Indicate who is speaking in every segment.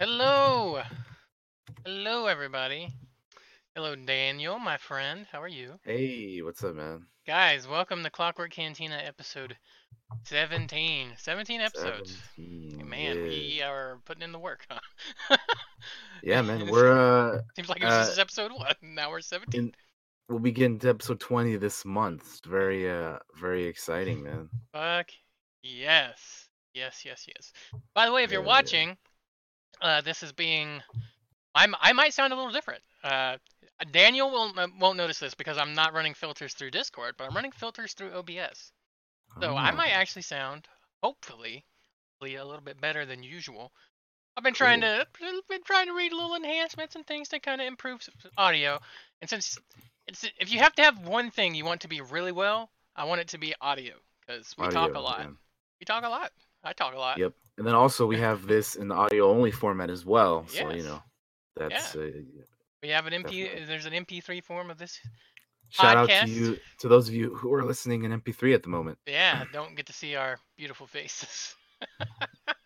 Speaker 1: Hello. Hello, everybody. Hello, Daniel, my friend. How are you?
Speaker 2: Hey, what's up, man?
Speaker 1: Guys, welcome to Clockwork Cantina episode 17. 17 episodes.
Speaker 2: 17,
Speaker 1: Man,
Speaker 2: yeah.
Speaker 1: we are putting in the work, huh?
Speaker 2: Yeah, man, we're uh,
Speaker 1: Seems like it was
Speaker 2: uh,
Speaker 1: just episode one. Now we're 17.
Speaker 2: in, we'll be getting to episode 20 this month. It's very, uh, very exciting, man.
Speaker 1: Fuck yes. Yes, yes, yes. By the way, if you're
Speaker 2: watching, yeah.
Speaker 1: Uh, this is being. I'm, I might sound a little different. Uh, Daniel will, won't notice this because I'm not running filters through Discord, but I'm running filters through OBS. So I
Speaker 2: Oh,
Speaker 1: might actually sound, hopefully, hopefully a little bit better than usual. I've been trying to been trying to read little enhancements and things to kind of improve audio. And since it's if you have to have one thing you want to be really well, I want it to be audio because we talk a lot.
Speaker 2: yeah.
Speaker 1: We talk a lot. I talk a lot.
Speaker 2: Yep. And then also we have this in the audio only format as well. So, you know, that's uh,
Speaker 1: We have an MP.
Speaker 2: Definitely.
Speaker 1: There's an MP3 form of this.
Speaker 2: shout out to you, to those of you who are listening in MP3 at the moment.
Speaker 1: Yeah, don't get to see our beautiful faces.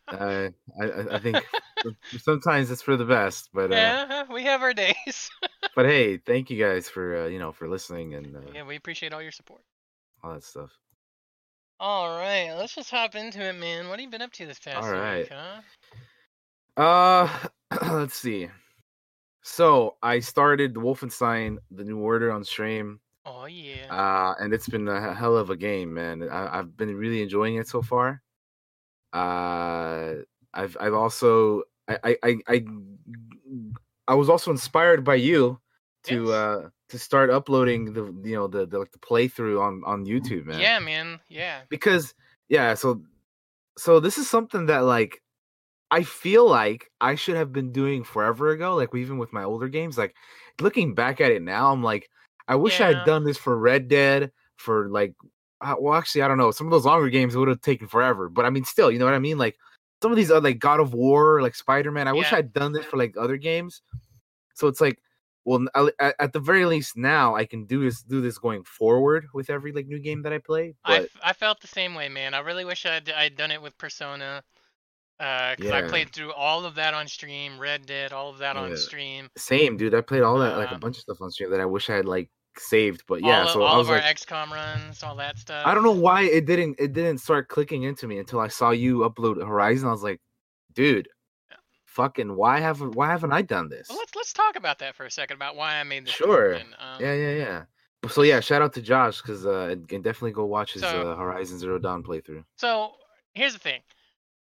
Speaker 2: Uh, I, I I think sometimes it's for the best, but uh,
Speaker 1: yeah, we have our days.
Speaker 2: but hey, thank you guys for uh, you know for listening and uh,
Speaker 1: yeah, we appreciate all your support.
Speaker 2: all that stuff.
Speaker 1: All right, let's just hop into it, man. What have you been up to this past
Speaker 2: All right.
Speaker 1: week, huh?
Speaker 2: Uh, let's see. So I started Wolfenstein: The New Order on stream,
Speaker 1: Oh yeah.
Speaker 2: uh, and it's been a hell of a game, man. I, I've been really enjoying it so far. Uh, I've I've also I I I I, I was also inspired by you to
Speaker 1: Yes.
Speaker 2: uh to start uploading the you know the the, like the playthrough on on YouTube, man
Speaker 1: Yeah, man. Yeah.
Speaker 2: because yeah so so this is something that like i feel like i should have been doing forever ago like even with my older games like looking back at it now i'm like i wish I had done this for red dead for like uh, well actually i don't know some of those longer games would have taken forever but i mean still you know what i mean like some of these are like god of war like spider-man i wish i'd done this for like other games so it's like well at- the very least now i can do this do this going forward with every like new game that i play
Speaker 1: I,
Speaker 2: but
Speaker 1: f- I felt the same way, man. I really wish I'd I'd done it with Persona. Uh, cause I played through all of that on stream, Red Dead, all of that on stream.
Speaker 2: Same, dude. I played all that, like a
Speaker 1: Um,
Speaker 2: bunch of stuff on stream that I wish I had like saved. But yeah,
Speaker 1: all,
Speaker 2: so
Speaker 1: all
Speaker 2: I was
Speaker 1: of our
Speaker 2: like,
Speaker 1: XCOM runs, all that stuff.
Speaker 2: I don't know why it didn't it didn't start clicking into me until I saw you upload Horizon. I was like, dude,
Speaker 1: Yeah.
Speaker 2: Fucking, why haven't why haven't I done this?
Speaker 1: Well, let's let's talk about that for a second about why I made this.
Speaker 2: Sure.
Speaker 1: Um,
Speaker 2: Yeah, yeah, yeah. So yeah, shout out to Josh because uh, and and definitely go watch his
Speaker 1: So-
Speaker 2: uh, Horizon Zero Dawn playthrough.
Speaker 1: So here's the thing.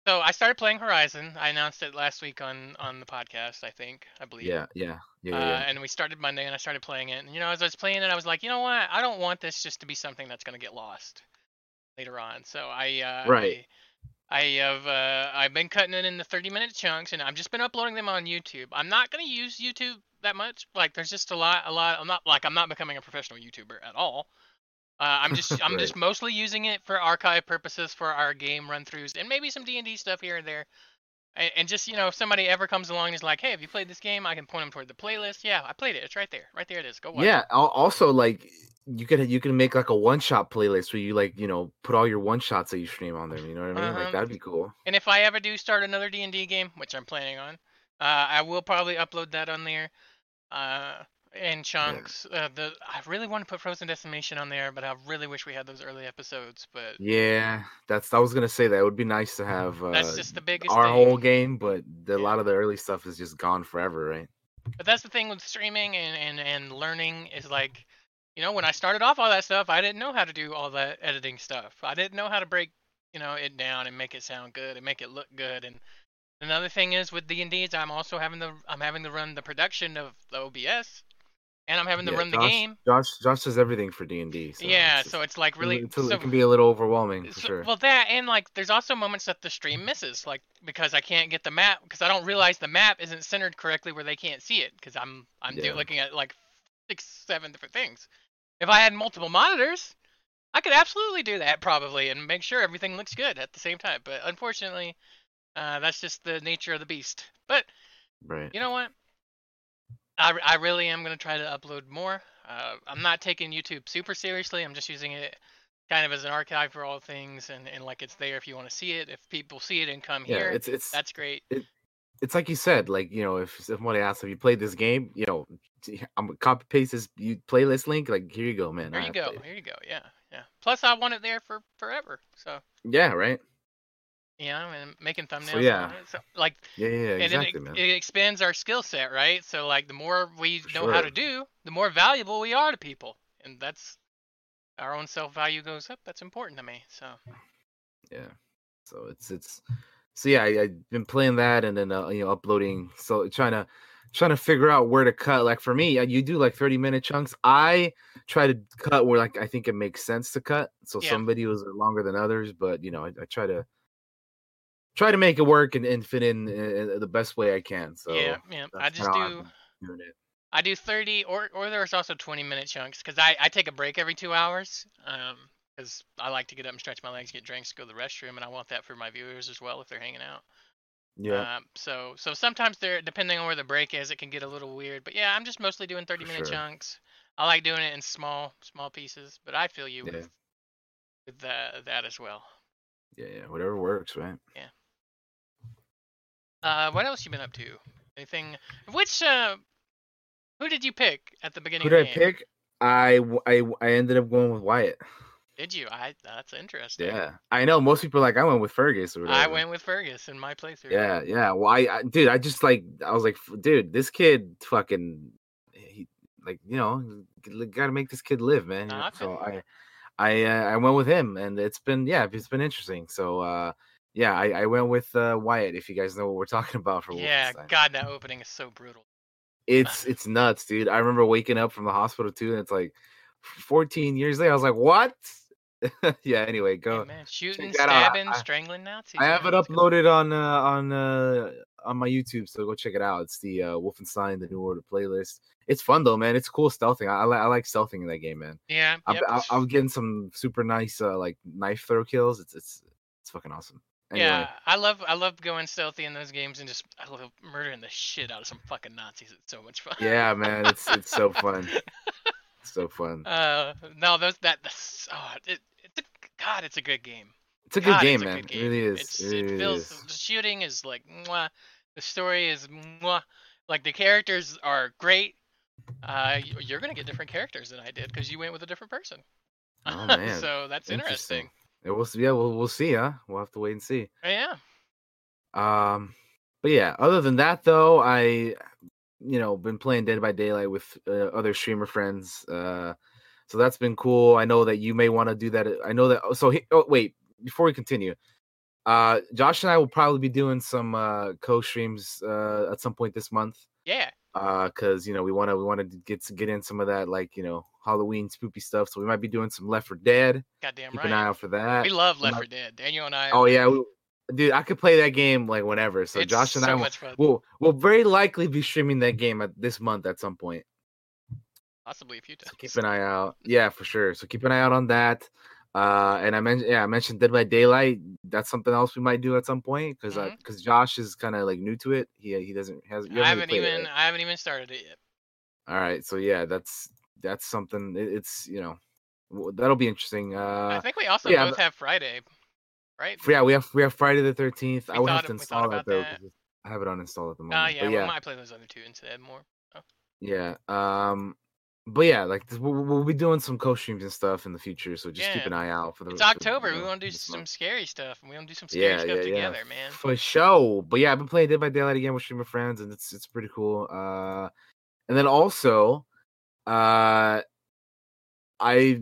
Speaker 1: So I started playing Horizon. I announced it last week on on the podcast. I think I believe.
Speaker 2: Yeah, yeah, yeah,
Speaker 1: Uh,
Speaker 2: yeah.
Speaker 1: and we started Monday, and I started playing it. And you know, as I was playing it, I was like, you know what? I don't want this just to be something that's gonna get lost later on. So I uh,
Speaker 2: Right.
Speaker 1: I, I have uh, I've been cutting it into 30 minute chunks, and I've just been uploading them on YouTube. I'm not gonna use YouTube that much. Like, there's just a lot, a lot. I'm not like I'm not becoming a professional YouTuber at all. Uh, I'm just I'm
Speaker 2: Right.
Speaker 1: just mostly using it for archive purposes for our game run throughs and maybe some D and D stuff here and there. And, and just you know, if somebody ever comes along and is like, "Hey, have you played this game?" I can point them toward the playlist. Yeah, I played it. It's right there. Right there it is. Go watch.
Speaker 2: Yeah.
Speaker 1: It.
Speaker 2: Also, like you could you can make like a one shot playlist where you like you know put all your one shots that you stream on there. You know what I mean?
Speaker 1: Uh-huh.
Speaker 2: Like that'd be cool.
Speaker 1: And if I ever do start another D and D game, which I'm planning on, uh, I will probably upload that on there. Uh, in chunks. Uh, the I really want to put Frozen Decimation on there, but I really wish we had those early episodes. But
Speaker 2: Yeah, that's I was gonna say that it would be nice to have uh,
Speaker 1: that's just the biggest
Speaker 2: our
Speaker 1: thing.
Speaker 2: whole game, but the, a lot of the early stuff is just gone forever, right?
Speaker 1: But that's the thing with streaming and, and, and learning is like, you know, when I started off all that stuff, I didn't know how to do all that editing stuff. I didn't know how to break, you know, it down and make it sound good and make it look good. And another thing is with D and D's, I'm also having the I'm having to run the production of the OBS, and I'm having to
Speaker 2: Yeah,
Speaker 1: run the
Speaker 2: Josh,
Speaker 1: game.
Speaker 2: Josh, Josh does everything for D and D.
Speaker 1: yeah, so it's like really
Speaker 2: it's a-
Speaker 1: so,
Speaker 2: it can be a little overwhelming for
Speaker 1: so-
Speaker 2: sure.
Speaker 1: Well, that and like, there's also moments that the stream misses, like because I can't get the map because I don't realize the map isn't centered correctly where they can't see it because I'm I'm do-
Speaker 2: Yeah.
Speaker 1: looking at like six, seven different things. If I had multiple monitors, I could absolutely do that probably and make sure everything looks good at the same time. But unfortunately, uh, that's just the nature of the beast. But
Speaker 2: right.
Speaker 1: you know what? I, I really am going to try to upload more. Uh, I'm not taking YouTube super seriously. I'm just using it kind of as an archive for all things and, and like it's there if you want to see it. If people see it and come
Speaker 2: Yeah,
Speaker 1: here,
Speaker 2: it's it's
Speaker 1: that's great.
Speaker 2: It's like you said, like you know, if somebody asks if you played this game, you know, I'm gonna copy paste this you playlist link. Like here you go, man.
Speaker 1: There
Speaker 2: I
Speaker 1: you go. Here you go. Yeah, yeah. Plus, I want it there for forever. So
Speaker 2: Yeah, right.
Speaker 1: Yeah, know, and making thumbnails.
Speaker 2: So, yeah.
Speaker 1: it. So, like,
Speaker 2: Yeah, yeah, yeah,
Speaker 1: and
Speaker 2: exactly,
Speaker 1: it,
Speaker 2: man.
Speaker 1: it expands our skill set, right? So like, the more we
Speaker 2: For
Speaker 1: know how to do, the more valuable we are to people, and that's our own self value goes up. That's important to me. So
Speaker 2: yeah so it's it's so yeah I, i've been playing that and then uh, you know uploading so trying to trying to figure out where to cut like for me uh, you do like 30 minute chunks i try to cut where like i think it makes sense to cut so
Speaker 1: Yeah.
Speaker 2: some videos are longer than others but you know i, I try to try to make it work and, and fit in uh, the best way i can so
Speaker 1: yeah, yeah. I just do.
Speaker 2: I've been doing it.
Speaker 1: I do 30 or or there's also 20 minute chunks because I, I take a break every two hours um because I like to get up and stretch my legs, get drinks, go to the restroom, and I want that for my viewers as well if they're hanging out.
Speaker 2: yeah
Speaker 1: Um, so so sometimes they're depending on where the break is, it can get a little weird. But yeah, I'm just mostly doing 30 minute
Speaker 2: sure.
Speaker 1: chunks. I like doing it in small small pieces, but I feel you
Speaker 2: Yeah.
Speaker 1: with with that that as well.
Speaker 2: yeah yeah whatever works right Yeah.
Speaker 1: Uh, what else you been up to? Anything? Which uh, who did you pick at the beginning?
Speaker 2: who
Speaker 1: of
Speaker 2: did
Speaker 1: the
Speaker 2: i
Speaker 1: I
Speaker 2: pick I, I I ended up going with wyatt
Speaker 1: Did you? I that's interesting.
Speaker 2: yeah i know most people are like i went with fergus or
Speaker 1: I went with Fergus in my playthrough.
Speaker 2: Yeah, yeah. Well, I, I dude, I just like I was like, dude, this kid fucking, he, like you know, got to make this kid live, man. you
Speaker 1: Nah. I
Speaker 2: So I, I, uh, I went with him, and it's been yeah, it's been interesting. So uh, yeah, I, I went with uh, Wyatt. If you guys know what we're talking about for
Speaker 1: Yeah, God, that opening is so brutal.
Speaker 2: it's it's nuts, dude. I remember waking up from the hospital too, and it's like 14 years later. I was like, what? yeah. Anyway, go.
Speaker 1: man, shooting,
Speaker 2: that out. I-
Speaker 1: stabbing,
Speaker 2: I-
Speaker 1: strangling Nazis.
Speaker 2: I have it uploaded on uh, on uh, on my YouTube, so go check it out. It's the uh, Wolfenstein: The New Order playlist. It's fun though, man. It's cool stealthing. I, I, I like stealthing in that game, man.
Speaker 1: Yeah,
Speaker 2: I'm,
Speaker 1: yep.
Speaker 2: Getting some super nice uh, like knife throw kills. It's it's it's fucking awesome. Anyway,
Speaker 1: Yeah, I love I love going stealthy in those games and just I love murdering the shit out of some fucking Nazis. It's so much fun.
Speaker 2: yeah, man. It's it's so fun. So fun.
Speaker 1: Uh, no, those that oh, it, it's a, God, it's a good game.
Speaker 2: It's a good
Speaker 1: God,
Speaker 2: game,
Speaker 1: a
Speaker 2: man.
Speaker 1: good
Speaker 2: It really is.
Speaker 1: It's,
Speaker 2: it really
Speaker 1: it feels
Speaker 2: is.
Speaker 1: the shooting is like mwah, the story is mwah, like the characters are great. Uh, you're gonna get different characters than I did because you went with a different person.
Speaker 2: Oh, man.
Speaker 1: so that's interesting.
Speaker 2: It will. Yeah, we'll we'll see. Huh? We'll have to wait and see.
Speaker 1: Yeah.
Speaker 2: Um, but yeah, other than that though, I you know been playing Dead by Daylight with uh, other streamer friends. Uh, so that's been cool. I know that you may want to do that. I know that. So he, oh wait, before we continue, uh, Josh and I will probably be doing some uh co streams uh at some point this month.
Speaker 1: Yeah.
Speaker 2: Uh, cause you know we want to we want to get get in some of that like you know Halloween spoopy stuff. So we might be doing some Left 4 Dead.
Speaker 1: Goddamn
Speaker 2: Keep
Speaker 1: right.
Speaker 2: an eye out for that.
Speaker 1: We love Left 4 Dead. Daniel and I.
Speaker 2: Oh yeah, we, dude, I could play that game like whenever. So
Speaker 1: it's
Speaker 2: Josh and
Speaker 1: so
Speaker 2: I will, will will very likely be streaming that game at this month at some point.
Speaker 1: Possibly a few
Speaker 2: So keep an eye out. Yeah, for sure. So keep an eye out on that. Uh, and I mentioned, yeah, I mentioned Dead by Daylight. That's something else we might do at some point because because Josh is kind of like new to it. He he doesn't has.
Speaker 1: I
Speaker 2: haven't
Speaker 1: even? I haven't even started it yet.
Speaker 2: All right, so yeah, that's that's something. it- it's you know that'll be interesting.
Speaker 1: I
Speaker 2: Uh,
Speaker 1: think we also
Speaker 2: yeah,
Speaker 1: both have Friday, right?
Speaker 2: yeah, we have we have Friday the Thirteenth. I would have to install that though.
Speaker 1: that.
Speaker 2: I have it uninstalled at the moment.
Speaker 1: Ah, yeah,
Speaker 2: but yeah,
Speaker 1: might play those other two instead more. Oh.
Speaker 2: Yeah. Um. But yeah, like this, we'll, we'll be doing some co-streams and stuff in the future, so just keep an eye out for the.
Speaker 1: It's
Speaker 2: for
Speaker 1: October.
Speaker 2: you
Speaker 1: We want to do some
Speaker 2: month.
Speaker 1: scary stuff, and we want to do some scary
Speaker 2: Yeah,
Speaker 1: stuff
Speaker 2: yeah, yeah.
Speaker 1: together, man.
Speaker 2: For sure. But yeah, I've been playing Dead by Daylight again with streamer friends, and it's it's pretty cool. Uh, and then also, uh, I.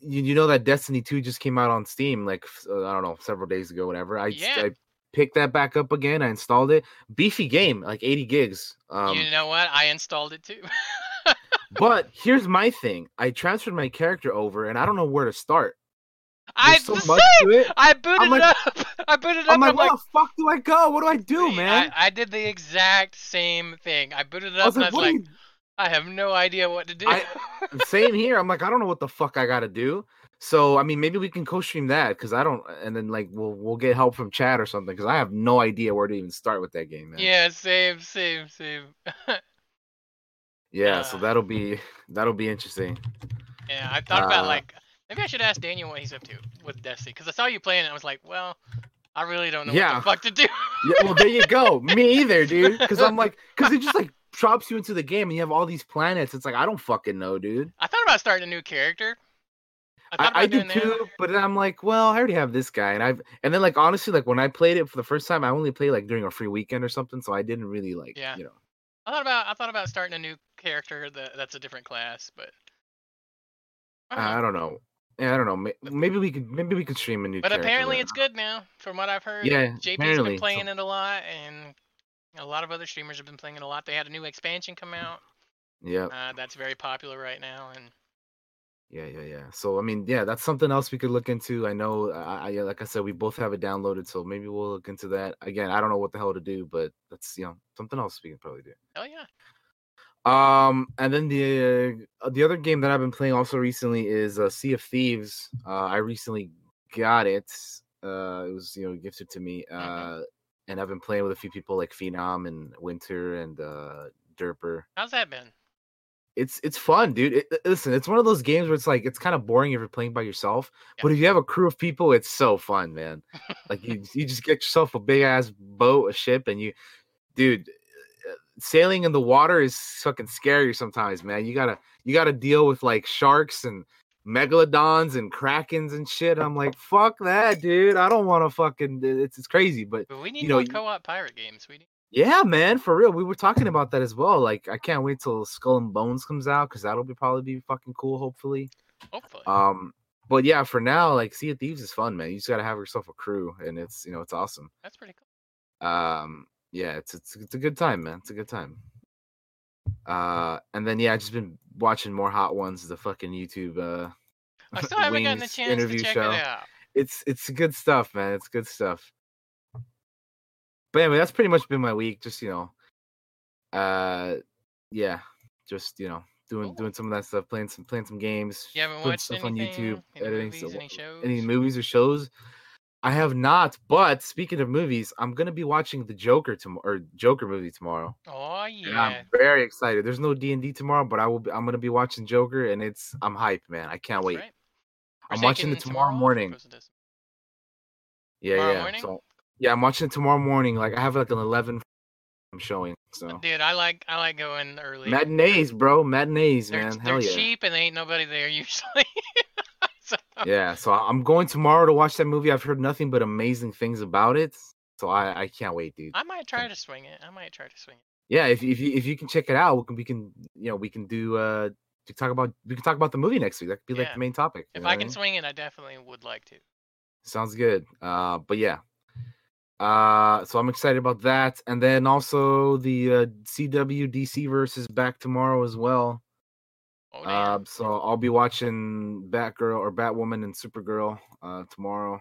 Speaker 2: You, you know that Destiny 2 just came out on Steam like uh, I don't know several days ago whatever I
Speaker 1: Yeah.
Speaker 2: I picked that back up again I installed it beefy game like 80 gigs um
Speaker 1: you know what? I installed it too.
Speaker 2: But here's my thing. I transferred my character over and I don't know where to start.
Speaker 1: I
Speaker 2: so much
Speaker 1: same!
Speaker 2: to it.
Speaker 1: I booted
Speaker 2: I'm like-
Speaker 1: it up. I booted it up.
Speaker 2: I'm like,
Speaker 1: I'm
Speaker 2: where
Speaker 1: like,
Speaker 2: the fuck do I go? What do I do, man?
Speaker 1: I, I did the exact same thing. I booted it
Speaker 2: I
Speaker 1: up
Speaker 2: was
Speaker 1: I
Speaker 2: like,
Speaker 1: was
Speaker 2: what
Speaker 1: like,
Speaker 2: do
Speaker 1: I have no idea what to do.
Speaker 2: I- same here. I'm like, I don't know what the fuck I gotta do. So I mean maybe we can co-stream that because I don't and then like we'll we'll get help from chat or something because I have no idea where to even start with that game, man.
Speaker 1: yeah, same, same, same.
Speaker 2: Yeah, so
Speaker 1: Uh.
Speaker 2: that'll be that'll be interesting.
Speaker 1: yeah, I thought about
Speaker 2: Uh,
Speaker 1: like maybe I should ask Daniel what he's up to with Destiny because I saw you playing and I was like, well, I really don't know what
Speaker 2: Yeah.
Speaker 1: the fuck to do.
Speaker 2: Yeah, well, there you go. Me either, dude. Because I'm like, because it just like drops you into the game and you have all these planets. It's like I don't fucking know, dude.
Speaker 1: I thought about starting a new character. I
Speaker 2: I, I do
Speaker 1: doing that.
Speaker 2: too, but I'm like, well, I already have this guy, and I've and then like honestly, like when I played it for the first time, I only played like during a free weekend or something, so I didn't really like,
Speaker 1: Yeah.
Speaker 2: you know.
Speaker 1: I thought about I thought about starting a new character that that's a different class, but I don't know.
Speaker 2: I don't know. Yeah, I don't know. Maybe we could maybe we could stream a new.
Speaker 1: But apparently it's good now, from what I've heard.
Speaker 2: Yeah,
Speaker 1: JP's been
Speaker 2: so-
Speaker 1: playing it a lot, and a lot of other streamers have been playing it a lot. They had a new expansion come out.
Speaker 2: Yeah,
Speaker 1: Uh, that's very popular right now, and
Speaker 2: yeah, yeah, yeah. So I mean, yeah, that's something else we could look into. I know, I, I yeah, like I said, we both have it downloaded, so maybe we'll look into that. Again, I don't know what the hell to do, but that's you know something else we can probably do.
Speaker 1: Oh yeah.
Speaker 2: Um, and then the uh, the other game that I've been playing also recently is uh, Sea of Thieves. Uh, I recently got it. Uh, it was you know gifted to me. Uh, and I've been playing with a few people like Phenom and Winter and uh, Derper.
Speaker 1: How's that been?
Speaker 2: It's it's fun, dude. It, listen, it's one of those games where it's like it's kind of boring if you're playing by yourself, but if you have a crew of people, it's so fun, man. like you you just get yourself a big ass boat, a ship, and you, dude. uh, Sailing in the water is fucking scary sometimes, man. You gotta you gotta deal with like sharks and megalodons and krakens and shit. I'm like, fuck that, dude. I don't want to fucking. It's it's crazy, but
Speaker 1: But we need
Speaker 2: know,
Speaker 1: more co-op pirate games. We need.
Speaker 2: yeah, man, for real. We were talking about that as well. Like, I can't wait till Skull and Bones comes out because that'll be probably be fucking cool. Hopefully.
Speaker 1: Hopefully.
Speaker 2: Um, but yeah, for now, like Sea of Thieves is fun, man. You just gotta have yourself a crew, and it's you know it's awesome.
Speaker 1: that's pretty cool.
Speaker 2: Um, yeah, it's it's it's a good time, man. It's a good time. Uh, and then yeah, I've just been watching more Hot Ones, the fucking YouTube uh
Speaker 1: I still haven't gotten
Speaker 2: Wings
Speaker 1: chance
Speaker 2: interview
Speaker 1: to check
Speaker 2: show.
Speaker 1: it out.
Speaker 2: It's it's good stuff, man. It's good stuff. But anyway, that's pretty much been my week. Just you know, uh, yeah, just you know, doing doing some of that stuff, playing some playing some games,
Speaker 1: You haven't watched
Speaker 2: stuff on? YouTube,
Speaker 1: Any
Speaker 2: editing
Speaker 1: movies?
Speaker 2: stuff,
Speaker 1: Any shows?
Speaker 2: any movies or shows. I have not, but speaking of movies, I'm gonna be watching the Joker tomorrow or Joker movie tomorrow.
Speaker 1: Oh
Speaker 2: And
Speaker 1: yeah.
Speaker 2: I'm very excited. There's no D and D tomorrow, but I will. Be, I'm gonna be watching Joker, and it's I'm hyped, man. I can't
Speaker 1: That's
Speaker 2: wait.
Speaker 1: right.
Speaker 2: I'm watching it
Speaker 1: taking
Speaker 2: tomorrow morning. Yeah,
Speaker 1: Tomorrow
Speaker 2: yeah.
Speaker 1: morning?
Speaker 2: So yeah, I'm watching it tomorrow morning. Like I have like an 11 I'm showing. So
Speaker 1: Dude, I like I like going early.
Speaker 2: matinees, bro, matinees,
Speaker 1: they're,
Speaker 2: man.
Speaker 1: they're
Speaker 2: Hell yeah.
Speaker 1: cheap and there ain't nobody there usually. so,
Speaker 2: Yeah, so I'm going tomorrow to watch that movie. I've heard nothing but amazing things about it. So I I can't wait, dude.
Speaker 1: I might try to swing it. I might try to swing it.
Speaker 2: Yeah, if if you if you can check it out, we can we can you know we can do uh talk about we can talk about the movie next week. That could be like the main topic.
Speaker 1: If I can
Speaker 2: mean?
Speaker 1: swing it, I definitely would like to.
Speaker 2: Sounds good. Uh, but yeah. Uh, so I'm excited about that, and then also the uh, CW DC versus back tomorrow as well.
Speaker 1: Oh.
Speaker 2: Uh, so I'll be watching Batgirl or Batwoman and Supergirl uh, tomorrow.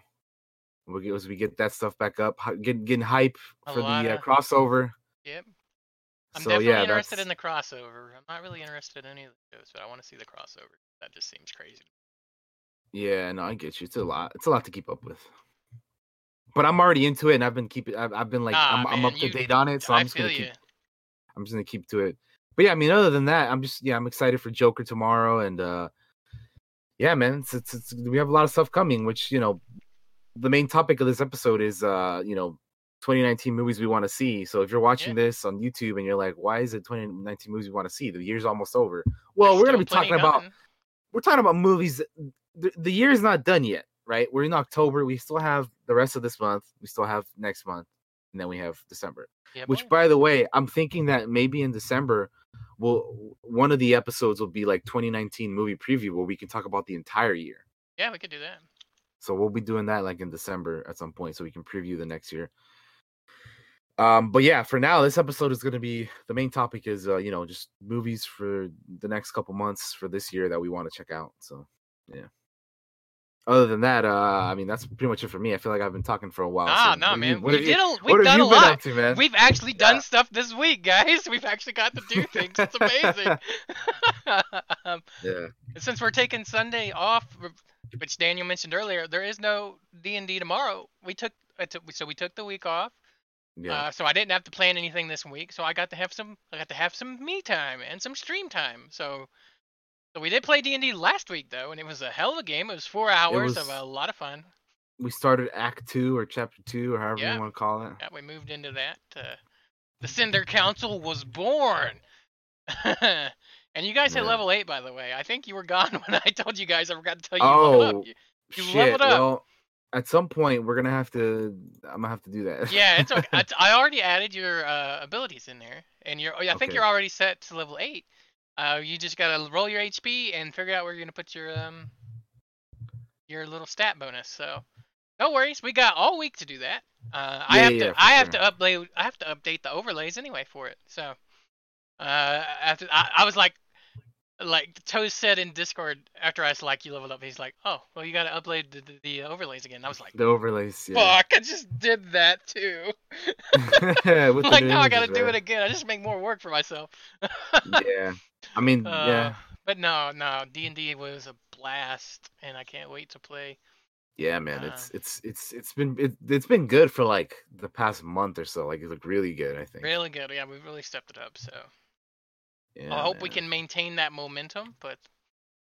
Speaker 2: We get as we get that stuff back up, hy- getting hype
Speaker 1: A
Speaker 2: for the uh, crossover.
Speaker 1: yep. I'm
Speaker 2: so
Speaker 1: definitely
Speaker 2: yeah,
Speaker 1: interested
Speaker 2: that's
Speaker 1: in the crossover. I'm not really interested in any of the shows, but I want to see the crossover. That just seems crazy.
Speaker 2: yeah. No, I get you. It's a lot. It's a lot to keep up with. But I'm already into it, and I've been keeping. I've, I've been like,
Speaker 1: Nah,
Speaker 2: I'm, I'm up to
Speaker 1: you-
Speaker 2: date on it, so
Speaker 1: I
Speaker 2: I'm just gonna
Speaker 1: you.
Speaker 2: keep. I'm just gonna keep to it. But yeah, I mean, other than that, I'm just yeah, I'm excited for Joker tomorrow, and uh yeah, man, it's, it's, it's we have a lot of stuff coming. Which you know, the main topic of this episode is uh you know 2019 movies we want to see. So if you're watching this on YouTube and you're like, why is it 2019 movies we want to see? The year's almost over. Well,
Speaker 1: There's
Speaker 2: we're gonna be talking about
Speaker 1: coming.
Speaker 2: we're talking about movies. The, the year is not done yet, right? We're in October. We still have the rest of this month. We still have next month, and then we have December.
Speaker 1: Yeah,
Speaker 2: Which,
Speaker 1: boy.
Speaker 2: by the way, I'm thinking that maybe in December, will one of the episodes will be like 2019 movie preview, where we can talk about the entire year.
Speaker 1: yeah, we could do that.
Speaker 2: So we'll be doing that like in December at some point, so we can preview the next year. Um, but yeah, for now, this episode is going to be the main topic is uh, you know just movies for the next couple months for this year that we want to check out. So yeah. Other than that, uh, I mean that's pretty much it for me. I feel like I've been talking for a while.
Speaker 1: Ah,
Speaker 2: so
Speaker 1: no,
Speaker 2: what
Speaker 1: man.
Speaker 2: you- what
Speaker 1: we
Speaker 2: have
Speaker 1: did a,
Speaker 2: what
Speaker 1: we've
Speaker 2: have
Speaker 1: done a lot.
Speaker 2: to, man?
Speaker 1: We've actually done
Speaker 2: Yeah.
Speaker 1: stuff this week, guys. We've actually got to do things. It's amazing. um,
Speaker 2: Yeah.
Speaker 1: since we're taking Sunday off, which Daniel mentioned earlier, there is no D and D tomorrow. We took took so we took the week off.
Speaker 2: Yeah.
Speaker 1: Uh, so I didn't have to plan anything this week. So I got to have some I got to have some me time and some stream time. So so we did play D and D last week though, and it was a hell of a game. It was four hours of a lot of fun.
Speaker 2: we started Act Two or Chapter Two or however
Speaker 1: Yeah.
Speaker 2: you want to call it.
Speaker 1: Yeah, we moved into that. Uh, the Cinder Council was born. and you guys hit
Speaker 2: Yeah.
Speaker 1: level eight, by the way. I think you were gone when I told you guys. I forgot to tell you. you leveled
Speaker 2: Oh,
Speaker 1: up. You- You
Speaker 2: shit.
Speaker 1: leveled up.
Speaker 2: Well, at some point we're gonna have to. I'm gonna have to do that.
Speaker 1: yeah, it's okay. I, I already added your uh, abilities in there, and you're. I think
Speaker 2: Okay.
Speaker 1: you're already set to level eight. Uh, you just gotta roll your HP and figure out where you're gonna put your um your little stat bonus. So no worries, we got all week to do that. Uh, I have
Speaker 2: yeah,
Speaker 1: to I have
Speaker 2: sure.
Speaker 1: to update I have to update the overlays anyway for it. So uh, after I, I was like. Like Toes said in Discord after I was like you leveled up, he's like, "Oh, well, you gotta upload the, the, the overlays again." I was like,
Speaker 2: The overlays. Yeah.
Speaker 1: "Fuck, I just did that too." Like now I gotta do it again. I just make more work for myself.
Speaker 2: yeah. I mean,
Speaker 1: Uh,
Speaker 2: yeah,
Speaker 1: But no, no, D and D was a blast, and I can't wait to play.
Speaker 2: yeah, man.
Speaker 1: uh,
Speaker 2: It's it's it's it's been it, it's been good for like the past month or so. Like it looked really good. I think.
Speaker 1: Really good. Yeah, We've really stepped it up. So
Speaker 2: Yeah,
Speaker 1: I hope we can maintain that momentum, but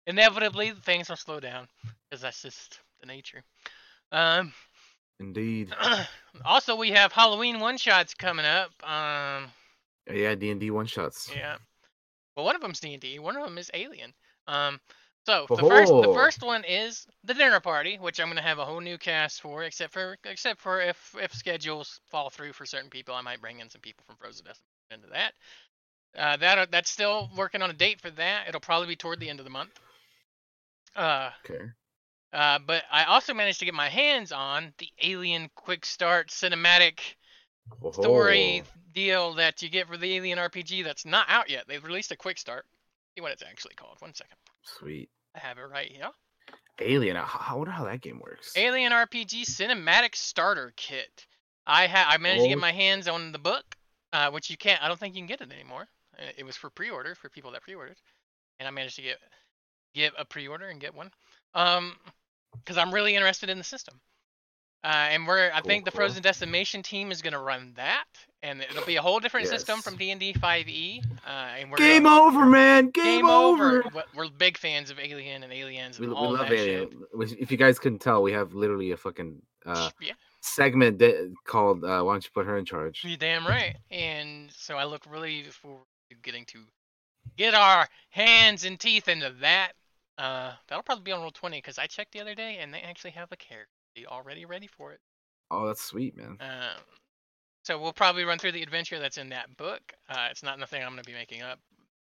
Speaker 1: inevitably things will slow down because that's just the nature. Um.
Speaker 2: Indeed.
Speaker 1: also, we have Halloween one shots coming up. Um.
Speaker 2: Yeah, D and D one shots.
Speaker 1: Yeah. Well, one of them's D and D. One of them is Alien. Um. So the first the
Speaker 2: Oh.
Speaker 1: first one is the dinner party, which I'm gonna have a whole new cast for, except for except for if if schedules fall through for certain people, I might bring in some people from Frozen Death into that. Uh, that that's still working on a date for that. It'll probably be toward the end of the month. Uh,
Speaker 2: Okay.
Speaker 1: uh, but I also managed to get my hands on the Alien Quick Start cinematic story
Speaker 2: Oh,
Speaker 1: deal that you get for the Alien RPG that's not out yet. They've released a quick start. See what it's actually called. One second.
Speaker 2: sweet.
Speaker 1: I have it right here.
Speaker 2: Alien. I, I wonder how that game works.
Speaker 1: Alien RPG Cinematic Starter Kit. I ha- I managed to get
Speaker 2: Oh.
Speaker 1: my hands on the book, uh, which you can't. I don't think you can get it anymore. Uh, It was for pre-order for people that pre-ordered, and I managed to get get a pre-order and get one. Um, because I'm really interested in the system. Uh, and we're I
Speaker 2: Cool,
Speaker 1: think the
Speaker 2: cool.
Speaker 1: Frozen Decimation team is gonna run that, and it'll be a whole different system from D&D 5e. Uh, and we're
Speaker 2: Game
Speaker 1: gonna-
Speaker 2: over, man. Game,
Speaker 1: Game over.
Speaker 2: over.
Speaker 1: We're- We're big fans of Alien and Aliens
Speaker 2: We,
Speaker 1: and
Speaker 2: we
Speaker 1: all
Speaker 2: love
Speaker 1: that
Speaker 2: Alien.
Speaker 1: shit.
Speaker 2: If you guys couldn't tell, we have literally a fucking uh,
Speaker 1: yeah.
Speaker 2: segment that, called uh, "Why don't you put her in charge?"
Speaker 1: You damn right. And so I look really forward to getting to get our hands and teeth into that. Uh, that'll probably be on Roll20 because I checked the other day and they actually have a character already ready for it.
Speaker 2: Oh, that's sweet, man.
Speaker 1: Um, so we'll probably run through the adventure that's in that book. Uh, it's not nothing I'm going to be making up.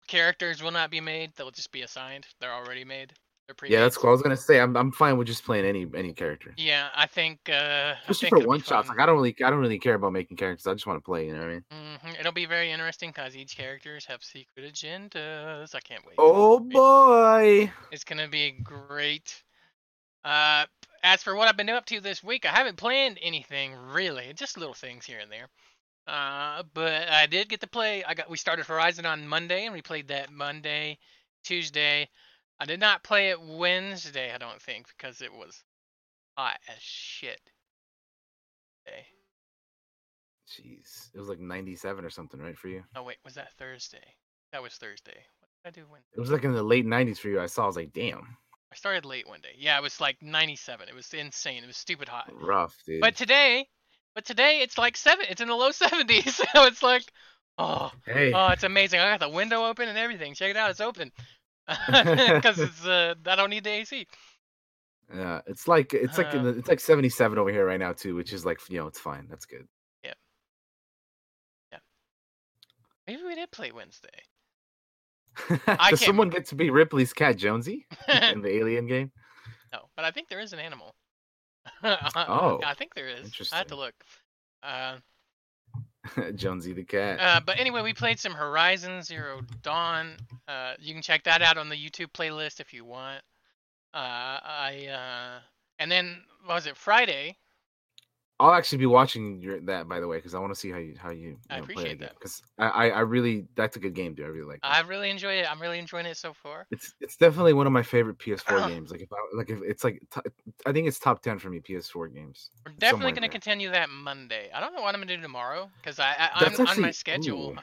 Speaker 1: Characters will not be made; they'll just be assigned. They're already made.
Speaker 2: Yeah, that's cool. I was gonna say I'm I'm fine with just playing any any character,
Speaker 1: Yeah, I think. Uh, I
Speaker 2: especially
Speaker 1: think
Speaker 2: for one shots. Like I don't really I don't really care about making characters. I just want to play. You know what I mean?
Speaker 1: hmm It'll be very interesting because each characters have secret agendas. I can't wait.
Speaker 2: Oh boy!
Speaker 1: It's gonna be great. Uh, as for what I've been up to this week, I haven't planned anything really, just little things here and there. Uh, but I did get to play. I got we started Horizon on Monday, and we played that Monday, Tuesday. I did not play it Wednesday, I don't think, because it was hot as shit. Day.
Speaker 2: Jeez, it was like 97 or something, right for you?
Speaker 1: Oh wait, was that Thursday? That was Thursday. What did I do Wednesday?
Speaker 2: It was like in the late 90s for you. I saw. I was like, damn,
Speaker 1: I started late one day. Yeah, it was like 97. It was insane. It was stupid hot.
Speaker 2: rough, dude.
Speaker 1: But today, but today it's like seven. It's in the low 70s. So it's like, oh,
Speaker 2: hey,
Speaker 1: oh, it's amazing. I got the window open and everything. Check it out. It's open. Because it's uh, I don't need the AC.
Speaker 2: yeah, it's like it's like
Speaker 1: uh,
Speaker 2: the, it's like 77 over here right now too, which is like you know it's fine. That's good. Yeah. Yeah.
Speaker 1: Maybe we did play Wednesday.
Speaker 2: Does someone get to be Ripley's cat Jonesy in the Alien game?
Speaker 1: no, but I think there is an animal.
Speaker 2: Oh,
Speaker 1: I think there is. I have to look. Uh,
Speaker 2: Jonesy the cat.
Speaker 1: Uh, but anyway, we played some Horizon Zero Dawn. Uh, you can check that out on the YouTube playlist if you want. Uh, I uh, and then was it Friday?
Speaker 2: I'll actually be watching your, that by the way because I want to see how you how you, you
Speaker 1: I
Speaker 2: know, play
Speaker 1: appreciate
Speaker 2: that
Speaker 1: that.
Speaker 2: because I, I I really that's a good game, dude. I really like. it.
Speaker 1: I really enjoy it. I'm really enjoying it so far.
Speaker 2: It's it's definitely one of my favorite PS4
Speaker 1: Uh.
Speaker 2: games. Like if I like if it's like t- I think it's top ten for me PS4 games.
Speaker 1: We're definitely gonna
Speaker 2: there.
Speaker 1: continue that Monday. I don't know what I'm gonna do tomorrow because I, I I'm on my schedule.
Speaker 2: ooh.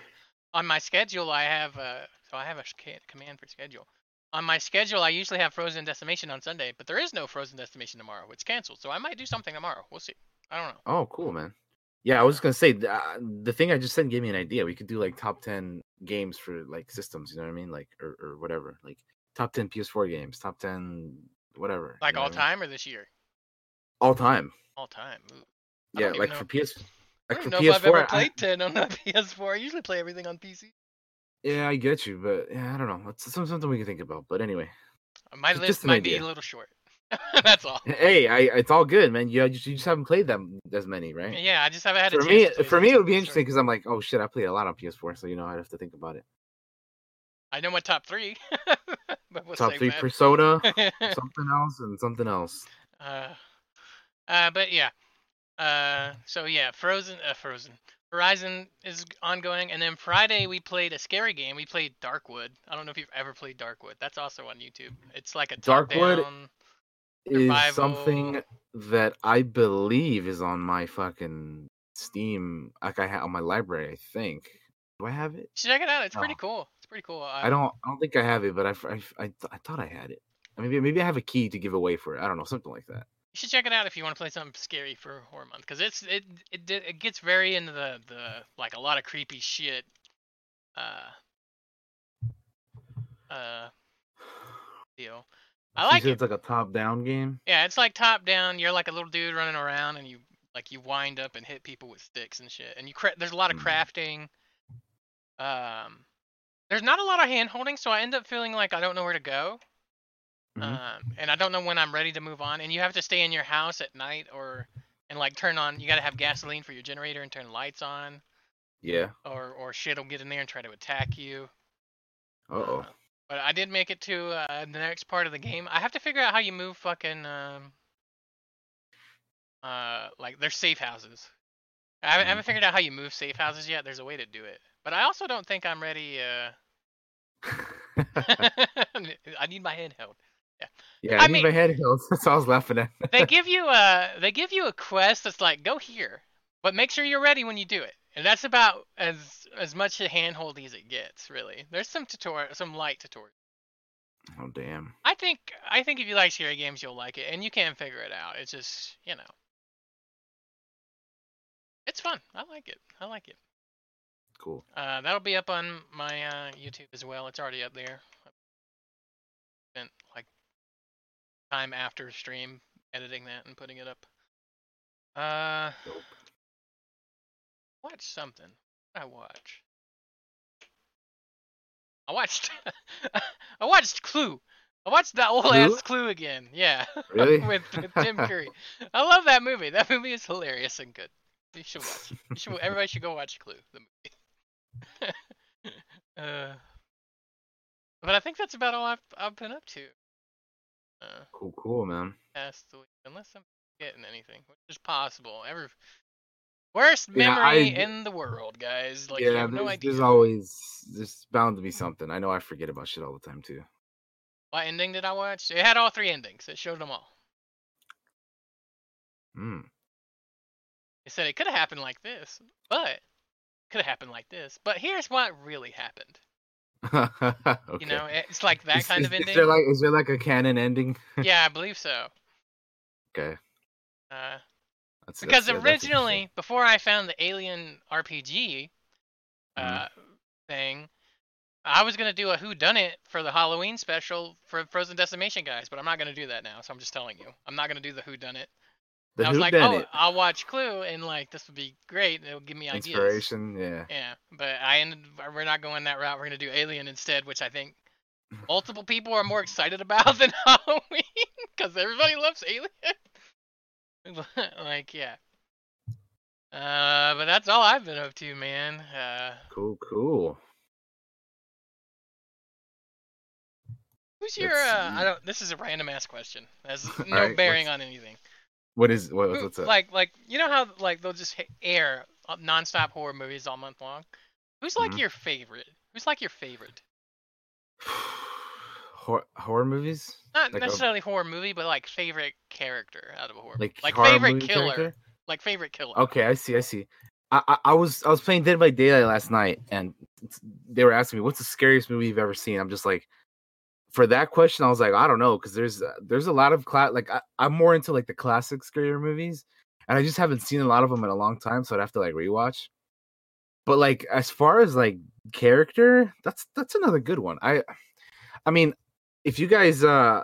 Speaker 1: On my schedule, I have uh, so I have a command for schedule. on my schedule, I usually have Frozen Decimation on Sunday, but there is no Frozen Decimation tomorrow. It's canceled, so I might do something tomorrow. We'll see. I don't know.
Speaker 2: Oh, cool, man. Yeah, I was just gonna say th- uh, the thing I just said gave me an idea. We could do like top ten games for like systems. You know what I mean? Like or, or whatever. Like top ten PS4 games, top ten whatever. you
Speaker 1: Like
Speaker 2: know
Speaker 1: all
Speaker 2: what I mean?
Speaker 1: time or this year?
Speaker 2: All time.
Speaker 1: All time.
Speaker 2: Yeah, like for. PS.
Speaker 1: I don't know if I've ever
Speaker 2: PS4. I-
Speaker 1: played 10 on the PS4. I usually play everything on PC.
Speaker 2: yeah, I get you, but yeah, I don't know. It's something we can think about. But anyway,
Speaker 1: My list might be a little short. That's all.
Speaker 2: hey, I it's all good, man. You just, you just haven't played them as many, right?
Speaker 1: Yeah, I just haven't had a
Speaker 2: For
Speaker 1: chance
Speaker 2: me, for me, it would be interesting because I'm like, oh shit, I play a lot on PS4, so you know I'd have to think about it.
Speaker 1: I know my top three. but we'll
Speaker 2: Top three
Speaker 1: that.
Speaker 2: Persona, something else, and something else.
Speaker 1: uh, uh, but yeah. Uh, so yeah, Frozen, uh, Frozen. Horizon is ongoing, and then Friday we played a scary game. We played Darkwood. I don't know if you've ever played Darkwood. That's also on YouTube. It's like a
Speaker 2: Darkwood
Speaker 1: top-down.
Speaker 2: Is
Speaker 1: Survival.
Speaker 2: something that I believe is on my fucking Steam, like I have on my library. I think. Do I have it?
Speaker 1: Should check it out. It's pretty
Speaker 2: Oh.
Speaker 1: cool. It's pretty cool.
Speaker 2: I don't. I don't think I have it, but I, f- I, f- I, th- I thought I had it. Maybe, maybe I have a key to give away for it. I don't know, something like that.
Speaker 1: You should check it out if you want to play something scary for horror month, because it's it it it gets very into the the like a lot of creepy shit. Uh. Uh. Deal. I like it.
Speaker 2: It's like a top-down game.
Speaker 1: Yeah, it's like top down. You're like a little dude running around, and you like you wind up and hit people with sticks and shit. And you cra- there's a lot of
Speaker 2: Mhm.
Speaker 1: crafting. Um, there's not a lot of hand holding, so I end up feeling like I don't know where to go.
Speaker 2: Mhm.
Speaker 1: Um, and I don't know when I'm ready to move on. And you have to stay in your house at night, or and like turn on. You got to have gasoline for your generator and turn lights on,
Speaker 2: Yeah.
Speaker 1: or or shit will get in there and try to attack you.
Speaker 2: Uh oh.
Speaker 1: Uh, But I did make it to uh, the next part of the game. I have to figure out how you move fucking um uh like there's safe houses. I haven't, I haven't
Speaker 2: Mhm.
Speaker 1: figured out how you move safe houses yet. There's a way to do it, but I also don't think I'm ready. Uh, I need my handheld.
Speaker 2: yeah,
Speaker 1: I
Speaker 2: I, need
Speaker 1: mean-
Speaker 2: my handheld. That's all I was laughing at.
Speaker 1: They give you a they give you a quest that's like go here, but make sure you're ready when you do it. And that's about as as much a handholdy as it gets, really. There's some tutorial, some light tutorial.
Speaker 2: oh damn.
Speaker 1: I think I think if you like scary games, you'll like it, and you can figure it out. It's just you know, it's fun. I like it. I like it.
Speaker 2: Cool.
Speaker 1: Uh, that'll be up on my uh, YouTube as well. It's already up there. Spent like time after stream editing that and putting it up. Uh,
Speaker 2: Dope.
Speaker 1: Watch something. What I watch. I watched. I watched Clue. I watched that old ass Clue again. Yeah.
Speaker 2: Really?
Speaker 1: with, with Tim Curry. I love that movie. That movie is hilarious and good. You should watch. You should. Everybody should go watch Clue, the movie. uh, but I think that's about all I've I've been up to. Uh,
Speaker 2: Cool, cool, man.
Speaker 1: past the week, unless I'm forgetting anything, which is possible. Every worst
Speaker 2: Yeah,
Speaker 1: memory
Speaker 2: I-
Speaker 1: in the world, guys. Like
Speaker 2: yeah,
Speaker 1: have no
Speaker 2: there's,
Speaker 1: idea.
Speaker 2: there's always there's bound to be something. I know I forget about shit all the time too.
Speaker 1: What ending did I watch? It had all three endings. It showed them all.
Speaker 2: Hmm.
Speaker 1: It said it could have happened like this, but could have happened like this. But here's what really happened.
Speaker 2: okay.
Speaker 1: You know, it's like that
Speaker 2: Is-
Speaker 1: kind
Speaker 2: is,
Speaker 1: of
Speaker 2: Is
Speaker 1: ending.
Speaker 2: there like is there like a canon ending?
Speaker 1: yeah, I believe so.
Speaker 2: okay.
Speaker 1: Uh,
Speaker 2: That's,
Speaker 1: because
Speaker 2: that's- yeah, that's
Speaker 1: originally, before I found the Alien RPG uh,
Speaker 2: Mhm.
Speaker 1: thing, I was gonna do a Who Done It for the Halloween special for Frozen Decimation guys, but I'm not gonna do that now. So I'm just telling you, I'm not gonna do the Who Done It. I was like, oh,
Speaker 2: It
Speaker 1: I'll watch Clue, and like this would be great. It'll give me ideas.
Speaker 2: inspiration. Yeah.
Speaker 1: Yeah, but I ended. We're not going that route. We're gonna do Alien instead, which I think multiple people are more excited about than Halloween because everybody loves Alien. like, yeah. Uh, but that's all I've been up to, man. Uh,
Speaker 2: Cool, cool.
Speaker 1: who's your? Uh, I don't. This is a random ass question. Has no
Speaker 2: Alright,
Speaker 1: bearing on anything.
Speaker 2: What is what, what's up?
Speaker 1: Like, like you know how like they'll just air uh, nonstop horror movies all month long. Who's like
Speaker 2: Mhm.
Speaker 1: your favorite? Who's like your favorite?
Speaker 2: horror, horror movies?
Speaker 1: Not
Speaker 2: Like a-
Speaker 1: necessarily horror movie, but like favorite character out of a horror.
Speaker 2: Like,
Speaker 1: like
Speaker 2: horror
Speaker 1: favorite
Speaker 2: movie
Speaker 1: killer.
Speaker 2: character?
Speaker 1: Like favorite killer.
Speaker 2: Okay, I see. I see. I, I I was I was playing Dead by Daylight last night, and they were asking me, "What's the scariest movie you've ever seen?" I'm just like, for that question, I was like, I don't know, because there's uh, there's a lot of cla- like I, I'm more into like the classic scary movies, and I just haven't seen a lot of them in a long time, so I'd have to like rewatch. But like as far as like character, that's that's another good one. I I mean, if you guys uh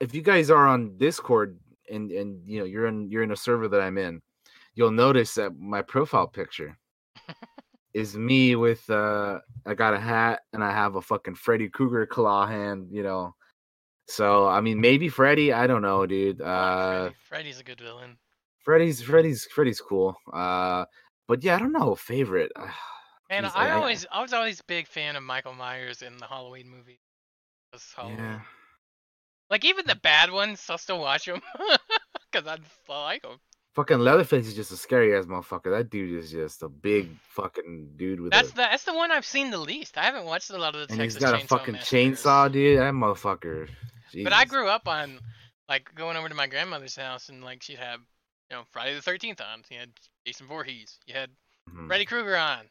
Speaker 2: if you guys are on Discord and and you know you're in you're in a server that I'm in, you'll notice that my profile picture is me with uh I got a hat and I have a fucking Freddy Krueger claw hand, you know. So I mean maybe Freddy, I don't know, dude. Uh
Speaker 1: Freddy. Freddy's a good villain.
Speaker 2: Freddy's Freddy's Freddy's cool. Uh but yeah, I don't know, favorite.
Speaker 1: And I,
Speaker 2: I- I-
Speaker 1: always, I was always a big fan of Michael Myers in the Halloween movie. Those Halloween.
Speaker 2: yeah.
Speaker 1: Like even the bad ones, I'll still watch them because I, I like them.
Speaker 2: Fucking Leatherface is just a scary ass motherfucker. That dude is just a big fucking dude with
Speaker 1: That's
Speaker 2: a
Speaker 1: the that's the one I've seen the least. I haven't watched a lot of the
Speaker 2: and he's
Speaker 1: Texas
Speaker 2: got a fucking
Speaker 1: Massacres.
Speaker 2: chainsaw, dude. That motherfucker.
Speaker 1: But I grew up on like going over to my grandmother's house and like she'd have you know Friday the Thirteenth on. You had Jason Voorhees. You had
Speaker 2: Mhm.
Speaker 1: Freddy Krueger on.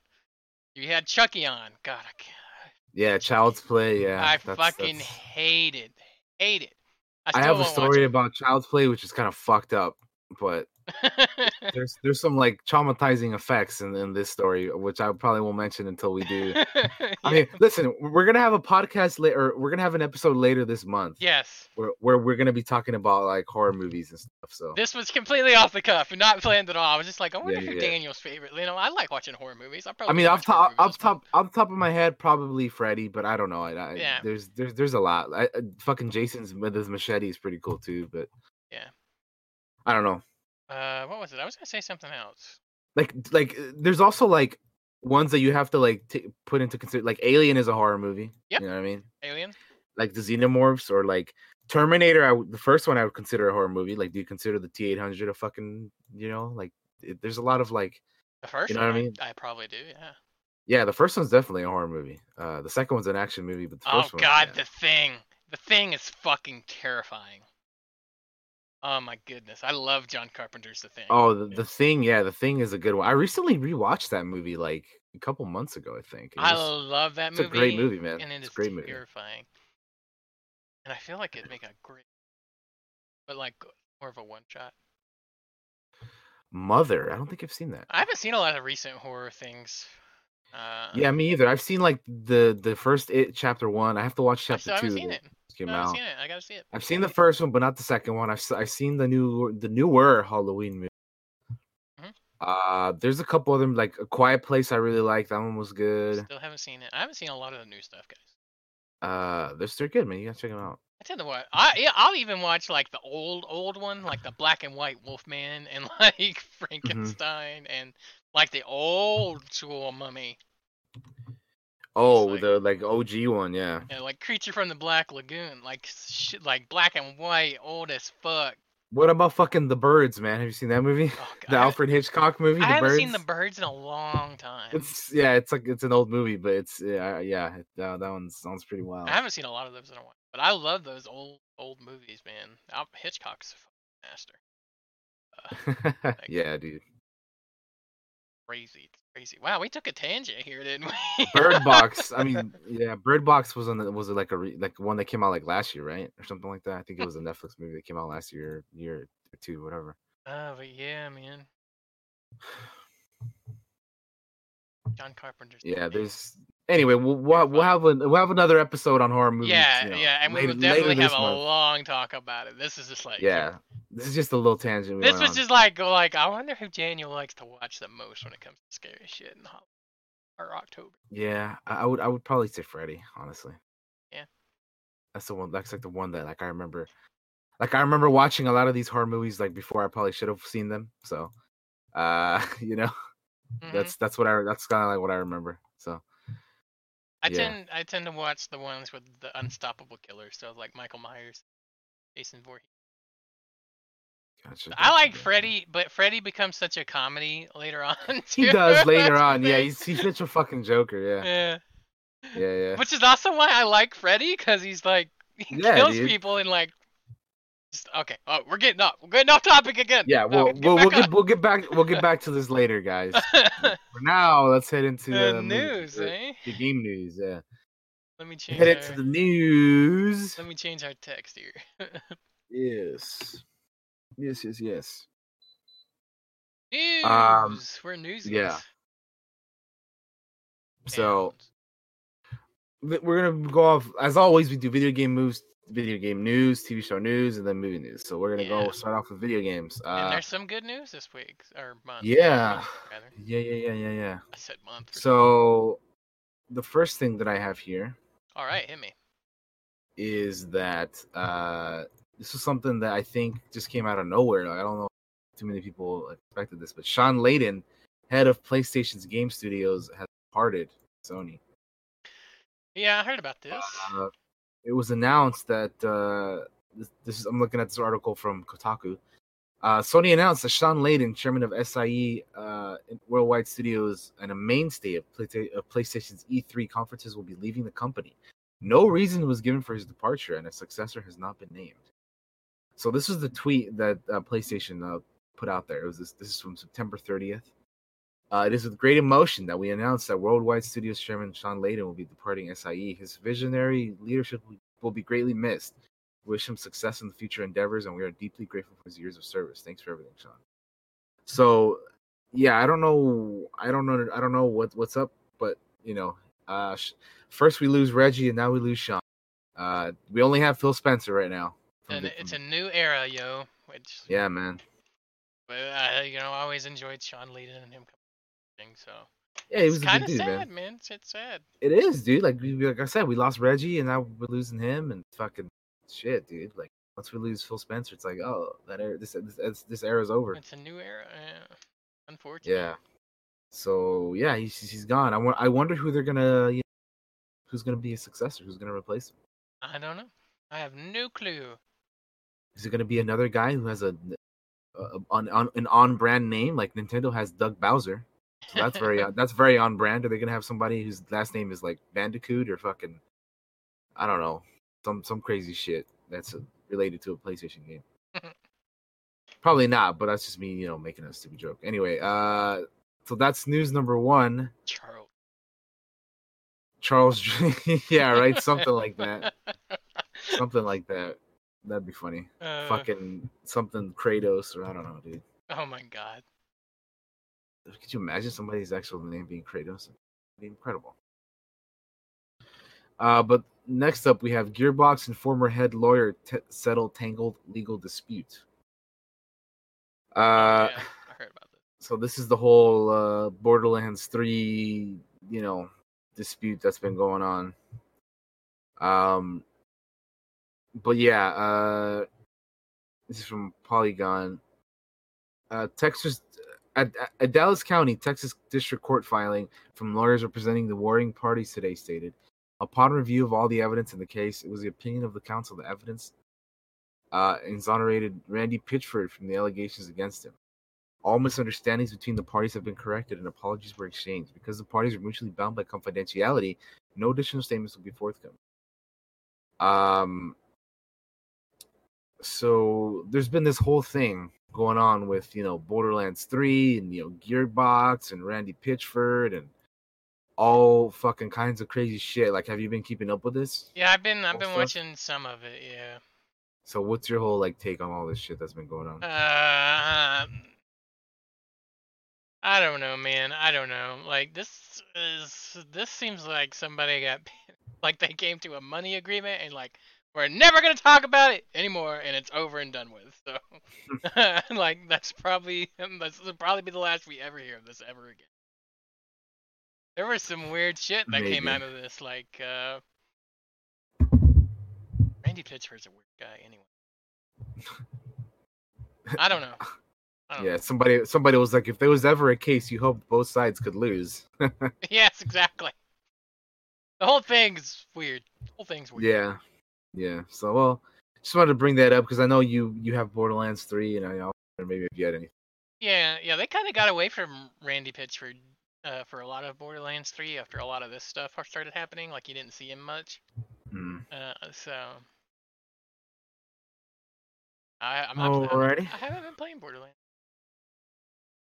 Speaker 1: You had Chucky on. God, I can't.
Speaker 2: Yeah, Child's Play. Yeah,
Speaker 1: I
Speaker 2: that's-
Speaker 1: fucking
Speaker 2: that's-
Speaker 1: hated, hated. I,
Speaker 2: I have a story about Child's Play, which is kind of fucked up, but
Speaker 1: it.
Speaker 2: There's there's some like traumatizing effects in, in this story, which I probably won't mention until we do. I mean, listen, we're gonna have a podcast later. We're gonna have an episode later this month.
Speaker 1: yes,
Speaker 2: where, where we're gonna be talking about like horror movies and stuff. So
Speaker 1: this was completely off the cuff and not planned at all. I was just like, I wonder
Speaker 2: Yeah,
Speaker 1: who
Speaker 2: yeah.
Speaker 1: Daniel's favorite. You know, I like watching horror movies. I probably.
Speaker 2: I mean, off top, off top, off the top of my head, probably Freddy, but I don't know. I, I,
Speaker 1: Yeah.
Speaker 2: There's there's there's a lot. I, I- fucking Jason's with his machete is pretty cool too, but
Speaker 1: Yeah.
Speaker 2: I don't know.
Speaker 1: Uh, what was it? I was gonna say something else.
Speaker 2: Like like uh, there's also like ones that you have to like t- put into consider. Like Alien is a horror movie.
Speaker 1: Yep.
Speaker 2: You know what I mean?
Speaker 1: Alien.
Speaker 2: Like the Xenomorphs or like Terminator. I the first one I would consider a horror movie. Like, do you consider the T eight hundred a fucking you know like? It, there's a lot of like
Speaker 1: The first
Speaker 2: You know
Speaker 1: one,
Speaker 2: what I mean?
Speaker 1: I, probably do. Yeah.
Speaker 2: yeah. The first one's definitely a horror movie. Uh, the second one's an action movie, but the
Speaker 1: Oh
Speaker 2: first one,
Speaker 1: God,
Speaker 2: yeah.
Speaker 1: the thing. The thing is fucking terrifying. Oh my goodness, I love John Carpenter's The Thing.
Speaker 2: Oh, the, the thing, yeah, the thing is a good one. I recently rewatched that movie like a couple months ago, I think. It
Speaker 1: I love that movie.
Speaker 2: it's a great movie, man.
Speaker 1: And it
Speaker 2: It's
Speaker 1: is
Speaker 2: a great movie.
Speaker 1: terrifying. And I feel like it'd make a great, but like more of a one shot.
Speaker 2: Mother, I don't think I've seen that.
Speaker 1: I haven't seen a lot of recent horror things. Uh,
Speaker 2: Yeah, me either. I've seen like the the first it chapter one. I have to watch
Speaker 1: I
Speaker 2: chapter
Speaker 1: still haven't
Speaker 2: two.
Speaker 1: seen it.
Speaker 2: Came
Speaker 1: I haven't seen it. I gotta see it.
Speaker 2: I've seen the first one, but not the second one. I've I've seen the new the newer Halloween movie.
Speaker 1: Mhm.
Speaker 2: Uh, there's a couple of them like a Quiet Place. I really like that one was good.
Speaker 1: Still haven't seen it. I haven't seen a lot of the new stuff, guys.
Speaker 2: Uh, they're still good, man. You gotta check them out.
Speaker 1: I tend to watch. I yeah, I'll even watch like the old old one, like the black and white Wolfman and like
Speaker 2: Mm-hmm.
Speaker 1: Frankenstein and like the old school Mummy.
Speaker 2: Oh,
Speaker 1: like-
Speaker 2: the like OG one, yeah.
Speaker 1: Yeah, like Creature from the Black Lagoon, like shit, like black and white, old as fuck.
Speaker 2: What about fucking the birds, man? Have you seen that movie?
Speaker 1: Oh,
Speaker 2: The Alfred Hitchcock movie,
Speaker 1: I
Speaker 2: The
Speaker 1: haven't
Speaker 2: Birds.
Speaker 1: seen the birds in a long time.
Speaker 2: It's yeah, it's like it's an old movie, but it's yeah, yeah. Uh, that one sounds pretty wild.
Speaker 1: I haven't seen a lot of those in a while, but I love those old old movies, man. Hitchcock's a master. Uh,
Speaker 2: yeah, dude.
Speaker 1: Crazy, it's crazy. Wow, we took a tangent here, didn't we?
Speaker 2: Bird Box. I mean, yeah, Bird Box was on the, was it like a re, like one that came out like last year, right, or something like that. I think it hmm. was a Netflix movie that came out last year, year or two, whatever.
Speaker 1: Oh, but yeah, man. John Carpenter's.
Speaker 2: Yeah, there's anyway. We'll we'll, we'll have a, we'll have another episode on horror movies.
Speaker 1: Yeah,
Speaker 2: you know,
Speaker 1: yeah, and we will definitely have a
Speaker 2: month.
Speaker 1: long talk about it. This is just like
Speaker 2: Yeah, this is just a little tangent. we
Speaker 1: This was
Speaker 2: on.
Speaker 1: just like like I wonder who Daniel likes to watch the most when it comes to scary shit in Hol- or October.
Speaker 2: Yeah, I, I would I would probably say Freddy, honestly.
Speaker 1: Yeah.
Speaker 2: That's the one that's like the one that like I remember like I remember watching a lot of these horror movies like before I probably should have seen them. So uh you know,
Speaker 1: Mhm.
Speaker 2: that's that's what I that's kinda like what I remember. So
Speaker 1: I
Speaker 2: yeah.
Speaker 1: tend I tend to watch the ones with the unstoppable killers, so like Michael Myers, Jason Voorhees.
Speaker 2: gotcha.
Speaker 1: I like. Freddy, but Freddy becomes such a comedy later on.
Speaker 2: He does later on. Yeah, he's he's such a fucking joker, yeah.
Speaker 1: yeah.
Speaker 2: Yeah, yeah.
Speaker 1: Which is also why I like Freddy, because he's like he
Speaker 2: Yeah,
Speaker 1: kills
Speaker 2: dude.
Speaker 1: people and like. Just, okay, oh, we're getting off. We're getting off topic again.
Speaker 2: Yeah,
Speaker 1: No,
Speaker 2: we'll
Speaker 1: get
Speaker 2: we'll,
Speaker 1: back
Speaker 2: we'll get we'll get back we'll get back to this later, guys. For now, let's head into
Speaker 1: the
Speaker 2: the
Speaker 1: news,
Speaker 2: the-
Speaker 1: eh?
Speaker 2: the game news, yeah.
Speaker 1: Let me change.
Speaker 2: Head
Speaker 1: our,
Speaker 2: into the news.
Speaker 1: Let me change our text here.
Speaker 2: Yes. Yes, yes, yes.
Speaker 1: news.
Speaker 2: Um,
Speaker 1: We're news.
Speaker 2: yeah. So we're gonna go off as always. We do video game moves, video game news, TV show news, and then movie news. So we're gonna
Speaker 1: Yeah.
Speaker 2: go start off with video games.
Speaker 1: and
Speaker 2: Uh,
Speaker 1: there's some good news this week or month.
Speaker 2: yeah. yeah, yeah, yeah, yeah, yeah.
Speaker 1: I said month.
Speaker 2: So the first thing that I have here
Speaker 1: All right, hit me.
Speaker 2: is that uh, this is something that I think just came out of nowhere. Like, I don't know if too many people expected this, but Shawn Layden, head of PlayStation's game studios, has departed Sony.
Speaker 1: Yeah, I heard about this.
Speaker 2: Uh, it was announced that uh, this, this is I'm looking at this article from Kotaku. Uh, Sony announced that Shawn Layden, chairman of SIE uh, Worldwide Studios and a mainstay of, Playsta- of PlayStation's E3 conferences, will be leaving the company. No reason was given for his departure, and a successor has not been named. So this was the tweet that uh, PlayStation uh, put out there. It was this. This is from September 30th. Uh, it is with great emotion that we announce that Worldwide Studios chairman Shawn Layden will be departing SIE. His visionary leadership will- be greatly missed. Wish him success in the future endeavors, and we are deeply grateful for his years of service. Thanks for everything, Shawn. So, yeah, I don't know, I don't know, I don't know what what's up, but you know, uh, sh- first we lose Reggie, and now we lose Shawn. Uh, we only have Phil Spencer right now.
Speaker 1: And
Speaker 2: the-
Speaker 1: it's
Speaker 2: from-
Speaker 1: a new era, yo. Which,
Speaker 2: yeah, man.
Speaker 1: but, uh, you know, I always enjoyed Shawn Layden and him So
Speaker 2: Yeah, he was
Speaker 1: it's
Speaker 2: a
Speaker 1: kind of
Speaker 2: dude,
Speaker 1: sad,
Speaker 2: man.
Speaker 1: man. It's, it's sad.
Speaker 2: It is, dude. Like we, like I said, we lost Reggie, and now we're losing him, and fucking shit, dude. Like once we lose Phil Spencer, it's like, oh, that era, this this this, era's over.
Speaker 1: It's a new era. Yeah. Unfortunate.
Speaker 2: Yeah. So yeah, he's he's gone. I want. I wonder who they're gonna, you know, who's gonna be a successor? Who's gonna replace him?
Speaker 1: I don't know. I have no clue.
Speaker 2: Is it gonna be another guy who has a, a on, on an on brand name like Nintendo has Doug Bowser? So that's very on- that's very on brand. Are they gonna have somebody whose last name is like Bandicoot or fucking, I don't know, some some crazy shit that's uh, related to a PlayStation game? Probably not, but that's just me, you know, making a stupid joke. Anyway, uh, so that's news number one.
Speaker 1: Charles.
Speaker 2: Charles, yeah, right, something like that, something like that. That'd be funny.
Speaker 1: Uh,
Speaker 2: Fucking something Kratos or I don't know, dude.
Speaker 1: Oh my god.
Speaker 2: Could you imagine somebody's actual name being Kratos? It'd be incredible. Uh, but next up, we have Gearbox and former head lawyer t- settle tangled legal dispute. Uh,
Speaker 1: yeah, I heard about this.
Speaker 2: so this is the whole uh, Borderlands three, you know, dispute that's been going on. Um, but yeah, uh, this is from Polygon. Uh, Texas, at, at Dallas County, Texas District Court filing from lawyers representing the warring parties today stated, upon review of all the evidence in the case, it was the opinion of the counsel the evidence uh, exonerated Randy Pitchford from the allegations against him. All misunderstandings between the parties have been corrected and apologies were exchanged. Because the parties are mutually bound by confidentiality, no additional statements will be forthcoming. Um, so there's been this whole thing going on with you know Borderlands 3 and you know Gearbox and Randy Pitchford and all fucking kinds of crazy shit. Like, have you been keeping up with this?
Speaker 1: Yeah, I've been I've been
Speaker 2: stuff?
Speaker 1: watching some of it. Yeah.
Speaker 2: So, what's your whole like take on all this shit that's been going on?
Speaker 1: Uh, I don't know, man. I don't know. Like this is this seems like somebody got like they came to a money agreement and like we're never gonna talk about it anymore and it's over and done with. So like that's probably that's will probably be the last we ever hear of this ever again. There was some weird shit that came out of this, like uh Randy Pitchford's a weird guy anyway. I don't know. I don't
Speaker 2: Yeah, somebody somebody was like, if there was ever a case, you hope both sides could lose.
Speaker 1: yes, exactly. The whole thing's weird. The whole thing's weird.
Speaker 2: yeah, yeah. So, well, just wanted to bring that up because I know you you have Borderlands three, and I know maybe if you had any.
Speaker 1: Yeah, yeah. They kind of got away from Randy Pitchford uh, for a lot of Borderlands 3 after a lot of this stuff started happening. Like you didn't see him much.
Speaker 2: Hmm.
Speaker 1: Uh, so I, I'm, I'm-
Speaker 2: Alrighty.
Speaker 1: I haven't been playing Borderlands.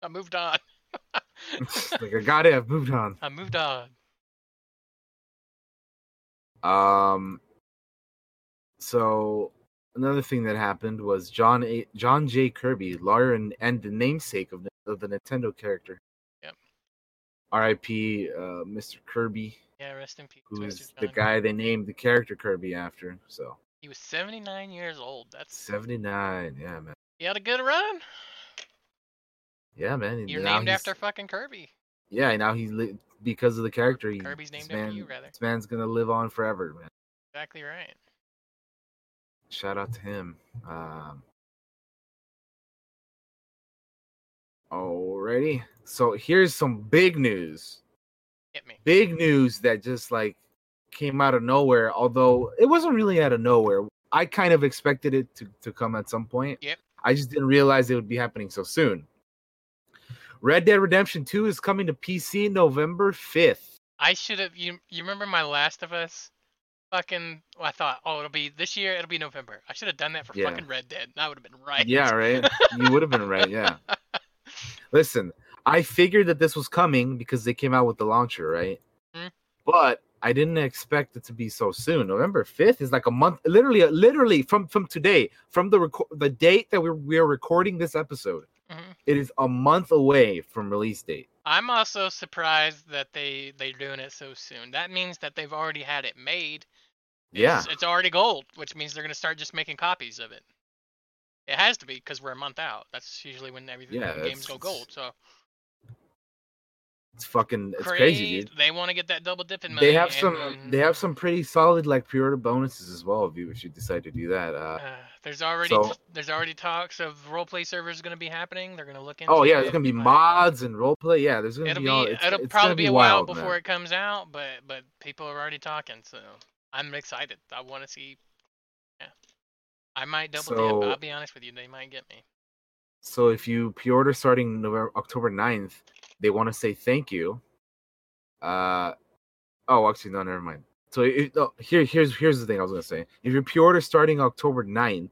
Speaker 1: I moved on.
Speaker 2: like I got it. I've moved on.
Speaker 1: I moved on.
Speaker 2: Um. So another thing that happened was John A- John J. Kirby, lawyer and, and the namesake of the, of the Nintendo character.
Speaker 1: Yep.
Speaker 2: R.I.P. Uh, Mr. Kirby,
Speaker 1: Yeah, rest in peace.
Speaker 2: who is the guy they named the character Kirby after. So
Speaker 1: He was 79 years old. That's
Speaker 2: seventy nine. Yeah, man.
Speaker 1: he had a good run.
Speaker 2: Yeah, man.
Speaker 1: You're named
Speaker 2: he's-
Speaker 1: after fucking Kirby.
Speaker 2: Yeah, now he's li- because of the character. He,
Speaker 1: Kirby's named after
Speaker 2: man,
Speaker 1: you, rather.
Speaker 2: This man's gonna live on forever, man.
Speaker 1: Exactly right.
Speaker 2: Shout out to him. Um, alrighty. So here's some big news.
Speaker 1: Hit me.
Speaker 2: Big news that just like came out of nowhere. Although it wasn't really out of nowhere. I kind of expected it to, to come at some point.
Speaker 1: Yep.
Speaker 2: I just didn't realize it would be happening so soon. Red Dead Redemption 2 is coming to PC November 5th.
Speaker 1: I should have. You you remember my Last of Us? Fucking. I thought, oh, it'll be this year. It'll be November. I should have done that for
Speaker 2: Yeah.
Speaker 1: fucking Red Dead. That would have been right.
Speaker 2: Yeah, right? you would have been right, yeah. Listen, I figured that this was coming because they came out with the launcher, right?
Speaker 1: Mhm.
Speaker 2: But I didn't expect it to be so soon. November fifth is like a month, literally, literally from from today, from the reco- the date that we're we are recording this episode.
Speaker 1: Mhm.
Speaker 2: It is a month away from release date.
Speaker 1: I'm also surprised that they they're doing it so soon. That means that they've already had it made.
Speaker 2: Yeah,
Speaker 1: It's, it's already gold, which means they're gonna start just making copies of it. It has to be because we're a month out. That's usually when everything
Speaker 2: Yeah,
Speaker 1: games go gold. So
Speaker 2: it's fucking it's crazy, dude.
Speaker 1: They want to get that double dipping money.
Speaker 2: They have some
Speaker 1: then,
Speaker 2: they have some pretty solid like pre-order bonuses as well if you if you decide to do that. Uh,
Speaker 1: Uh, there's already
Speaker 2: So-
Speaker 1: there's already talks of roleplay servers going to be happening. They're going to look into.
Speaker 2: oh yeah,
Speaker 1: it.
Speaker 2: there's gonna be mods and roleplay. Yeah, there's gonna
Speaker 1: It'll
Speaker 2: be all. It's,
Speaker 1: it'll
Speaker 2: it's
Speaker 1: probably be, a while before
Speaker 2: man.
Speaker 1: it comes out, but but people are already talking, so I'm excited. I want to see. Yeah, I might double
Speaker 2: So-
Speaker 1: dip. I'll be honest with you, they might get me.
Speaker 2: So if you pre-order starting November October 9th, they want to say thank you. Uh oh, actually no, never mind. So oh, here here's here's the thing I was gonna say. If you pre-order starting October 9th,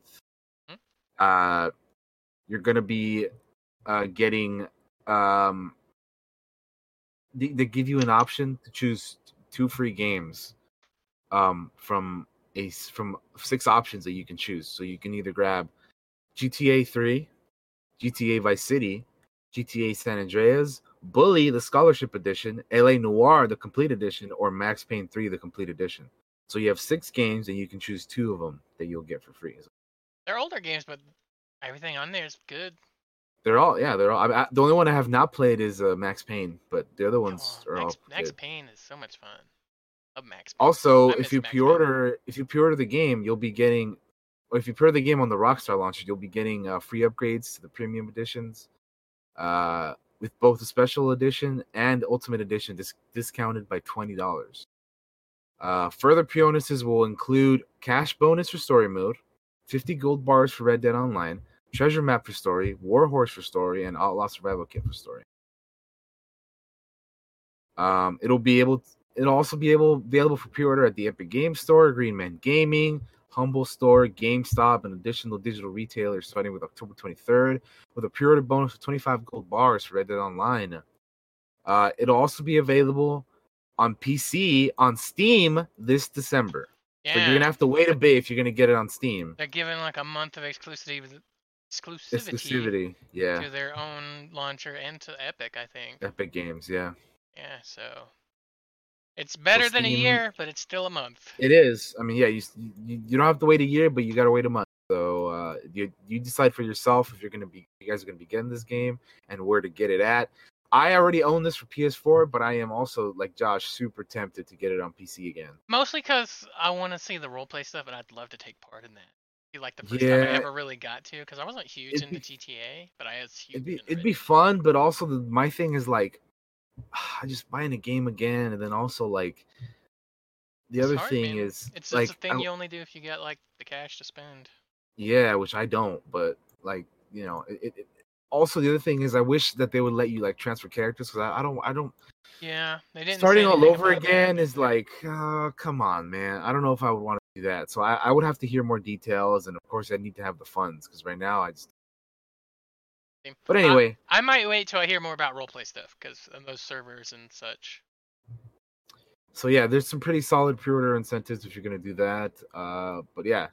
Speaker 1: Hmm?
Speaker 2: uh, you're gonna be uh getting um. They, they give you an option to choose two free games, um, from a from six options that you can choose. So you can either grab GTA 3, GTA Vice City, GTA San Andreas, Bully, the Scholarship Edition, LA Noire, the Complete Edition, or Max Payne 3, the Complete Edition. So you have six games and you can choose two of them that you'll get for free.
Speaker 1: They're older games, but everything on there is good.
Speaker 2: They're all, yeah, they're all. I, I, the only one I have not played is uh, Max Payne, but the other ones
Speaker 1: on,
Speaker 2: are
Speaker 1: Max,
Speaker 2: all
Speaker 1: Max
Speaker 2: good.
Speaker 1: Payne is so much fun. Love Max. Payne.
Speaker 2: Also, if you pre-order, if you pre-order the game, you'll be getting, or if you pre-order the game on the Rockstar launcher, you'll be getting uh, free upgrades to the premium editions, uh, with both the special edition and ultimate edition dis- discounted by twenty dollars. Uh, further pre-bonuses will include cash bonus for story mode, fifty gold bars for Red Dead Online, treasure map for story, Warhorse for story, and Outlaw Survival Kit for story. Um, it'll be able. It'll also be able available for pre-order at the Epic Game Store, Green Man Gaming, Humble Store, GameStop, and additional digital retailers starting with October 23rd, with a pre-order bonus of 25 gold bars for Red Dead Online. Uh, it'll also be available on PC on Steam this December.
Speaker 1: yeah,
Speaker 2: But you're gonna have to wait a bit if you're gonna get it on Steam.
Speaker 1: they're giving like a month of exclusivity exclusivity,
Speaker 2: Exclusivity, yeah.
Speaker 1: to their own launcher and to Epic, I think.
Speaker 2: Epic Games, yeah.
Speaker 1: Yeah, so it's better than a year, but it's still a month.
Speaker 2: It is. I mean, yeah, you, you you don't have to wait a year, but you gotta wait a month. So uh, you you decide for yourself if you're gonna be you guys are gonna be getting this game and where to get it at. I already own this for PS4, but I am also like Josh, super tempted to get it on PC again.
Speaker 1: Mostly because I want to see the roleplay stuff, and I'd love to take part in that. Be like the first time I
Speaker 2: Yeah.
Speaker 1: ever really got to, because I wasn't huge
Speaker 2: It'd
Speaker 1: into
Speaker 2: be-
Speaker 1: GTA, but I was huge.
Speaker 2: It'd be it'd be fun, but also the, my thing is like, I just buying a game again, and then also like the
Speaker 1: It's
Speaker 2: other
Speaker 1: hard,
Speaker 2: thing
Speaker 1: man.
Speaker 2: is
Speaker 1: It's
Speaker 2: like
Speaker 1: just a thing
Speaker 2: I-
Speaker 1: you only do if you got like the cash to spend.
Speaker 2: Yeah, which I don't, but like you know, it, it, also the other thing is I wish that they would let you like transfer characters because I, I don't I don't
Speaker 1: Yeah, they didn't.
Speaker 2: starting all over again is like uh, come on man I don't know if I would want to do that so I, I would have to hear more details and of course I need to have the funds because right now I just but anyway
Speaker 1: I might wait till I hear more about roleplay stuff, because those servers and such.
Speaker 2: so yeah, there's some pretty solid pre-order incentives if you're gonna do that. Uh, but yeah,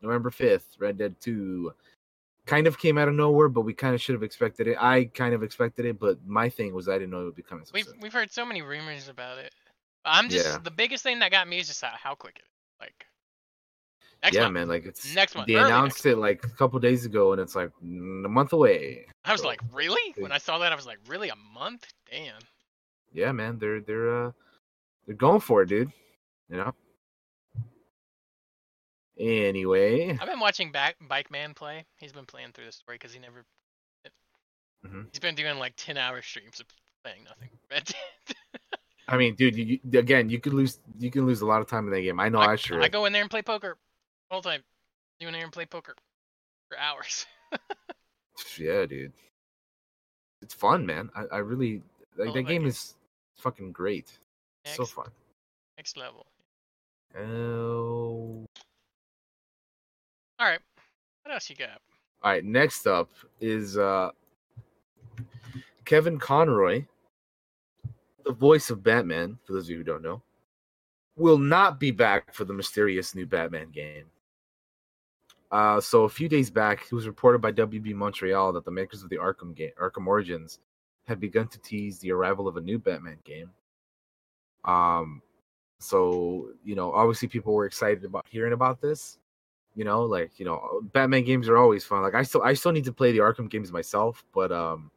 Speaker 2: November fifth, Red Dead Two, kind of came out of nowhere, but we kind of should have expected it. I kind of expected it, but my thing was I didn't know it would be coming so
Speaker 1: We've
Speaker 2: soon.
Speaker 1: we've heard so many rumors about it. I'm just
Speaker 2: Yeah.
Speaker 1: the biggest thing that got me is just how, how quick it is. Like next
Speaker 2: yeah,
Speaker 1: month.
Speaker 2: man, like it's
Speaker 1: Next month,
Speaker 2: They announced it like a couple days ago, and it's like a month away.
Speaker 1: I was
Speaker 2: so-
Speaker 1: like, really? When I saw that, I was like, really? A month? Damn.
Speaker 2: Yeah, man, they're they're uh they're going for it, dude. You know. Anyway,
Speaker 1: I've been watching back Bike Man play. He's been playing through the story because he never.
Speaker 2: Mhm.
Speaker 1: He's been doing like ten hour streams of playing nothing.
Speaker 2: I mean, dude, you, again, you could lose you can lose a lot of time in that game. I know, I, sure.
Speaker 1: I go in there and play poker all the time. There and play poker for hours.
Speaker 2: Yeah, dude. It's fun, man. I, I really like
Speaker 1: love
Speaker 2: that game is fucking great. It's so fun.
Speaker 1: Next level.
Speaker 2: Oh.
Speaker 1: All right. What else you got?
Speaker 2: All right, next up is uh Kevin Conroy, the voice of Batman, for those of you who don't know, will not be back for the mysterious new Batman game. Uh, so a few days back, it was reported by WB Montreal that the makers of the Arkham game, Arkham Origins, had begun to tease the arrival of a new Batman game. Um, so you know, obviously, people were excited about hearing about this. You know, like you know, Batman games are always fun. Like I still, I still need to play the Arkham games myself, but um,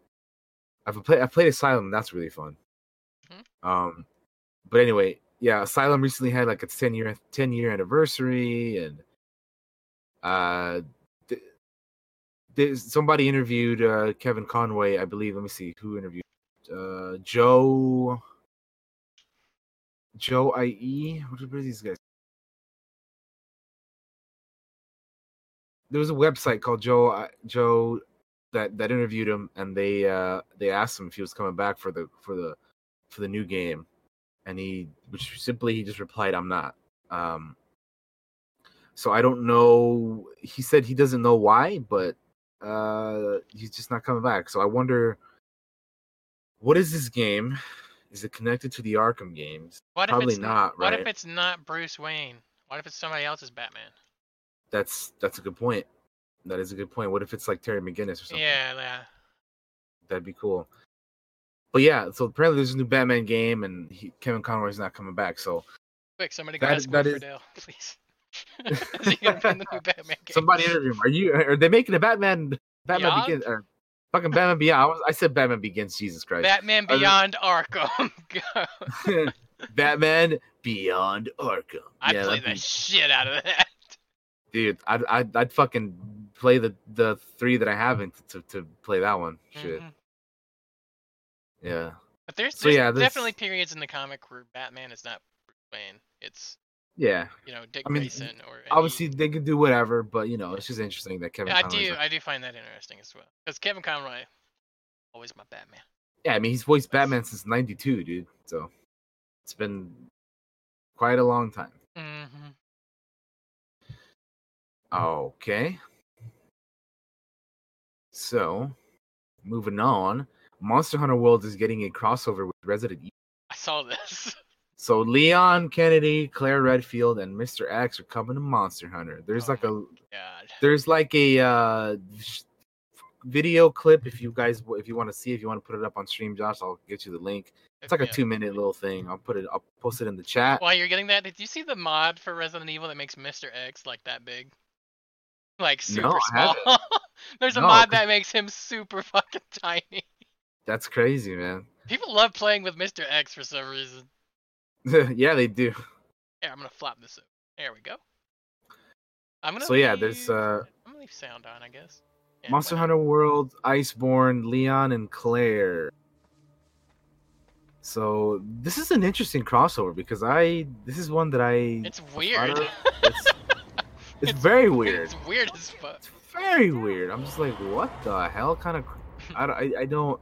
Speaker 2: I've played, I've played Asylum. And that's really fun. Um, but anyway, yeah, Asylum recently had like its ten year, ten year anniversary, and uh, th- there's somebody interviewed uh Kevin Conroy, I believe. Let me see who interviewed. Uh, Joe. Joe IE. What are these guys? there was a website called Joe uh, Joe that that interviewed him, and they uh they asked him if he was coming back for the for the for the new game, and he which simply he just replied, "I'm not." Um, so I don't know. He said he doesn't know why, but uh he's just not coming back. So I wonder, what is this game? Is it connected to the Arkham games?
Speaker 1: What
Speaker 2: Probably
Speaker 1: if it's
Speaker 2: not,
Speaker 1: What
Speaker 2: right?
Speaker 1: if it's not Bruce Wayne? What if it's somebody else's Batman?
Speaker 2: That's that's a good point. That is a good point. What if it's like Terry McGinnis or something?
Speaker 1: Yeah, yeah.
Speaker 2: That'd be cool. But yeah, so apparently there's a new Batman game, and he, Kevin Conroy's not coming back. So
Speaker 1: Quick, somebody go
Speaker 2: That-
Speaker 1: ask
Speaker 2: that is-
Speaker 1: Friedle, please. Is he gonna be in the new
Speaker 2: somebody interview him. Are you? Are they making a Batman? Batman
Speaker 1: Beyond?
Speaker 2: Begins? Or fucking Batman Beyond? I, was, I said Batman Begins. Jesus Christ.
Speaker 1: Batman Beyond Arkham.
Speaker 2: Batman Beyond Arkham.
Speaker 1: I'd
Speaker 2: yeah,
Speaker 1: play the
Speaker 2: be-
Speaker 1: shit out of that.
Speaker 2: dude. I'd, I'd I'd fucking play the the three that I haven't to to play that one. Shit.
Speaker 1: Mhm.
Speaker 2: Yeah.
Speaker 1: But there's,
Speaker 2: So,
Speaker 1: there's
Speaker 2: yeah, this-
Speaker 1: definitely periods in the comic where Batman is not Bruce Wayne. It's
Speaker 2: Yeah.
Speaker 1: you know Dick
Speaker 2: I mean,
Speaker 1: Grayson or any-
Speaker 2: Obviously they could do whatever, but you know it's just interesting that Kevin.
Speaker 1: Yeah, I do.
Speaker 2: not-
Speaker 1: I do find that interesting as well. Because Kevin Conroy, always my Batman.
Speaker 2: Yeah, I mean he's voiced Batman since '92, dude. So it's been quite a long time.
Speaker 1: hmm
Speaker 2: Okay. So, moving on, Monster Hunter World is getting a crossover with Resident Evil.
Speaker 1: I saw this.
Speaker 2: So Leon Kennedy, Claire Redfield, and Mr. X are coming to Monster Hunter. There's
Speaker 1: Oh
Speaker 2: like a
Speaker 1: God.
Speaker 2: there's like a uh video clip if you guys if you want to see if you want to put it up on stream josh i'll get you the link it's like a two minute little thing i'll put it i'll post it in the chat
Speaker 1: While you're getting that, did you see the mod for Resident Evil that makes Mr. X like that big? Like super
Speaker 2: No,
Speaker 1: small. There's a
Speaker 2: No,
Speaker 1: mod that makes him super fucking tiny.
Speaker 2: that's crazy man
Speaker 1: People love playing with Mr. X for some reason.
Speaker 2: yeah they do
Speaker 1: Here, I'm gonna flop this up. There we go. I'm gonna
Speaker 2: So, yeah, there's, uh,
Speaker 1: I'm gonna leave sound on, I guess. Yeah,
Speaker 2: monster hunter world iceborne leon and claire so this is an interesting crossover because i this is one that i
Speaker 1: It's weird.
Speaker 2: of. it's, it's very weird
Speaker 1: It's weird as fuck.
Speaker 2: It's very weird. I'm just like, what the hell kind of? I, don't- I, I don't.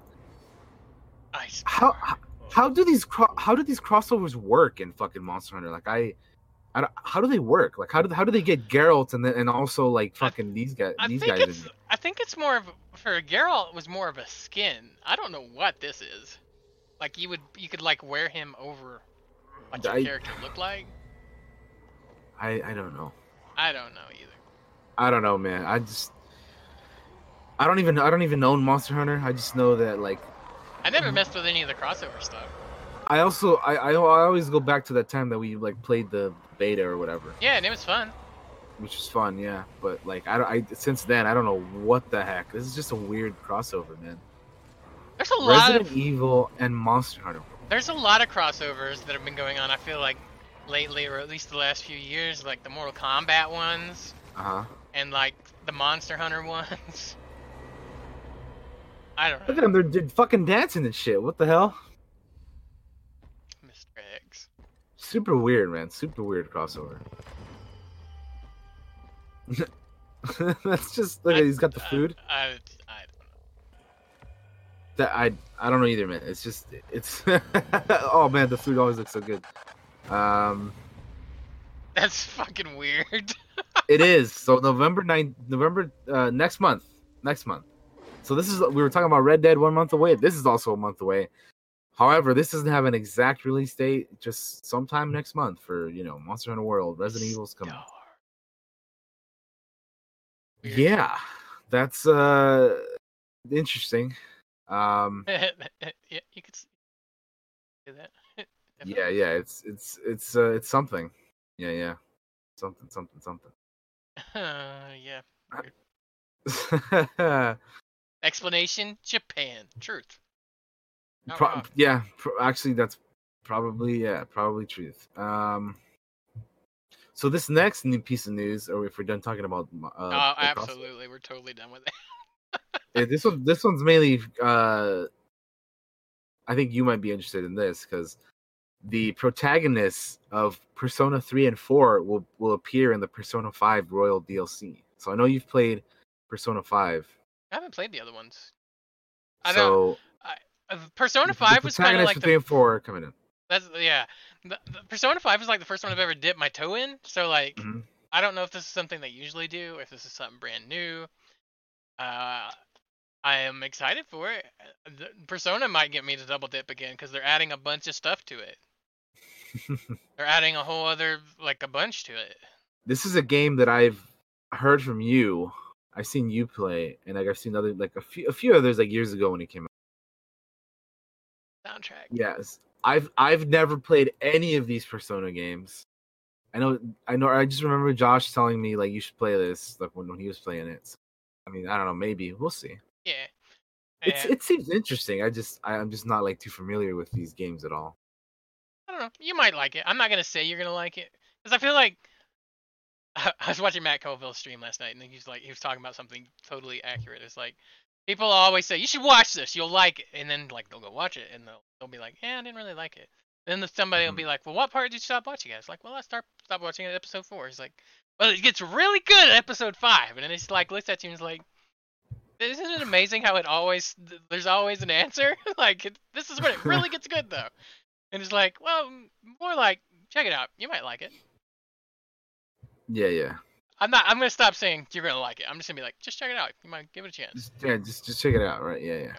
Speaker 1: Ice.
Speaker 2: How how, how do these cro- how do these crossovers work in fucking Monster Hunter? Like I, I don't, how do they work? Like how do how do they get Geralt and then and also like
Speaker 1: I-
Speaker 2: fucking these guys
Speaker 1: I
Speaker 2: these
Speaker 1: think
Speaker 2: guys?
Speaker 1: it's
Speaker 2: in-
Speaker 1: I think it's more of for Geralt it was more of a skin. I don't know what this is. Like you would you could like wear him over what your
Speaker 2: I-
Speaker 1: character look like?
Speaker 2: I I don't know.
Speaker 1: I don't know either.
Speaker 2: I don't know, man. I just I don't even I don't even own Monster Hunter. I just know that like
Speaker 1: I never messed with any of the crossover stuff.
Speaker 2: I also I I, I always go back to that time that we like played the beta or whatever,
Speaker 1: Yeah, and it was fun.
Speaker 2: which was fun, yeah. But like I don't I since then I don't know what the heck. This is just a weird crossover, man.
Speaker 1: There's a lot
Speaker 2: Resident
Speaker 1: of
Speaker 2: Evil and Monster Hunter.
Speaker 1: there's a lot of crossovers that have been going on. I feel like lately, or at least the last few years, like the Mortal Kombat ones
Speaker 2: Uh huh.
Speaker 1: and like the Monster Hunter ones. I don't
Speaker 2: Look at them, they're, they're fucking dancing and shit. What the hell?
Speaker 1: Mr. X.
Speaker 2: Super weird, man. Super weird crossover. That's just look at he's got the food.
Speaker 1: I, I, I don't know.
Speaker 2: That I I don't know either, man. It's just it's oh man, the food always looks so good. Um,
Speaker 1: That's fucking weird.
Speaker 2: it is so November 9th, November uh, next month, next month. So this is we were talking about Red Dead one month away. This is also a month away. However, this doesn't have an exact release date. Just sometime next month for you know Monster Hunter World, Resident Evil's coming.
Speaker 1: Weird.
Speaker 2: Yeah, that's uh interesting. Um,
Speaker 1: yeah, you could do that.
Speaker 2: yeah, yeah, it's it's it's uh, it's something. Yeah, yeah, something, something, something.
Speaker 1: Uh, yeah.
Speaker 2: Pro-
Speaker 1: Explanation: Japan. Truth. Wrong.
Speaker 2: yeah, pro- actually, that's probably yeah, probably truth. Um, so this next new piece of news, or if we're done talking about, uh,
Speaker 1: oh, absolutely. We're totally done with it.
Speaker 2: Yeah, this one, this one's mainly. Uh, I think you might be interested in this because the protagonists of Persona three and four will will appear in the Persona five Royal DLC. So I know you've played Persona five.
Speaker 1: I haven't played the other ones. I don't.
Speaker 2: so
Speaker 1: Uh, Persona Five was kind of like the
Speaker 2: four coming in.
Speaker 1: That's yeah. The, the Persona Five was like the first one I've ever dipped my toe in. So like,
Speaker 2: Mhm.
Speaker 1: I don't know if this is something they usually do, or if this is something brand new. Uh, I am excited for it. Uh, The, Persona might get me to double dip again because they're adding a bunch of stuff to it. They're adding a whole other like a bunch to it.
Speaker 2: this is a game that I've heard from you. I've seen you play, and like I've seen other like a few a few others like years ago when it came out.
Speaker 1: Soundtrack.
Speaker 2: Yes, I've I've never played any of these Persona games. I know I know I just remember Josh telling me like you should play this like when, when he was playing it. So, I mean I don't know maybe we'll see.
Speaker 1: Yeah.
Speaker 2: It's it seems interesting. I just I, I'm just not like too familiar with these games at all.
Speaker 1: I don't know. You might like it. I'm not gonna say you're gonna like it because I feel like I was watching Matt Colville's stream last night, and he's like, he was talking about something totally accurate. It's like people always say you should watch this, you'll like it, and then like they'll go watch it, and they'll they'll be like, yeah, I didn't really like it. Then the, somebody will
Speaker 2: Mhm.
Speaker 1: be like, well, what part did you stop watching? At? It's like, well, I start stop watching at episode four. He's like, well, it gets really good at episode five, and then he's like looks at you and is like. Isn't it amazing how it always th- there's always an answer? like it, this is when it really gets good though. And it's like, well, more like, check it out. You might like it.
Speaker 2: Yeah, yeah.
Speaker 1: I'm not. I'm gonna stop saying you're gonna like it. I'm just gonna be like, just check it out. You might give it a chance.
Speaker 2: Just yeah, just just check it out, right? Yeah, yeah.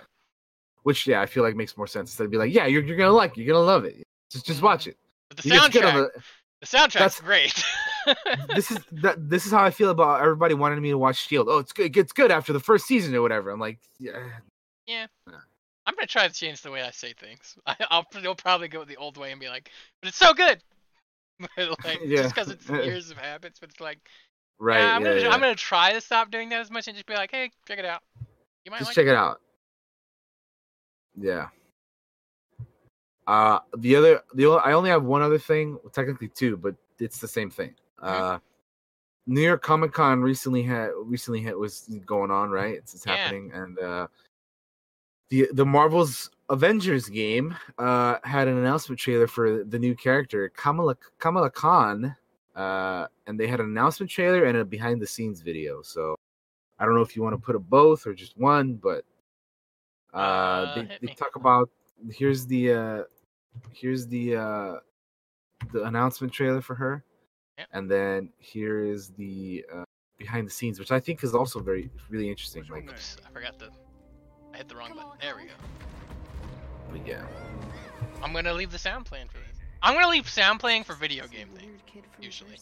Speaker 2: Which yeah, I feel like makes more sense instead of be like, yeah, you're you're gonna like, it, you're gonna love it. Just just mm-hmm. watch it.
Speaker 1: But the
Speaker 2: You get to
Speaker 1: soundtrack,
Speaker 2: the-
Speaker 1: the soundtrack's
Speaker 2: that's-
Speaker 1: great.
Speaker 2: this is that this is how I feel about everybody wanting me to watch Shield. Oh, it's good. It gets good after the first season or whatever. I'm like, yeah, yeah.
Speaker 1: I'm gonna try to change the way I say things. I, I'll you'll probably go the old way and be like, but it's so good. But, like
Speaker 2: Yeah.
Speaker 1: just because it's years of habits, but it's like,
Speaker 2: right.
Speaker 1: yeah, I'm
Speaker 2: yeah,
Speaker 1: gonna
Speaker 2: yeah.
Speaker 1: I'm gonna try to stop doing that as much and just be like, hey, check it out. You might
Speaker 2: just
Speaker 1: like
Speaker 2: check it out. Yeah. Uh, the other, the I only have one other thing, well, technically two, but it's the same thing. Uh, New York Comic Con recently had recently had was going on, right? It's, it's happening, and uh, the the Marvel's Avengers game uh had an announcement trailer for the new character Kamala Kamala Khan, uh, and they had an announcement trailer and a behind the scenes video. So I don't know if you want to put a both or just one, but uh,
Speaker 1: Uh,
Speaker 2: they, they talk about here's the uh here's the uh the announcement trailer for her
Speaker 1: Yep.
Speaker 2: and then here is the uh behind the scenes which i think is also very really interesting like
Speaker 1: Oops, I forgot the. I hit the wrong button. There we go.
Speaker 2: But yeah
Speaker 1: I'm gonna leave the sound playing for this. I'm gonna leave sound playing for video game things. usually.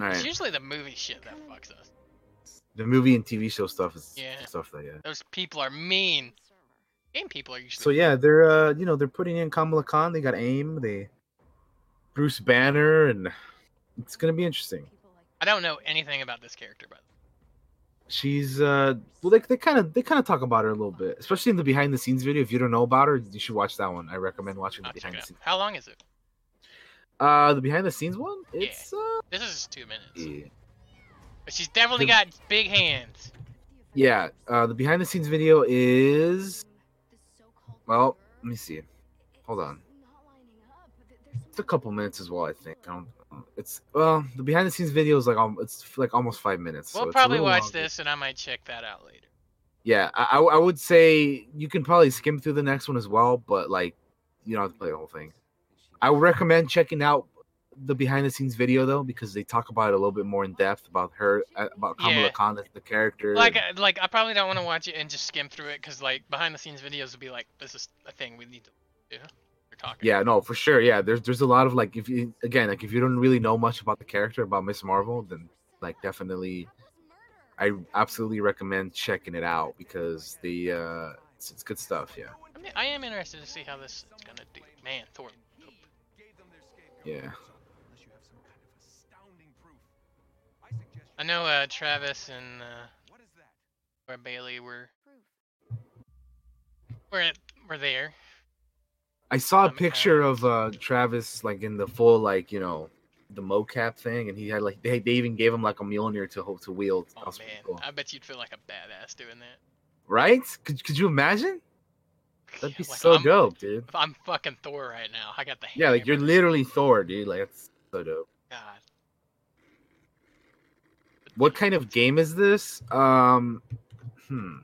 Speaker 2: All
Speaker 1: It's usually the movie shit that fucks us.
Speaker 2: The movie and TV show stuff is
Speaker 1: Yeah.
Speaker 2: stuff that yeah.
Speaker 1: Those people are mean. Game people are usually.
Speaker 2: So yeah, they're uh you know they're putting in Kamala Khan. They got AIM. They Bruce Banner, and it's gonna be interesting.
Speaker 1: I don't know anything about this character, but
Speaker 2: She's uh well they they kind of they kind of talk about her a little bit, especially in the behind the scenes video. If you don't know about her, you should watch that one. I recommend watching the
Speaker 1: I'll
Speaker 2: behind the scenes.
Speaker 1: How long is it?
Speaker 2: Uh, the behind the scenes one.
Speaker 1: Yeah.
Speaker 2: It's uh
Speaker 1: This is two minutes.
Speaker 2: yeah.
Speaker 1: But she's definitely
Speaker 2: The-
Speaker 1: got big hands.
Speaker 2: yeah. Uh, the behind the scenes video is well. Let me see. Hold on. It's a couple minutes as well. I think. I don't, it's well the behind the scenes video is like um, it's like almost five minutes. so
Speaker 1: We'll
Speaker 2: a
Speaker 1: probably watch
Speaker 2: longer.
Speaker 1: this, and I might check that out later.
Speaker 2: Yeah, I, I would say you can probably skim through the next one as well, but like you don't have to play the whole thing. I would recommend checking out the behind the scenes video though because they talk about it a little bit more in depth about her uh, about Kamala
Speaker 1: Yeah.
Speaker 2: Khan the character.
Speaker 1: Like, uh, like I probably don't want to watch it and just skim through it because like behind the scenes videos would be like, this is a thing we need to do. Talking.
Speaker 2: yeah, no, for sure. Yeah, there's there's a lot of like if you again like if you don't really know much about the character about Miss Marvel, then like definitely, I absolutely recommend checking it out because the uh it's, it's good stuff. Yeah,
Speaker 1: I, mean, I am interested to see how this is gonna do. Man, Thor.
Speaker 2: yeah.
Speaker 1: I know uh, Travis and uh, or Bailey were were were there.
Speaker 2: I saw a picture of uh Travis like in the full like you know the mocap thing, and he had like they, they even gave him like a Mjolnir to hold to wield.
Speaker 1: Oh man,
Speaker 2: cool.
Speaker 1: I bet you'd feel like a badass doing that.
Speaker 2: Right? Could could you imagine? That'd be
Speaker 1: Like,
Speaker 2: so
Speaker 1: I'm,
Speaker 2: dope, dude.
Speaker 1: I'm fucking Thor right now. I got the
Speaker 2: Yeah, like you're literally Thor, dude. Like that's so dope.
Speaker 1: God.
Speaker 2: What kind of game is this? Um, hmm.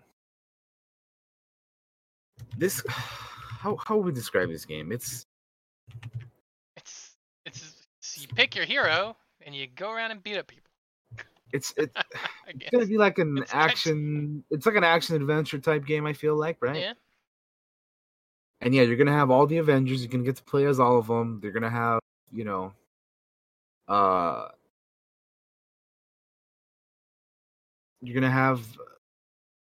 Speaker 2: This how how would we describe this game? It's
Speaker 1: It's it's you pick your hero and you go around and beat up people.
Speaker 2: it's it, it's gonna be like an
Speaker 1: It's
Speaker 2: action. It's like an action adventure type game. I feel like, right?
Speaker 1: Yeah.
Speaker 2: And yeah, you're gonna have all the Avengers. You're gonna get to play as all of them. They're gonna have, you know, uh, you're gonna have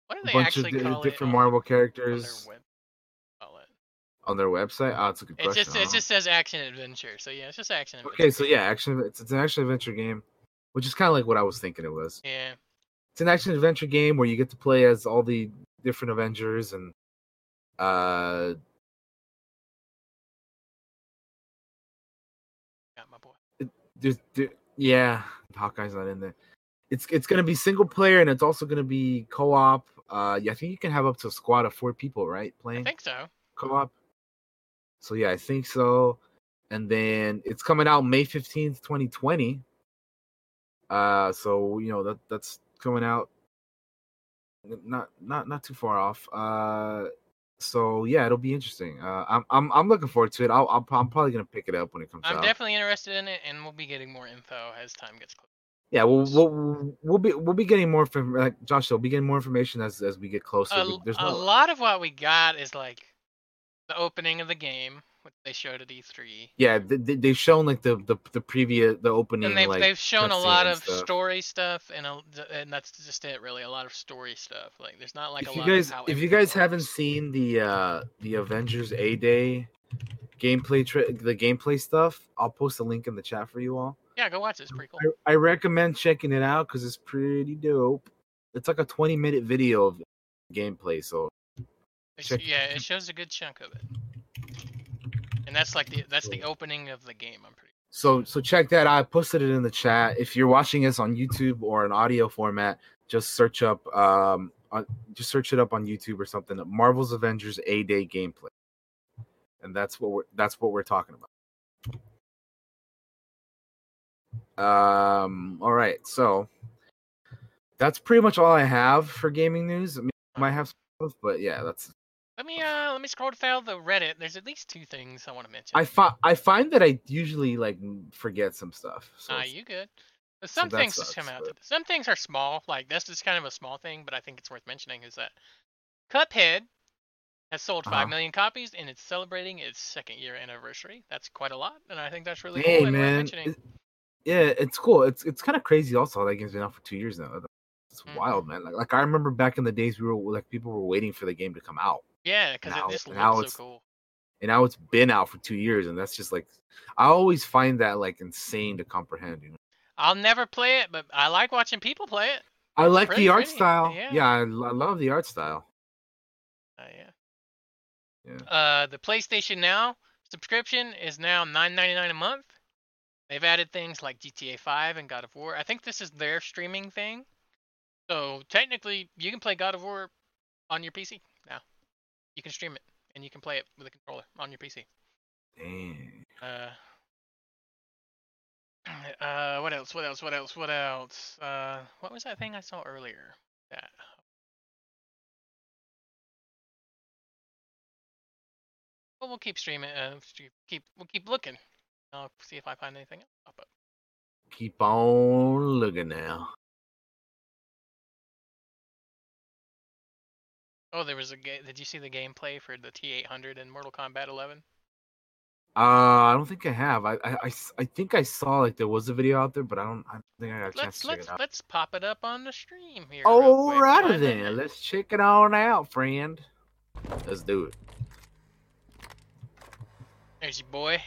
Speaker 1: What do
Speaker 2: a
Speaker 1: they
Speaker 2: bunch of
Speaker 1: actually
Speaker 2: di-
Speaker 1: call
Speaker 2: different
Speaker 1: it
Speaker 2: Marvel characters
Speaker 1: web- call it?
Speaker 2: On their website. Oh, it's a good
Speaker 1: It
Speaker 2: question.
Speaker 1: just it just says action adventure. So yeah, it's just action adventure.
Speaker 2: okay, so yeah, action. It's, it's an action adventure game, which is kind of like what I was thinking it was.
Speaker 1: Yeah.
Speaker 2: It's an action adventure game where you get to play as all the different Avengers and uh
Speaker 1: Got my boy.
Speaker 2: there's there, yeah hawkeye's not in there it's it's gonna be single player and it's also gonna be co-op uh yeah i think you can have up to a squad of four people right Playing.
Speaker 1: I think so.
Speaker 2: co-op so yeah i think so and then it's coming out may 15th 2020 uh so you know that that's coming out not not not too far off uh so yeah it'll be interesting uh i'm i'm, I'm looking forward to it I'll, I'll i'm probably gonna pick it up when it comes out.
Speaker 1: I'm definitely interested in it, and we'll be getting more info as time gets close.
Speaker 2: Yeah, we'll we'll, we'll be we'll be getting more from like Josh. We'll be getting more information as as we get closer.
Speaker 1: A,
Speaker 2: There's
Speaker 1: a lot of what we got is like the opening of the game, which they showed at E3.
Speaker 2: yeah, they, they- they've shown like the the the previous the opening.
Speaker 1: And they've,
Speaker 2: like,
Speaker 1: they've shown a lot of
Speaker 2: stuff.
Speaker 1: story stuff, and a, and that's just it, really. A lot of story stuff. Like, there's not like
Speaker 2: if
Speaker 1: a
Speaker 2: you
Speaker 1: lot
Speaker 2: guys
Speaker 1: of how
Speaker 2: if you guys haven't seen the uh the Avengers A Day gameplay tra- the gameplay stuff, I'll post a link in the chat for you all.
Speaker 1: yeah, go watch it. It's pretty cool.
Speaker 2: I, I recommend checking it out because it's pretty dope. It's like a 20 minute video of gameplay, so check-
Speaker 1: yeah, it shows a good chunk of it. And that's like the that's the opening of the game. I'm pretty.
Speaker 2: So so check that out. I posted it in the chat. If you're watching us on YouTube or an audio format, just search up um on, just search it up on YouTube or something. Marvel's Avengers A Day gameplay. And that's what we're that's what we're talking about. Um all right. So that's pretty much all I have for gaming news. I, mean, I might have some stuff, but yeah, that's
Speaker 1: Let me uh let me scroll down the Reddit. There's at least two things I want to mention.
Speaker 2: I find I find that I usually like forget some stuff. So
Speaker 1: Ah, you good? Some
Speaker 2: that
Speaker 1: things just
Speaker 2: sucks,
Speaker 1: come out.
Speaker 2: but-
Speaker 1: Some things are small. Like this is kind of a small thing, but I think it's worth mentioning. Is that Cuphead has sold
Speaker 2: Uh-huh.
Speaker 1: five million copies and it's celebrating its second year anniversary. That's quite a lot, and I think that's really
Speaker 2: Hey
Speaker 1: cool
Speaker 2: man,
Speaker 1: mentioning.
Speaker 2: it- yeah, it's cool. It's it's kind of crazy. Also, that game's been out for two years now. It's
Speaker 1: Mhm.
Speaker 2: wild, man. Like, like I remember back in the days, we were like people were waiting for the game to come out,
Speaker 1: Yeah, because
Speaker 2: now-
Speaker 1: it just
Speaker 2: now
Speaker 1: looks
Speaker 2: it's-
Speaker 1: so cool.
Speaker 2: and now it's been out for two years, and that's just like I always find that like insane to comprehend. You know,
Speaker 1: I'll never play it, but I like watching people play it.
Speaker 2: I like
Speaker 1: pretty
Speaker 2: the art
Speaker 1: pretty,
Speaker 2: style.
Speaker 1: yeah.
Speaker 2: Yeah, I, I love the art style.
Speaker 1: Uh, yeah.
Speaker 2: Yeah.
Speaker 1: Uh, the PlayStation Now subscription is now nine ninety nine a month. They've added things like GTA Five and God of War. I think this is their streaming thing. So technically, you can play God of War on your PC. You can stream it and you can play it with a controller on your PC.
Speaker 2: Dang.
Speaker 1: Uh, uh, what else? What else? What else? What else? Uh, what was that thing I saw earlier? That. Well, we'll keep streaming. Uh, keep we'll keep looking. I'll see if I find anything else pop up.
Speaker 2: Keep on looking now.
Speaker 1: Oh, there was a game. Did you see the gameplay for the T800 in Mortal Kombat 11?
Speaker 2: Uh, I don't think I have. I, I, I, think I saw like there was a video out there, but I don't. I don't think I got a chance
Speaker 1: Let's
Speaker 2: to check
Speaker 1: let's
Speaker 2: it out.
Speaker 1: let's pop it up on the stream here. real quick. Why
Speaker 2: Alrighty then, let's check it on out, friend. Let's do it.
Speaker 1: There's your boy.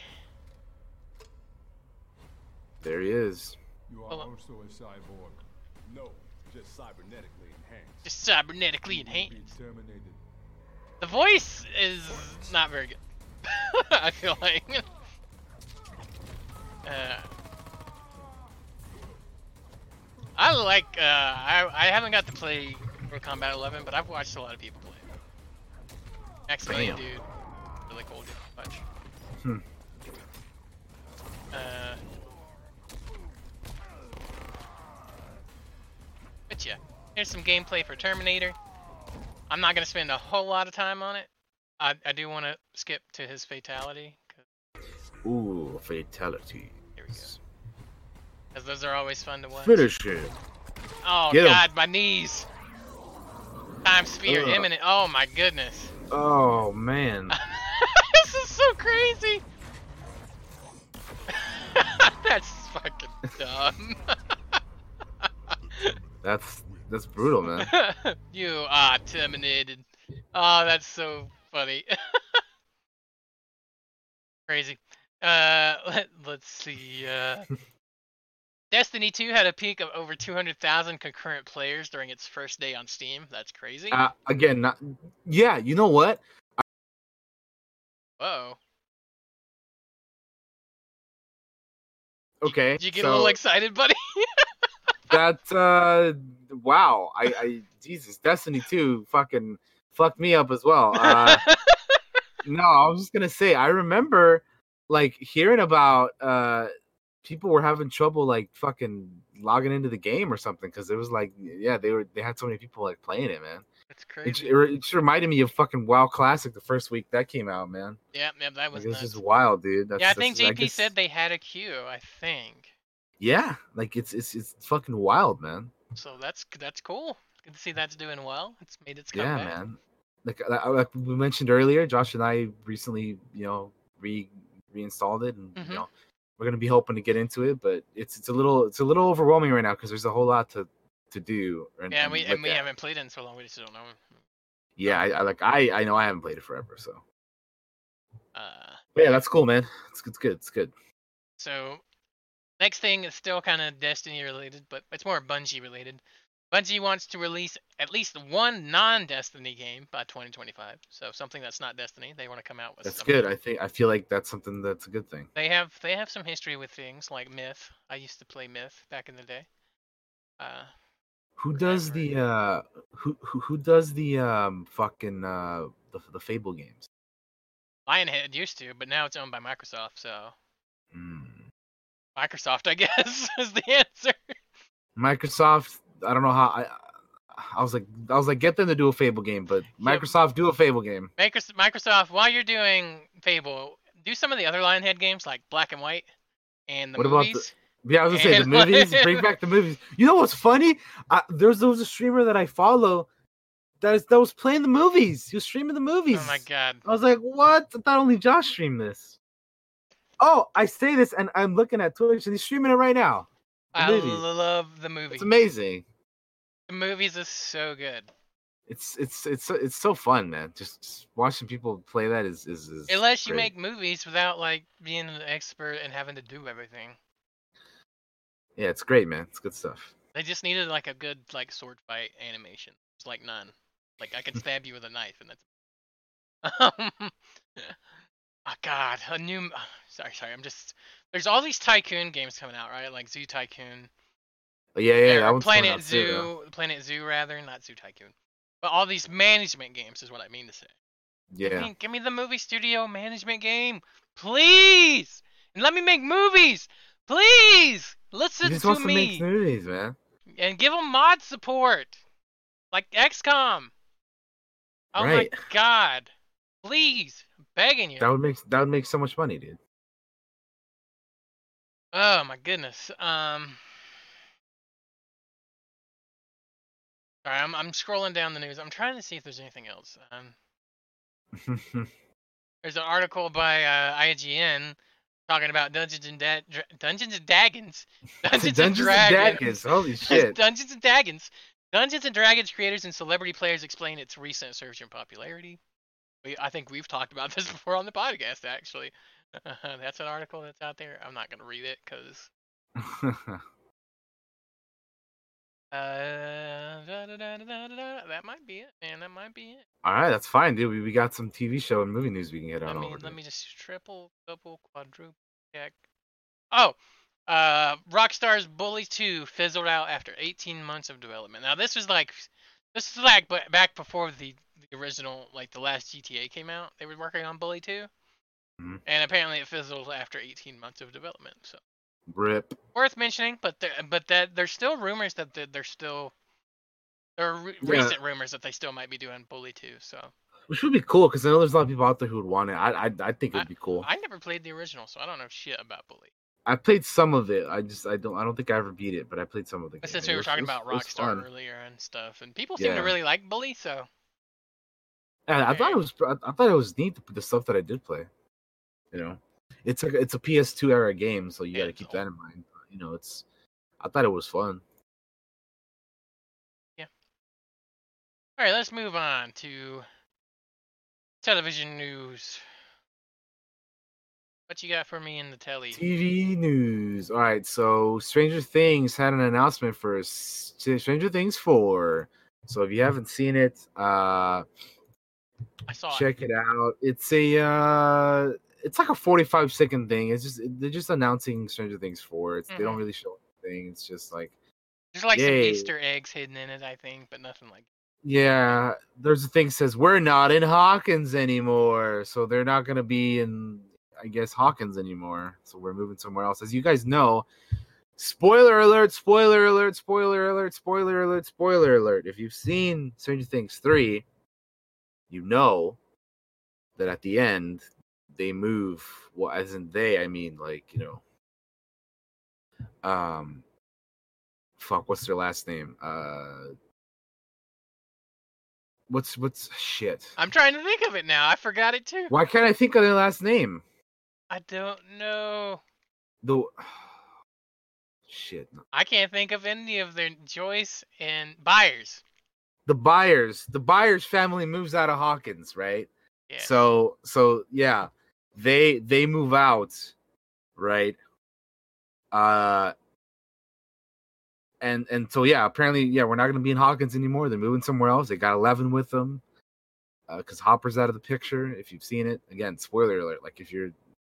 Speaker 2: There he is.
Speaker 3: You are also a cyborg.
Speaker 4: No, just cybernetically enhanced.
Speaker 1: Just cybernetically
Speaker 3: You
Speaker 1: enhanced. The voice is not very good. I feel like. uh, I like. Uh, I I haven't got to play Mortal Kombat 11, but I've watched a lot of people play. it. Maximilian,
Speaker 2: Damn.
Speaker 1: dude, really cool dude. Bunch.
Speaker 2: Hmm.
Speaker 1: Uh. But yeah, here's some gameplay for Terminator. I'm not gonna spend a whole lot of time on it. I I do want to skip to his fatality
Speaker 2: Ooh, fatality.
Speaker 1: Here we go. because those are always fun to watch.
Speaker 2: Finish him.
Speaker 1: Oh
Speaker 2: Get.
Speaker 1: God, my knees. Time sphere
Speaker 2: Ugh.
Speaker 1: imminent. Oh my goodness.
Speaker 2: Oh man.
Speaker 1: this is so crazy. That's fucking dumb.
Speaker 2: That's that's brutal, man.
Speaker 1: you are terminated. Oh, that's so funny. Crazy. Uh, let, let's see. Uh, Destiny 2 had a peak of over 200,000 concurrent players during its first day on Steam. That's crazy.
Speaker 2: Uh, again, not. Yeah, you know what?
Speaker 1: Whoa.
Speaker 2: Okay.
Speaker 1: Did you get
Speaker 2: so
Speaker 1: a little excited, buddy?
Speaker 2: That uh, wow. I, I Jesus, Destiny two fucking fucked me up as well. Uh, no, I was just gonna say I remember like hearing about uh people were having trouble like fucking logging into the game or something because it was like yeah they were they had so many people like playing it man.
Speaker 1: That's crazy.
Speaker 2: it, re- it just reminded me of fucking WoW Classic the first week that came out, man.
Speaker 1: yeah, yeah, that
Speaker 2: Like,
Speaker 1: was
Speaker 2: it
Speaker 1: nuts.
Speaker 2: just wild, dude. That's,
Speaker 1: yeah, I think JP
Speaker 2: guess-
Speaker 1: said they had a queue. I think.
Speaker 2: Yeah, like it's it's it's fucking wild, man.
Speaker 1: So that's that's cool. Good to see that's doing well. It's made its comeback.
Speaker 2: Yeah, man. Like, like like we mentioned earlier, Josh and I recently, you know, re reinstalled it, and
Speaker 1: Mhm.
Speaker 2: you know, we're gonna be hoping to get into it, but it's it's a little it's a little overwhelming right now because there's a whole lot to to do. And,
Speaker 1: Yeah, and we and we
Speaker 2: at.
Speaker 1: haven't played it in so long. We just don't know.
Speaker 2: Yeah, I, I like I I know I haven't played it forever, so
Speaker 1: Uh,
Speaker 2: but yeah, that's cool, man. It's it's good. It's good.
Speaker 1: so next thing is still kind of Destiny related, but it's more Bungie related. Bungie wants to release at least one non-Destiny game by 2025. So something that's not Destiny, they want to come out with.
Speaker 2: That's
Speaker 1: something.
Speaker 2: good. I think I feel like that's something that's a good thing.
Speaker 1: They have they have some history with things like Myth. I used to play Myth back in the day. Uh,
Speaker 2: Who does the uh who who, who does the um fucking uh the the Fable games?
Speaker 1: Lionhead used to, but now it's owned by Microsoft. So
Speaker 2: Hmm.
Speaker 1: Microsoft, I guess, is the answer.
Speaker 2: Microsoft, I don't know how I I was like I was like get them to do a Fable game, but. Microsoft do a Fable game.
Speaker 1: Microsoft, while you're doing Fable, do some of the other Lionhead games like Black and White and the
Speaker 2: What about the-
Speaker 1: movies.
Speaker 2: Yeah, I was gonna say the movies. bring back the movies. You know what's funny? I, there's there was a streamer that I follow that is that was playing the movies. He was streaming the movies.
Speaker 1: Oh my god.
Speaker 2: I was like, what? I thought only Josh streamed this. Oh, I say this and I'm looking at Twitch and he's streaming it right now. The
Speaker 1: I
Speaker 2: movies.
Speaker 1: love the movie.
Speaker 2: It's amazing.
Speaker 1: The movies is so good.
Speaker 2: It's it's it's so- it's so fun, man. Just, just watching people play that is is, is
Speaker 1: Unless you
Speaker 2: great.
Speaker 1: make movies without like being an expert and having to do everything.
Speaker 2: Yeah, it's great, man. It's good stuff.
Speaker 1: They just needed like a good like sword fight animation. It's like none. Like I could stab you with a knife and that's Oh god, a new sorry, sorry, I'm just there's all these tycoon games coming out, right? Like Zoo Tycoon.
Speaker 2: But yeah, yeah, that one's
Speaker 1: Planet
Speaker 2: out too,
Speaker 1: Zoo Planet Zoo rather, not Zoo Tycoon. But all these management games is what I mean to say.
Speaker 2: Yeah.
Speaker 1: Give me, give me the movie studio management game, please, and let me make movies, please.
Speaker 2: He
Speaker 1: Listen
Speaker 2: just
Speaker 1: to
Speaker 2: wants to
Speaker 1: me
Speaker 2: make movies, man.
Speaker 1: and give them mod support, like XCOM. Oh
Speaker 2: Right.
Speaker 1: my god, please, begging you.
Speaker 2: That would make that would make so much money, dude.
Speaker 1: Oh my goodness. Um. Sorry, I'm I'm scrolling down the news. I'm trying to see if there's anything else. Um, there's an article by uh, IGN talking about Dungeons and da- Dra- Dungeons and Dragons. Dungeons, and
Speaker 2: Dungeons
Speaker 1: Dragons.
Speaker 2: Dragons. Holy shit.
Speaker 1: Dungeons and Dragons. Dungeons and Dragons creators and celebrity players explain its recent surge in popularity. We, I think we've talked about this before on the podcast, actually. that's an article that's out there. I'm not going to read it because uh, da, da, da, that might be it, man. That might be it.
Speaker 2: All right, that's fine, dude. We, we got some TV show and movie news we can get
Speaker 1: Let me let me just triple, double, quadruple check. Oh, uh, Rockstar's Bully 2 fizzled out after 18 months of development. Now this was like, this is like ba- back before the the original, like the last GTA came out. They were working on Bully 2,
Speaker 2: Mhm.
Speaker 1: and apparently it fizzled after 18 months of development. So
Speaker 2: Rip.
Speaker 1: worth mentioning, but there, but that there's still rumors that they're, they're still. There are re-
Speaker 2: Yeah.
Speaker 1: recent rumors that they still might be doing Bully 2. So
Speaker 2: Which would be cool because I know there's a lot of people out there who would want it. I I, I think it would be cool.
Speaker 1: I never played the original, so I don't know shit about Bully.
Speaker 2: I played some of it. I just I don't I don't think I ever beat it, but I played some of the.
Speaker 1: But
Speaker 2: game.
Speaker 1: since we were
Speaker 2: was-
Speaker 1: talking
Speaker 2: was-
Speaker 1: about Rockstar earlier and stuff, and people seem
Speaker 2: Yeah.
Speaker 1: to really like Bully, so
Speaker 2: Yeah, I thought it was I, I thought it was neat the stuff that I did play. You know, it's a it's a PS2 era game, so you got to keep that in mind. But, you know, it's I thought it was fun. Yeah.
Speaker 1: All right, let's move on to television news. What you got for me in the telly?
Speaker 2: TV news. All right, so Stranger Things had an announcement for Stranger Things 4. So if you haven't seen it, uh
Speaker 1: I saw it.
Speaker 2: check it out. It's a uh it's like a 45 second thing. It's just they're just announcing Stranger Things 4. It's they don't
Speaker 1: Mhm.
Speaker 2: really show anything. It's just like
Speaker 1: There's like some Easter eggs hidden in it, I think, but nothing like.
Speaker 2: Yeah, there's a thing that says we're not in Hawkins anymore, so they're not gonna be in, I guess, Hawkins anymore. So we're moving somewhere else. As you guys know, spoiler alert! Spoiler alert! Spoiler alert! Spoiler alert! Spoiler alert! If you've seen Stranger Things three, you know that at the end they move. Well, as in they, I mean like you know, um, fuck, what's their last name? Uh what's what's shit
Speaker 1: I'm trying to think of it now. I forgot it too.
Speaker 2: why can't i think of their last name
Speaker 1: I don't know.
Speaker 2: the shit
Speaker 1: I can't think of any of their Joyce and Byers.
Speaker 2: The buyers the buyers family moves out of hawkins right
Speaker 1: Yeah.
Speaker 2: so so yeah they they move out right uh and and so yeah apparently yeah we're not gonna be in hawkins anymore they're moving somewhere else they got 11 with them because hopper's out of the picture if you've seen it again spoiler alert like if you're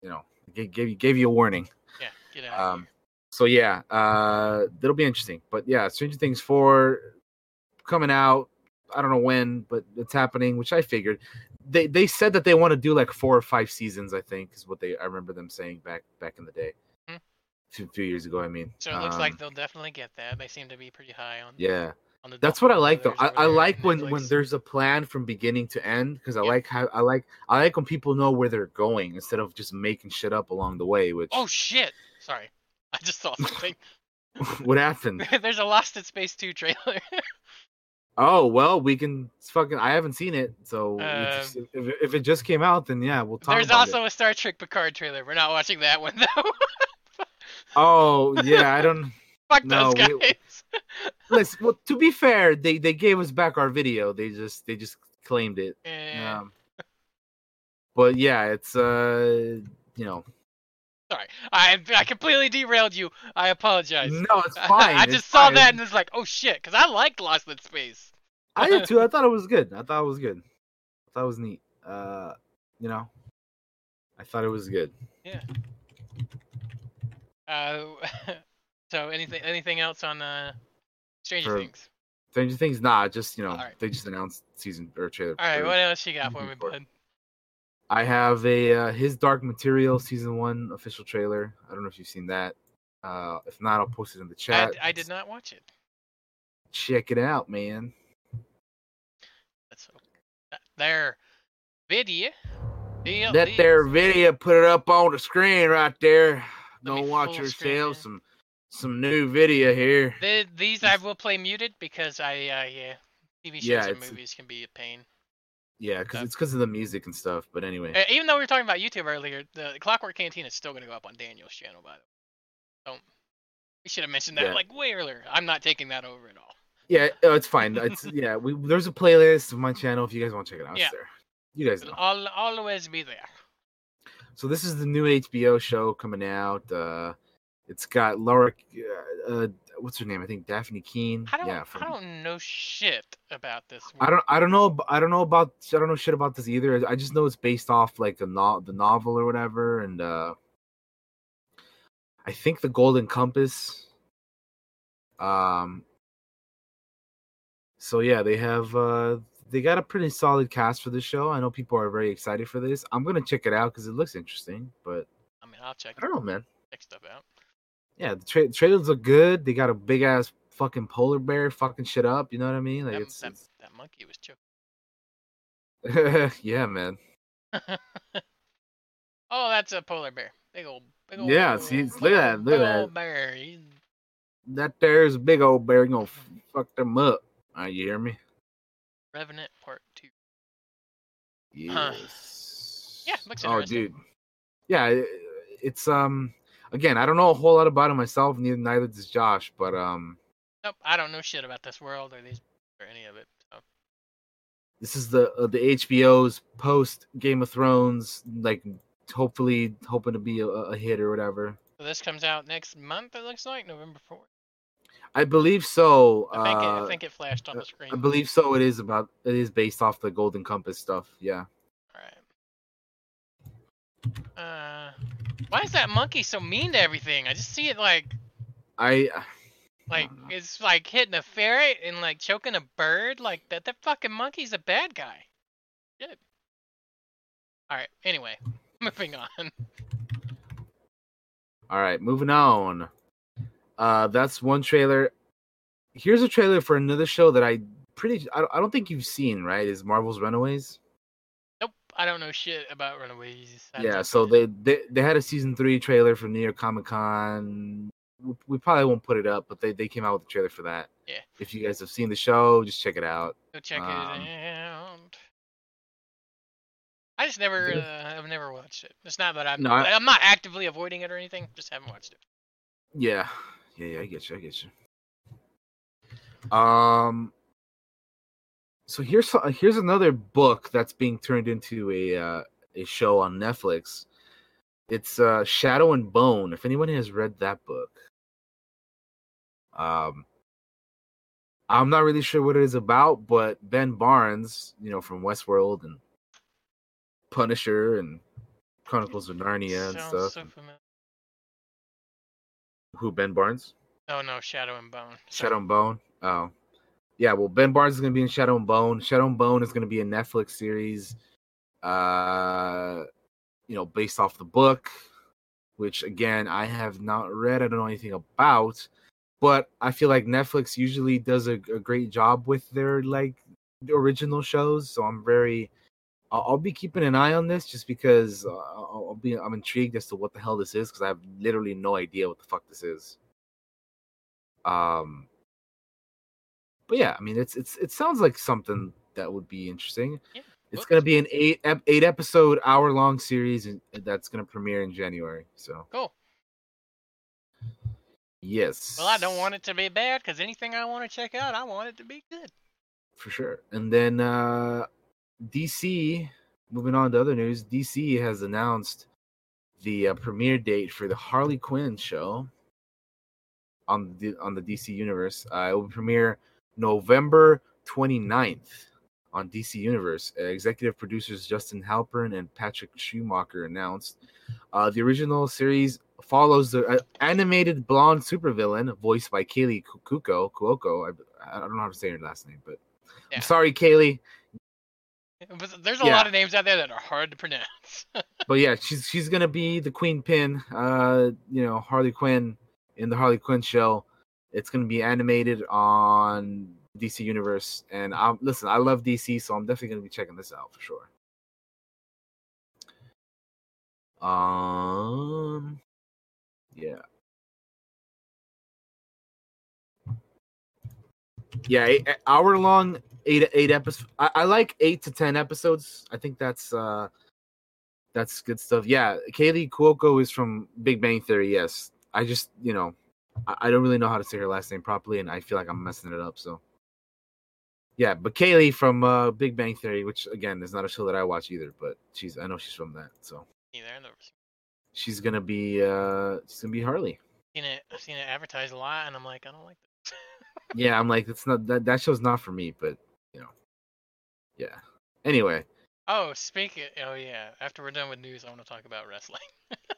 Speaker 2: you know gave, gave you gave you a warning
Speaker 1: yeah. Get out.
Speaker 2: um so yeah uh that'll be interesting but yeah stranger things 4 coming out i don't know when but it's happening which i figured they they said that they want to do like four or five seasons i think is what they i remember them saying back back in the day
Speaker 1: Hmm.
Speaker 2: two, few years ago i mean
Speaker 1: So it looks like
Speaker 2: Um,
Speaker 1: they'll definitely get that. They seem to be pretty high on.
Speaker 2: yeah that's what i like though i, I like when when there's a plan from beginning to end because i
Speaker 1: Yeah.
Speaker 2: like how i like i like when people know where they're going instead of just making shit up along the way which
Speaker 1: Oh shit! Sorry, I just saw something.
Speaker 2: what happened
Speaker 1: There's a Lost in Space 2 trailer.
Speaker 2: Oh well, we can it's fucking. I haven't seen it, so
Speaker 1: Uh,
Speaker 2: just- if, if it just came out, then yeah, we'll talk
Speaker 1: There's also
Speaker 2: it.
Speaker 1: a Star Trek Picard trailer. We're not watching that one though.
Speaker 2: Oh yeah, I don't.
Speaker 1: Fuck
Speaker 2: No,
Speaker 1: those
Speaker 2: we-
Speaker 1: guys.
Speaker 2: Listen, well, to be fair, they they gave us back our video. They just they just claimed it.
Speaker 1: Yeah.
Speaker 2: Um, but yeah, it's uh, you know,
Speaker 1: Sorry, I I completely derailed you. I apologize.
Speaker 2: no, it's fine.
Speaker 1: I
Speaker 2: it's
Speaker 1: just saw
Speaker 2: fine.
Speaker 1: that and was like, oh shit, because I liked Lost in Space.
Speaker 2: I did too. I thought it was good. I thought it was good. I thought it was neat. Uh, you know, I thought it was good. Yeah.
Speaker 1: Uh, so anything anything else on uh, Stranger
Speaker 2: For-
Speaker 1: Things?
Speaker 2: Stranger Things, nah, just you know,
Speaker 1: Alright.
Speaker 2: they just announced season or trailer.
Speaker 1: All right, what else you got for me, bud?
Speaker 2: I have a uh, his Dark Material season one official trailer. I don't know if you've seen that. Uh, if not, I'll post it in the chat.
Speaker 1: I did not watch it.
Speaker 2: Check it out, man.
Speaker 1: That's that- their video. Deal,
Speaker 2: That
Speaker 1: deal.
Speaker 2: there video, put it up on the screen right there.
Speaker 1: Let
Speaker 2: Go watch yourself some some new video here.
Speaker 1: The, these I will play muted because I uh, yeah, TV shows
Speaker 2: Yeah,
Speaker 1: and movies can be a pain.
Speaker 2: Yeah, because
Speaker 1: Okay.
Speaker 2: it's because of the music and stuff. But anyway,
Speaker 1: even though we were talking about YouTube earlier, the Clockwork Cantina is still going to go up on Daniel's channel. By the way, don't. We should have mentioned that
Speaker 2: Yeah.
Speaker 1: like way earlier. I'm not taking that over at all.
Speaker 2: yeah, uh, it's fine. It's yeah. We there's a playlist of my channel if you guys want to check it out.
Speaker 1: Yeah.
Speaker 2: There. You guys
Speaker 1: It'll always be there.
Speaker 2: So this is the new HBO show coming out. Uh, it's got Laura. Uh, uh, what's her name? I think Dafne Keen.
Speaker 1: I don't.
Speaker 2: yeah, from,
Speaker 1: I don't know shit about this.
Speaker 2: I don't. I don't know. I don't know about. I don't know shit about this either. I just know it's based off like a no, the novel or whatever, and uh I think the Golden Compass. Um. So yeah, they have. uh They got a pretty solid cast for this show. I know people are very excited for this. I'm gonna check it out because it looks interesting. But
Speaker 1: I mean, I'll check,
Speaker 2: I don't know, man.
Speaker 1: check stuff out.
Speaker 2: Yeah, the tra- trailers look good. They got a big ass fucking polar bear fucking shit up. You know what I mean? Like
Speaker 1: That,
Speaker 2: it's,
Speaker 1: that,
Speaker 2: it's
Speaker 1: that monkey was choking.
Speaker 2: yeah, man.
Speaker 1: oh, that's a polar bear. Big old, big old.
Speaker 2: Yeah, see, look at that, look at that.
Speaker 1: old bear. He's
Speaker 2: That there's a big old bear gonna fuck them up. Uh, you hear me?
Speaker 1: Revenant Part Two.
Speaker 2: Yes.
Speaker 1: Yeah, looks
Speaker 2: Oh, dude. Yeah, it's um. Again, I don't know a whole lot about it myself. Neither neither does Josh. But um,
Speaker 1: Nope, I don't know shit about this world or these or any of it. So
Speaker 2: this is the uh, the HBO's post Game of Thrones. Like, hopefully, hoping to be a, a hit or whatever.
Speaker 1: So this comes out next month. It looks like November fourth.
Speaker 2: I believe so.
Speaker 1: I think it,
Speaker 2: uh,
Speaker 1: I think it flashed on the screen.
Speaker 2: I believe so. It is about. It is based off the Golden Compass stuff. Yeah.
Speaker 1: All right. Uh, why is that monkey so mean to everything? I just see it like
Speaker 2: I.
Speaker 1: like
Speaker 2: know.
Speaker 1: it's like hitting a ferret and like choking a bird. Like that. That fucking monkey's a bad guy. Shit. All right. Anyway, moving on.
Speaker 2: All right, moving on. Uh, that's one trailer. Here's a trailer for another show that I pretty. I I don't think you've seen. Right? Is Marvel's Runaways?
Speaker 1: I don't know shit about Runaways. I
Speaker 2: Yeah. So they, they they had a season three trailer for New York Comic Con. We, we probably won't put it up, but they they came out with a trailer for that.
Speaker 1: Yeah.
Speaker 2: If you guys have seen the show, just check it out.
Speaker 1: Go check
Speaker 2: Um,
Speaker 1: it out. I just never, uh, I've never watched it. It's not that I'm,
Speaker 2: No, I-
Speaker 1: I'm not actively avoiding it or anything. Just haven't watched it.
Speaker 2: Yeah, yeah, yeah. I get you. I get you. Um. So here's here's another book that's being turned into a uh, a show on Netflix. It's uh, Shadow and Bone. If anyone has read that book, um, I'm not really sure what it is about, but Ben Barnes, you know, from Westworld and Punisher and Chronicles of Narnia and stuff.
Speaker 1: so.
Speaker 2: Who Ben Barnes?
Speaker 1: Oh no, Shadow and Bone. Sorry.
Speaker 2: Shadow and Bone. Oh, yeah. Well, Ben Barnes is going to be in Shadow and Bone. Shadow and Bone is going to be a Netflix series, uh, you know, based off the book, which again I have not read. I don't know anything about, but I feel like Netflix usually does a, a great job with their like original shows. So I'm very. I'll, I'll be keeping an eye on this just because uh, I'll, I'll be. I'm intrigued as to what the hell this is because I have literally no idea what the fuck this is. Um, but yeah, I mean, it's it's it sounds like something that would be interesting.
Speaker 1: Yeah,
Speaker 2: It's gonna be an eight ep- eight episode hour long series, and that's gonna premiere in January. So
Speaker 1: Cool.
Speaker 2: yes,
Speaker 1: Well, I don't want it to be bad because anything I want to check out, I want it to be good.
Speaker 2: for sure. And then uh DC, moving on to other news, DC has announced the uh, premiere date for the Harley Quinn show on the on the DC universe. Uh, it will premiere November 29th on DC Universe. Uh, executive producers Justin Halpern and Patrick Schumacher announced uh, the original series follows the uh, animated blonde supervillain voiced by Kaley Ku- Kuko. Kuoko. I, I don't know how to say her last name, but
Speaker 1: Yeah.
Speaker 2: I'm sorry, Kaley.
Speaker 1: But there's a
Speaker 2: Yeah.
Speaker 1: lot of names out there that are hard to pronounce.
Speaker 2: But yeah, she's she's gonna be the Queen Pin. Uh, you know, Harley Quinn in the Harley Quinn show. It's gonna be animated on DC Universe, and I'm listen. I love DC, so I'm definitely gonna be checking this out for sure. Um, yeah, yeah, eight, hour long, eight eight episodes. I, I like eight to ten episodes. I think that's uh that's good stuff. Yeah, Kaley Cuoco is from Big Bang Theory. Yes, I just you know I, I don't really know how to say her last name properly, and I feel like I'm messing it up. So yeah, but Kaley from uh, Big Bang Theory, which again is not a show that I watch either, but she's I know she's from that, so
Speaker 1: Either I've never
Speaker 2: she's gonna be uh she's gonna be Harley.
Speaker 1: seen it. I've seen it advertised a lot, and I'm like, I don't like this.
Speaker 2: Yeah, I'm like it's not that that show's not for me, but you know, yeah. Anyway,
Speaker 1: oh, speak it. Oh yeah. After we're done with news, I want to talk about wrestling.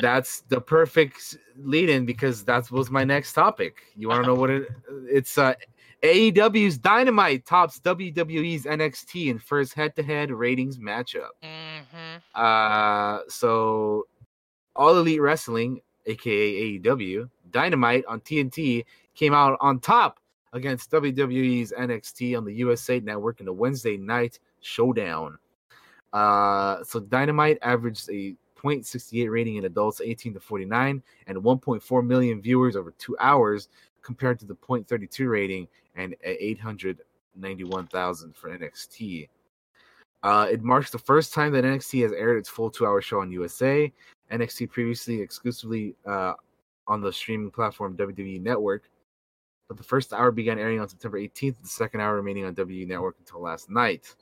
Speaker 2: that's the perfect lead in because that was my next topic. You want to know what it? It's uh, AEW's Dynamite tops WWE's NXT in first head-to-head ratings matchup.
Speaker 1: mm-hmm.
Speaker 2: Uh, so All Elite Wrestling, aka AEW, Dynamite on TNT came out on top against WWE's NXT on the USA Network in the Wednesday night showdown. Uh, so Dynamite averaged a 0.68 rating in adults 18 to 49 and 1.4 million viewers over two hours compared to the 0.32 rating and 891,000 for NXT. Uh, it marks the first time that NXT has aired its full two-hour show on USA. NXT previously exclusively uh, on the streaming platform WWE Network, but the first hour began airing on September 18th. The second hour remaining on WWE Network until last night.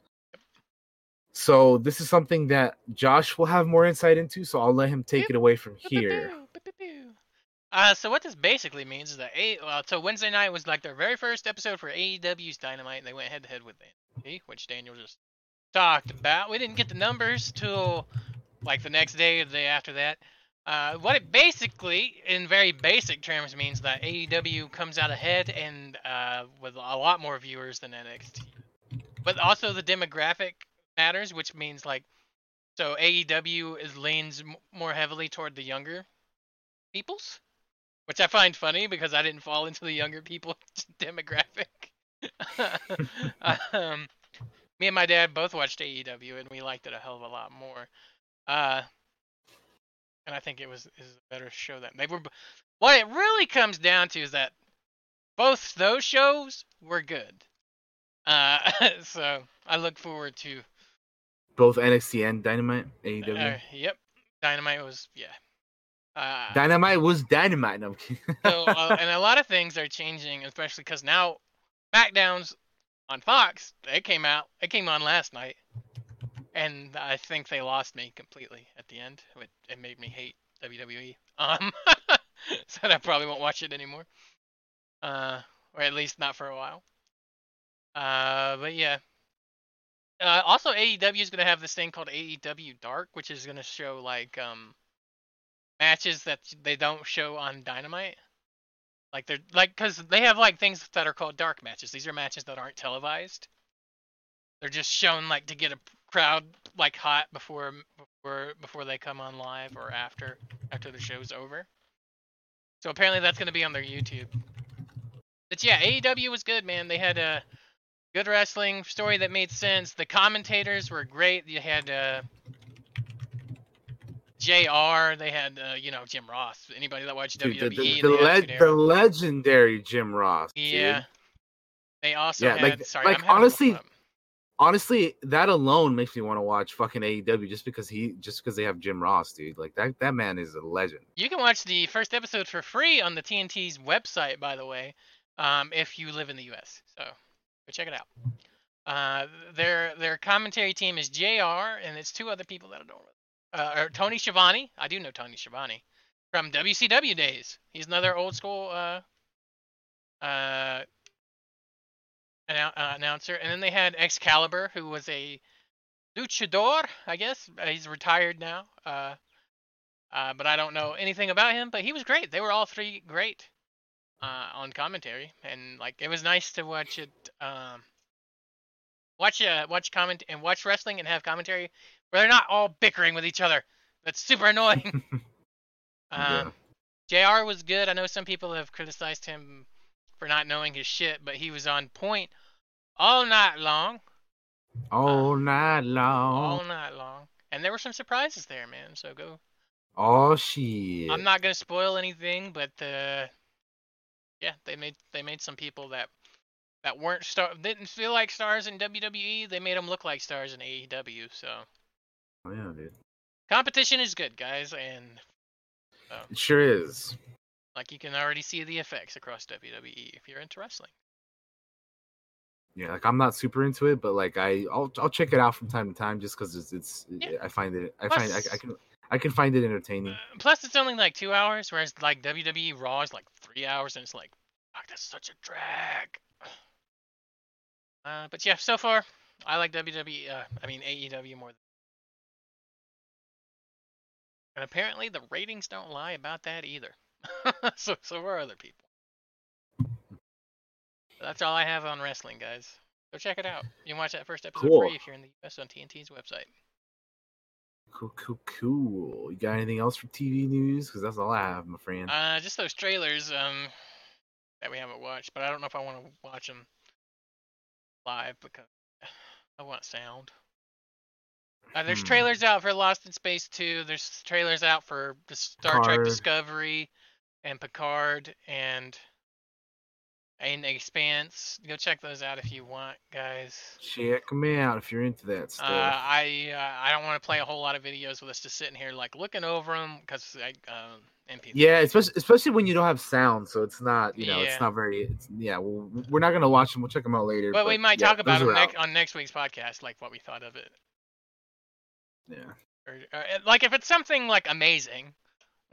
Speaker 2: So this is something that Josh will have more insight into. So I'll let him take
Speaker 1: Yep.
Speaker 2: it away from here.
Speaker 1: Uh, so what this basically means is that a well, so Wednesday night was like their very first episode for AEW's Dynamite, and they went head to head with NXT, which Daniel just talked about. We didn't get the numbers till like the next day or the day after that. Uh, what it basically, in very basic terms, means that AEW comes out ahead and uh, with a lot more viewers than NXT. But also the demographic matters, which means like so AEW is leans m- more heavily toward the younger peoples, which I find funny because I didn't fall into the younger people demographic. um, me and my dad both watched AEW and we liked it a hell of a lot more. Uh, and I think it was is a better show than they were. b- What it really comes down to is that both those shows were good. Uh, so I look forward to.
Speaker 2: Both NXT and Dynamite, AEW.
Speaker 1: Uh, yep, Dynamite was yeah. Uh,
Speaker 2: Dynamite was Dynamite. No,
Speaker 1: so uh, and a lot of things are changing, especially because now SmackDowns on Fox they came out. It came on last night, and I think they lost me completely at the end. It, it made me hate WWE. Um, so I probably won't watch it anymore. Uh, or at least not for a while. Uh, but yeah. Uh, also, AEW is gonna have this thing called AEW Dark, which is gonna show like um matches that they don't show on Dynamite. Like they're like because they have like things that are called dark matches. These are matches that aren't televised. They're just shown like to get a crowd like hot before before before they come on live or after after the show's over. So apparently that's gonna be on their YouTube. But yeah, AEW was good, man. They had a good wrestling story that made sense. The commentators were great. You had uh, Jr. They had uh, you know Jim Ross. Anybody that watched WWE
Speaker 2: the, the, the, le- the legendary Jim Ross. dude.
Speaker 1: Yeah. They also
Speaker 2: Yeah,
Speaker 1: had.
Speaker 2: like-
Speaker 1: sorry,
Speaker 2: like,
Speaker 1: I'm having to look
Speaker 2: honestly. Honestly, that alone makes me want to watch fucking AEW just because he just because they have Jim Ross, dude. Like that that man is a legend.
Speaker 1: You can watch the first episode for free on the TNT's website, by the way, um, if you live in the U.S. So go check it out. Uh, their their commentary team is JR, and it's two other people that I don't. Uh, or Tony Schiavone. I do know Tony Schiavone from WCW days. He's another old school uh, uh, annou- uh, announcer. And then they had Excalibur, who was a luchador, I guess. Uh, he's retired now. Uh, uh, but I don't know anything about him. But he was great. They were all three great uh, on commentary, and like it was nice to watch it. Um, watch uh, watch comment and watch wrestling and have commentary where they're not all bickering with each other. That's super annoying.
Speaker 2: Yeah.
Speaker 1: um, Jr. was good. I know some people have criticized him for not knowing his shit, but he was on point all night long,
Speaker 2: All night long.
Speaker 1: all night long, and there were some surprises there, man. So go
Speaker 2: Oh shit.
Speaker 1: I'm not gonna spoil anything, but uh, yeah, they made they made some people that that weren't star didn't feel like stars in WWE. They made them look like stars in AEW. So
Speaker 2: Oh, yeah, dude.
Speaker 1: competition is good, guys, and
Speaker 2: It sure is.
Speaker 1: like you can already see the effects across WWE if you're into wrestling.
Speaker 2: Yeah, like I'm not super into it, but like I, I'll, I'll check it out from time to time just because it's, it's,
Speaker 1: Yeah.
Speaker 2: I find it, I find, I, I can, I can find it entertaining.
Speaker 1: Uh, plus, it's only like two hours, whereas like WWE Raw is like three hours, and it's like, fuck, that's such a drag. Uh, but yeah, so far I like WWE. Uh, I mean AEW more. Than... And apparently the ratings don't lie about that either. so so are other people. But that's all I have on wrestling, guys. Go check it out. You can watch that first episode
Speaker 2: Cool.
Speaker 1: free if you're in the US on TNT's website.
Speaker 2: Cool, cool, cool. You got anything else for TV news? Because that's all I have, my friend.
Speaker 1: Uh, just those trailers um that we haven't watched, but I don't know if I want to watch them live because I want sound. Uh, there's
Speaker 2: Hmm.
Speaker 1: trailers out for Lost in Space 2. There's trailers out for the Star Trek Discovery and Picard and and Expanse. Go check those out if you want, guys.
Speaker 2: Check them out if you're into that
Speaker 1: Uh,
Speaker 2: stuff.
Speaker 1: I uh, I don't want to play a whole lot of videos with us just sitting here like looking over them because I um MP3.
Speaker 2: yeah, especially especially when you don't have sound, so it's not, you know,
Speaker 1: Yeah.
Speaker 2: it's not very. It's, yeah, well, we're not gonna watch them. We'll check them out later.
Speaker 1: But we might
Speaker 2: yeah,
Speaker 1: talk about them next, on next week's podcast, like what we thought of it.
Speaker 2: Yeah.
Speaker 1: Or, or uh, like if it's something like amazing,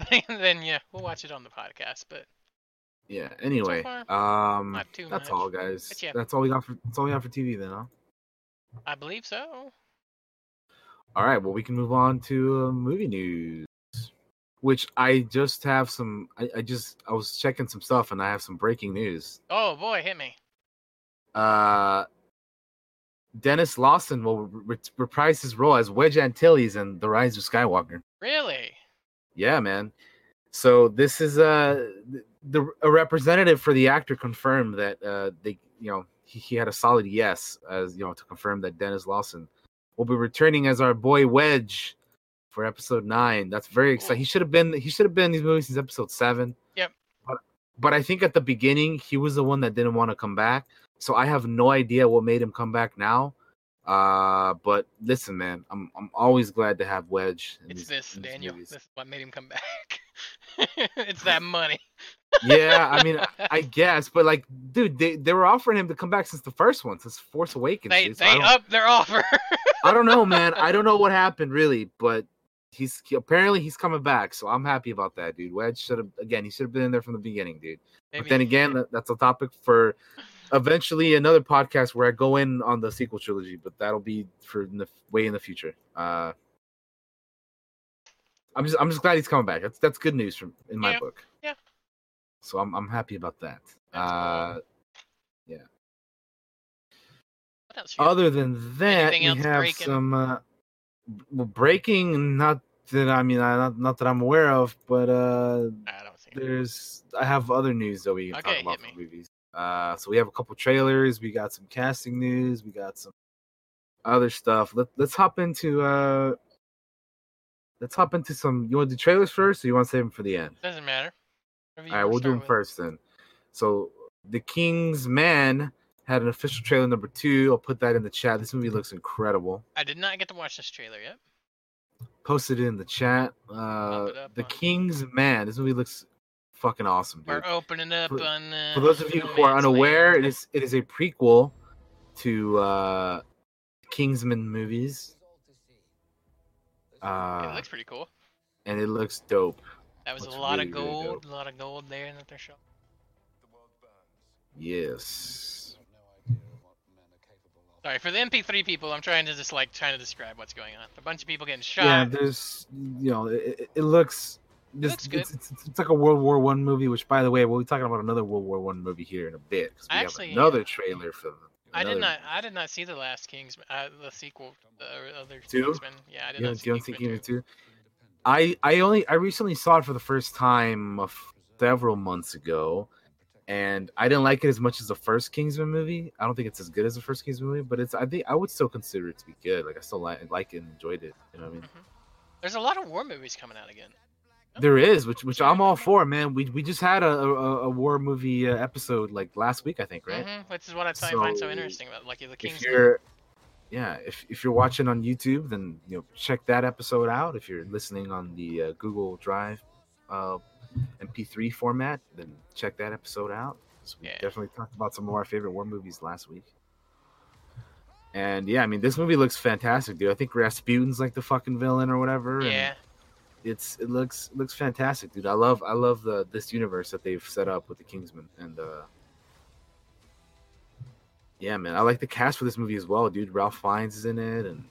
Speaker 1: then yeah, we'll watch it on the podcast. But
Speaker 2: Yeah. Anyway,
Speaker 1: far,
Speaker 2: um, that's
Speaker 1: much.
Speaker 2: all, guys.
Speaker 1: Yeah.
Speaker 2: That's all we got for. That's all we got for TV then, huh?
Speaker 1: I believe so.
Speaker 2: All right. Well, we can move on to uh, movie news, which I just have some. I, I just I was checking some stuff and I have some breaking news.
Speaker 1: Oh boy, hit me.
Speaker 2: Uh, Denis Lawson will re- reprise his role as Wedge Antilles in The Rise of Skywalker.
Speaker 1: Really?
Speaker 2: Yeah, man. So this is uh the a representative for the actor confirmed that uh they you know he, he had a solid yes as you know to confirm that Denis Lawson will be returning as our boy Wedge for episode nine. That's very exciting. He should have been he should have been in these movies since episode seven.
Speaker 1: Yep.
Speaker 2: But but I think at the beginning he was the one that didn't want to come back. So I have no idea what made him come back now. Uh, but listen, man, I'm I'm always glad to have Wedge.
Speaker 1: It's
Speaker 2: these-
Speaker 1: this, Daniel.
Speaker 2: movies.
Speaker 1: This is what made him come back. it's that money.
Speaker 2: Yeah, I mean, I- guess, but like, dude, they, they were offering him to come back since the first one, since Force Awakens.
Speaker 1: they
Speaker 2: dude, so
Speaker 1: they
Speaker 2: I, don't,
Speaker 1: their offer.
Speaker 2: I don't know, man. I don't know what happened really, but he's apparently he's coming back, so I'm happy about that, dude. Wedge should have again, he should have been in there from the beginning, dude. But then again, that's a topic for eventually another podcast where I go in on the sequel trilogy, but that'll be for in the way in the future. Uh, I'm just I'm just glad he's coming back. That's that's good news from in my
Speaker 1: Yeah,
Speaker 2: book.
Speaker 1: Yeah.
Speaker 2: So I'm I'm happy about that. Uh,
Speaker 1: what else?
Speaker 2: other than that,
Speaker 1: Anything
Speaker 2: we have
Speaker 1: breaking?
Speaker 2: some uh, well, breaking. Not that I mean, I, not not that I'm aware of, but uh,
Speaker 1: I don't see.
Speaker 2: there's I have other news that we can
Speaker 1: Okay,
Speaker 2: talk about for movies. Uh, so we have a couple trailers. We got some casting news. We got some other stuff. Let Let's hop into uh, let's hop into some. You want to do trailers first, or you want to save them for the end?
Speaker 1: Doesn't matter.
Speaker 2: All right, we'll do them
Speaker 1: with.
Speaker 2: first then. So, the King's Man had an official trailer number two. I'll put that in the chat. This movie looks incredible.
Speaker 1: I did not get to watch this trailer yet.
Speaker 2: Posted it in the chat. Uh, the
Speaker 1: on-
Speaker 2: King's Man. This movie looks fucking awesome, dude.
Speaker 1: We're opening up
Speaker 2: For-
Speaker 1: on. Uh,
Speaker 2: For those of you who are unaware,
Speaker 1: Land.
Speaker 2: it is it is a prequel to uh, Kingsman movies,
Speaker 1: it
Speaker 2: uh,
Speaker 1: looks pretty cool.
Speaker 2: and it looks dope.
Speaker 1: That was
Speaker 2: looks
Speaker 1: a lot
Speaker 2: really,
Speaker 1: of gold, a lot of gold there in that they're.
Speaker 4: The world burns.
Speaker 2: Yes.
Speaker 1: Sorry for the MP3 people. I'm trying to just like trying to describe what's going on. A bunch of people getting shot.
Speaker 2: Yeah, there's you know it, it- it looks. This,
Speaker 1: looks good.
Speaker 2: It's, it's, it's like a World War One movie, which, by the way, we'll be talking about another World War One movie here in a bit because we
Speaker 1: I
Speaker 2: have
Speaker 1: actually-
Speaker 2: another trailer for.
Speaker 1: I did not. I did not see the last Kingsman, uh, the sequel, the other
Speaker 2: Two?
Speaker 1: Kingsman. Yeah, I did
Speaker 2: You
Speaker 1: not see
Speaker 2: you see
Speaker 1: Kingsman
Speaker 2: Kingsman
Speaker 1: 2.
Speaker 2: two? I I only I recently saw it for the first time of several months ago, and I didn't like it as much as the first Kingsman movie. I don't think it's as good as the first Kingsman movie, but it's I think I would still consider it to be good. Like I still like like it and enjoyed it. You know what I mean?
Speaker 1: There's a lot of war movies coming out again.
Speaker 2: There is, which which I'm all for, man. We we just had a a, a war movie uh, episode like last week, I think, right?
Speaker 1: hmm which is what I find find so
Speaker 2: So,
Speaker 1: interesting about like the
Speaker 2: If
Speaker 1: Kingsman.
Speaker 2: you're yeah, if if you're watching on YouTube, then you know check that episode out. If you're listening on the uh, Google Drive uh, MP3 format, then check that episode out. 'cause we
Speaker 1: Yeah.
Speaker 2: definitely talked about some of our favorite war movies last week. And yeah, I mean, this movie looks fantastic, dude. I think Rasputin's like the fucking villain or whatever. and
Speaker 1: Yeah,
Speaker 2: it's it looks it looks fantastic, dude. I love I love the this universe that they've set up with the Kingsman and uh yeah, man. I like the cast for this movie as well, dude. Ralph Fiennes is in it, and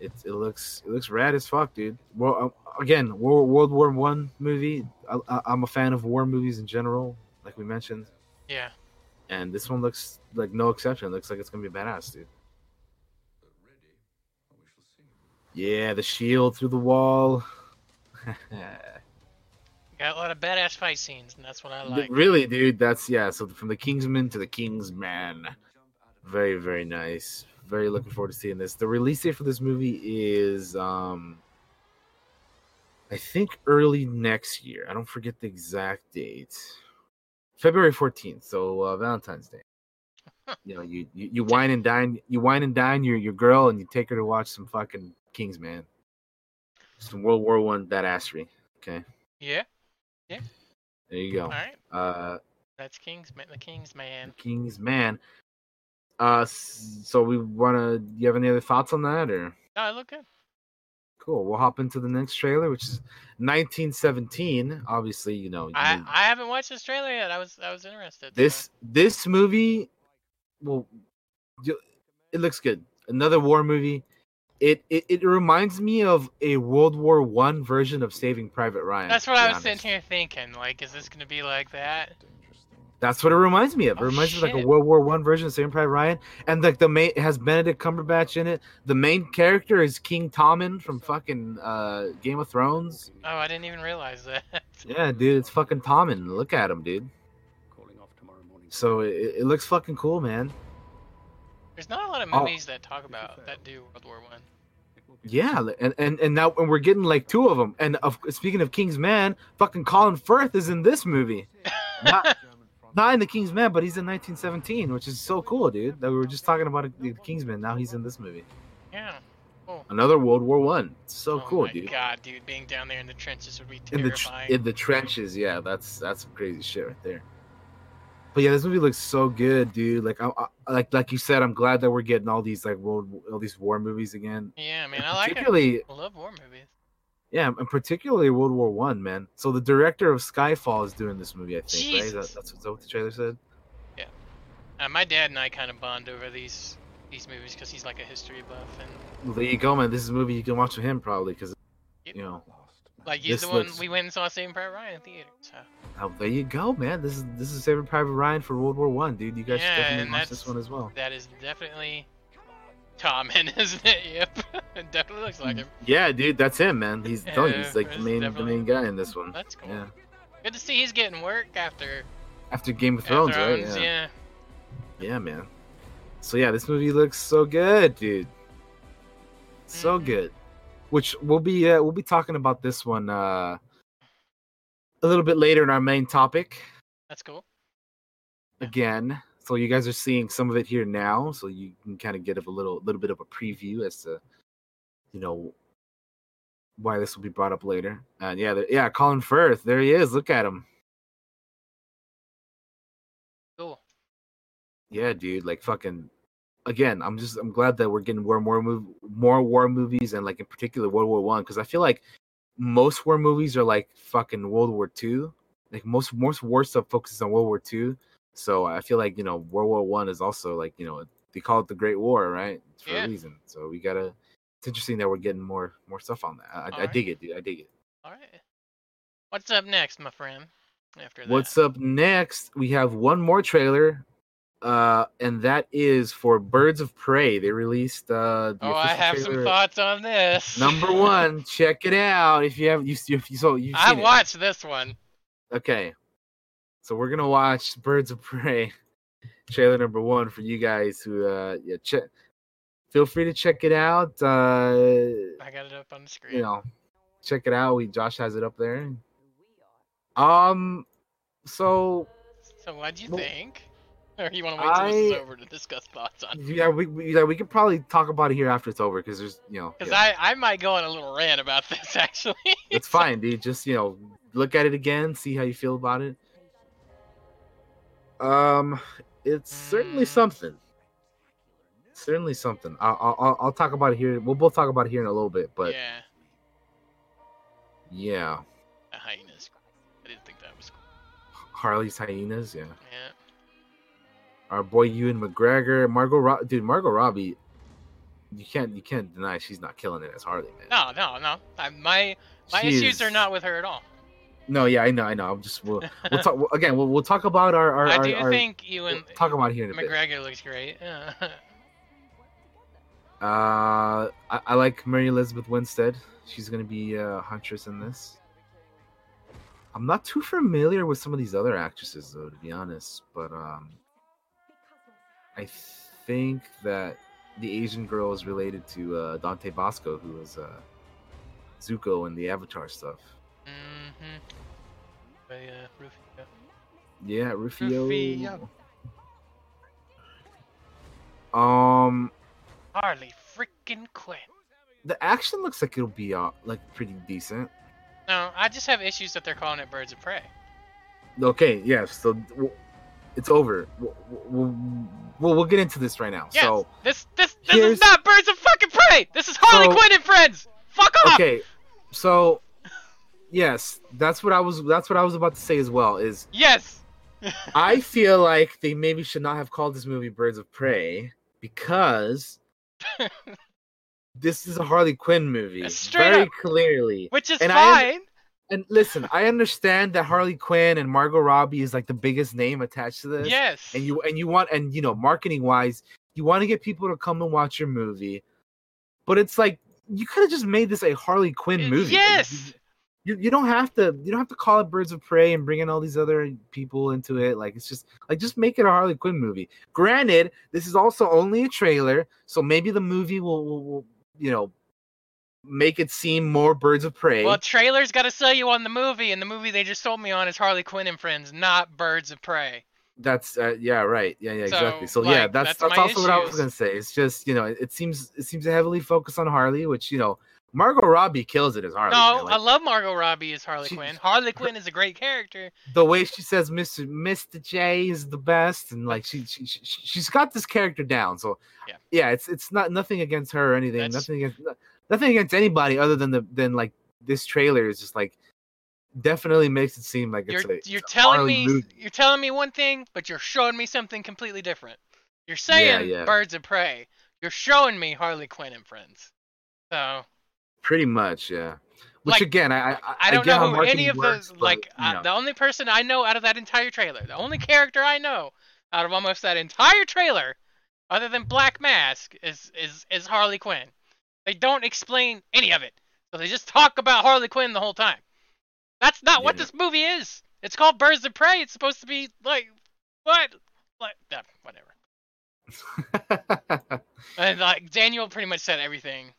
Speaker 2: it's it looks it looks rad as fuck, dude. Well, uh, again, World, World War One movie. I, I, I'm a fan of war movies in general, like we mentioned,
Speaker 1: yeah.
Speaker 2: and this one looks like no exception. It looks like it's gonna be badass, dude. Yeah, the shield through the wall.
Speaker 1: Got a lot of badass fight scenes, and that's what I like.
Speaker 2: Really, dude, that's yeah. So from the Kingsman to the Kingsman, very very nice. Very looking forward to seeing this. The release date for this movie is, um, I think early next year. I don't forget the exact date. February fourteenth, so uh, Valentine's Day. You know, you, you you wine and dine, you wine and dine your your girl, and you take her to watch some fucking Kingsman, some World War One badassery. Okay,
Speaker 1: Yeah.
Speaker 2: There you go.
Speaker 1: All right.
Speaker 2: Uh,
Speaker 1: That's Kingsman. The Kingsman.
Speaker 2: King's Man. Uh, so we wanna. You have any other thoughts on that, or
Speaker 1: Oh, I look good.
Speaker 2: cool? We'll hop into the next trailer, which is 1917. Obviously, you know you
Speaker 1: I, I haven't watched this trailer yet. I was I was interested. so-
Speaker 2: this this movie. Well, it looks good. Another war movie. It, it it reminds me of a World War One version of Saving Private Ryan.
Speaker 1: That's what I was
Speaker 2: honest.
Speaker 1: sitting here thinking. Like, is this gonna be like that?
Speaker 2: That's what it reminds me of. It
Speaker 1: Oh,
Speaker 2: reminds me of like a. World War One version of Saving Private Ryan, and like the main it has Benedict Cumberbatch in it. The main character is King Tommen from fucking uh, Game of Thrones.
Speaker 1: Oh, I didn't even realize that.
Speaker 2: Yeah, dude, it's fucking Tommen. Look at him, dude.
Speaker 4: Calling off tomorrow morning.
Speaker 2: So it, it looks fucking cool, man.
Speaker 1: There's not a lot of
Speaker 2: Oh.
Speaker 1: movies that talk about that do World War One.
Speaker 2: Yeah, and and and now and we're getting like two of them. And of speaking of King's Man, fucking Colin Firth is in this movie. Not, not in the King's Man, but he's in 1917, which is so cool, dude. That we were just talking about the King's Man. Now he's in this movie.
Speaker 1: yeah.
Speaker 2: Another World War One. So
Speaker 1: oh
Speaker 2: cool,
Speaker 1: my
Speaker 2: dude.
Speaker 1: God, dude, being down there in the trenches would be
Speaker 2: in the tr-
Speaker 1: terrifying.
Speaker 2: in the trenches. Yeah, that's that's some crazy shit right there. But yeah, this movie looks so good, dude. Like I, I like like you said, I'm glad that we're getting all these like world all these war movies again.
Speaker 1: yeah, man,
Speaker 2: And
Speaker 1: I like it.
Speaker 2: particularly,
Speaker 1: I love war movies.
Speaker 2: yeah, and particularly World War One, man. So the director of Skyfall is doing this movie, I think. Right? Is that,
Speaker 1: Jesus.
Speaker 2: that's, is that what the trailer said.
Speaker 1: Yeah, uh, my dad and I kind of bond over these these movies because he's like a history buff and
Speaker 2: Well, there you go, man. This is a movie you can watch with him probably because you know.
Speaker 1: like he's the one
Speaker 2: looks-
Speaker 1: we went and saw Saving Private Ryan in theater. So
Speaker 2: Oh, there you go, man. This is this is Saving Private Ryan for World War One, dude. You guys
Speaker 1: Yeah,
Speaker 2: should definitely watch this one as well.
Speaker 1: that is definitely Tommen, isn't it? Yep, it definitely looks like him.
Speaker 2: Yeah, dude, that's him, man. He's telling you, he's like the main the main guy in this one.
Speaker 1: That's cool.
Speaker 2: Yeah.
Speaker 1: Good to see he's getting work after
Speaker 2: After Game of
Speaker 1: Thrones,
Speaker 2: Thrones, right? Yeah.
Speaker 1: yeah.
Speaker 2: yeah, man. So yeah, this movie looks so good, dude. So
Speaker 1: Mhm.
Speaker 2: good. Which we'll be uh, we'll be talking about this one uh a little bit later in our main topic
Speaker 1: That's cool.
Speaker 2: again. So you guys are seeing some of it here now, so you can kind of get a little little bit of a preview as to you know why this will be brought up later. And yeah, there- yeah, Colin Firth, there he is. Look at him.
Speaker 1: Cool.
Speaker 2: Yeah, dude, like fucking. Again, I'm just I'm glad that we're getting more more more war movies and like in particular World War One because I feel like most war movies are like fucking World War Two. Like most most war stuff focuses on World War Two. So I feel like you know World War One is also like you know they call it the Great War, right? It's for
Speaker 1: Yeah.
Speaker 2: a reason. So we gotta. It's interesting that we're getting more more stuff on that. I, I
Speaker 1: Alright.
Speaker 2: dig it, dude. I dig it.
Speaker 1: All right. What's up next, my friend? After that.
Speaker 2: What's up next? We have one more trailer, uh, and that is for Birds of Prey. They released uh, the
Speaker 1: Oh, I have some thoughts on this.
Speaker 2: Number one, check it out if you have you if you so you.
Speaker 1: I watched this one.
Speaker 2: Okay, so we're gonna watch Birds of Prey trailer number one for you guys who uh yeah check. Feel free to check it out. Uh,
Speaker 1: I got it up on the screen.
Speaker 2: you know, check it out. We Josh has it up there. Um, so
Speaker 1: So what do
Speaker 2: you
Speaker 1: think? Or you want to wait till this is over to discuss thoughts on?
Speaker 2: yeah, we, we yeah we could probably talk about it here after it's over because there's you know
Speaker 1: Because
Speaker 2: yeah.
Speaker 1: I I might go on a little rant about this actually.
Speaker 2: It's fine, dude. Just you know, look at it again, see how you feel about it. Um, it's certainly something. Certainly something. I'll, I'll I'll- I'll talk about it here. We'll both talk about it here in a little bit, but
Speaker 1: yeah,
Speaker 2: yeah,
Speaker 1: a hyenas. I didn't think that was cool.
Speaker 2: Harley's hyenas. Yeah,
Speaker 1: Yeah.
Speaker 2: Our boy Ewan McGregor, Margot, Ro- dude, Margot Robbie. You can't you can't deny she's not killing it as Harley, man.
Speaker 1: No, no, no. I, my my
Speaker 2: She
Speaker 1: issues are not with her at all.
Speaker 2: No, yeah, I know, I know. I'm just we'll, we'll talk we'll- again. We'll, we'll talk about our our,
Speaker 1: I do
Speaker 2: our-
Speaker 1: think
Speaker 2: we'll
Speaker 1: Ewan
Speaker 2: talk about here in a bit.
Speaker 1: McGregor looks great.
Speaker 2: Uh, I, I like Mary Elizabeth Winstead. She's gonna be a huntress in this. I'm not too familiar with some of these other actresses, though, to be honest. But um, I think that the Asian girl is related to uh, Dante Basco, who was uh, Zuko in the Avatar stuff.
Speaker 1: mm-hmm. Yeah, Rufio.
Speaker 2: Yeah, Rufio.
Speaker 1: Rufio.
Speaker 2: Um,
Speaker 1: Harley freaking Quinn.
Speaker 2: the action looks like it'll be uh, like pretty decent.
Speaker 1: No, I just have issues that they're calling it Birds of Prey.
Speaker 2: Okay, yeah. So it's over. We'll, we'll, we'll, get into this right now.
Speaker 1: Yes,
Speaker 2: So
Speaker 1: this this this
Speaker 2: here's-
Speaker 1: is not Birds of fucking Prey. This is Harley
Speaker 2: So-
Speaker 1: Quinn and friends. Fuck off.
Speaker 2: okay, so yes, that's what I was. That's what I was about to say as well. Is
Speaker 1: Yes.
Speaker 2: I feel like they maybe should not have called this movie Birds of Prey because this is a Harley Quinn movie.
Speaker 1: Straight
Speaker 2: very
Speaker 1: up.
Speaker 2: clearly.
Speaker 1: Which is
Speaker 2: And I-
Speaker 1: fine.
Speaker 2: And listen, I understand that Harley Quinn and Margot Robbie is like the biggest name attached to this.
Speaker 1: yes.
Speaker 2: and you and you want and you know marketing wise you want to get people to come and watch your movie but it's like you could have just made this a harley quinn mm, movie
Speaker 1: Yes.
Speaker 2: you, you don't have to you don't have to call it birds of prey and bring in all these other people into it like it's just like just make it a harley quinn movie granted this is also only a trailer so maybe the movie will, will, will you know make it seem more birds of prey
Speaker 1: Well, trailers got to sell you on the movie, and the movie they just sold me on is Harley Quinn and Friends, not Birds of Prey.
Speaker 2: That's uh, yeah, right. Yeah, yeah,
Speaker 1: So,
Speaker 2: exactly. So yeah, that's
Speaker 1: that's
Speaker 2: that's, also what I was gonna say. It's just you know, it, it seems it seems to heavily focus on Harley, which you know, Margot Robbie kills it as Harley.
Speaker 1: no.
Speaker 2: Like,
Speaker 1: I love Margot Robbie as Harley
Speaker 2: She-
Speaker 1: Quinn. Harley Quinn is a great character.
Speaker 2: the way she says Mr. Mr. J is the best, and like she, she she she's got this character down. So
Speaker 1: Yeah.
Speaker 2: yeah, it's it's not nothing against her or anything.
Speaker 1: That's-
Speaker 2: Nothing against nothing against anybody other than the than like this trailer is just like definitely makes it seem like
Speaker 1: You're
Speaker 2: it's a
Speaker 1: you're
Speaker 2: it's
Speaker 1: telling me
Speaker 2: movie.
Speaker 1: you're telling me one thing, but you're showing me something completely different. You're saying
Speaker 2: yeah.
Speaker 1: Birds of Prey. You're showing me Harley Quinn and Friends. So
Speaker 2: pretty much, yeah. Which
Speaker 1: Like,
Speaker 2: again, I I,
Speaker 1: I don't
Speaker 2: get
Speaker 1: know who any of
Speaker 2: works,
Speaker 1: those.
Speaker 2: but,
Speaker 1: Like
Speaker 2: you
Speaker 1: uh,
Speaker 2: know.
Speaker 1: the only person I know out of that entire trailer, the only character I know out of almost that entire trailer, other than Black Mask, is is is Harley Quinn. They don't explain any of it, so they just talk about Harley Quinn the whole time. That's not what this movie is. It's called Birds of Prey. It's supposed to be like what, like whatever. And like Daniel pretty much said everything.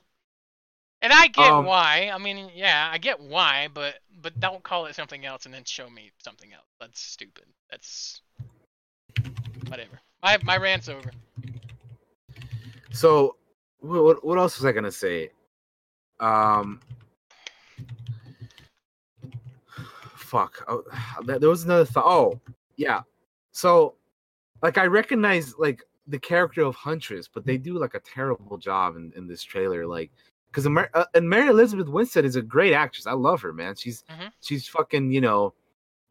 Speaker 1: And I get
Speaker 2: Um,
Speaker 1: why. I mean, yeah, I get why, but but don't call it something else and then show me something else. That's stupid. That's whatever. My my rant's over.
Speaker 2: So, what what- else was I gonna say? Um, fuck. Oh, there was another thought. Oh, yeah. So, like, I recognize like the character of Huntress, but they do like a terrible job in, in this trailer. Like, because Amer- uh, and Mary Elizabeth Winstead is a great actress. I love her, man. She's
Speaker 1: Mhm.
Speaker 2: she's fucking you know,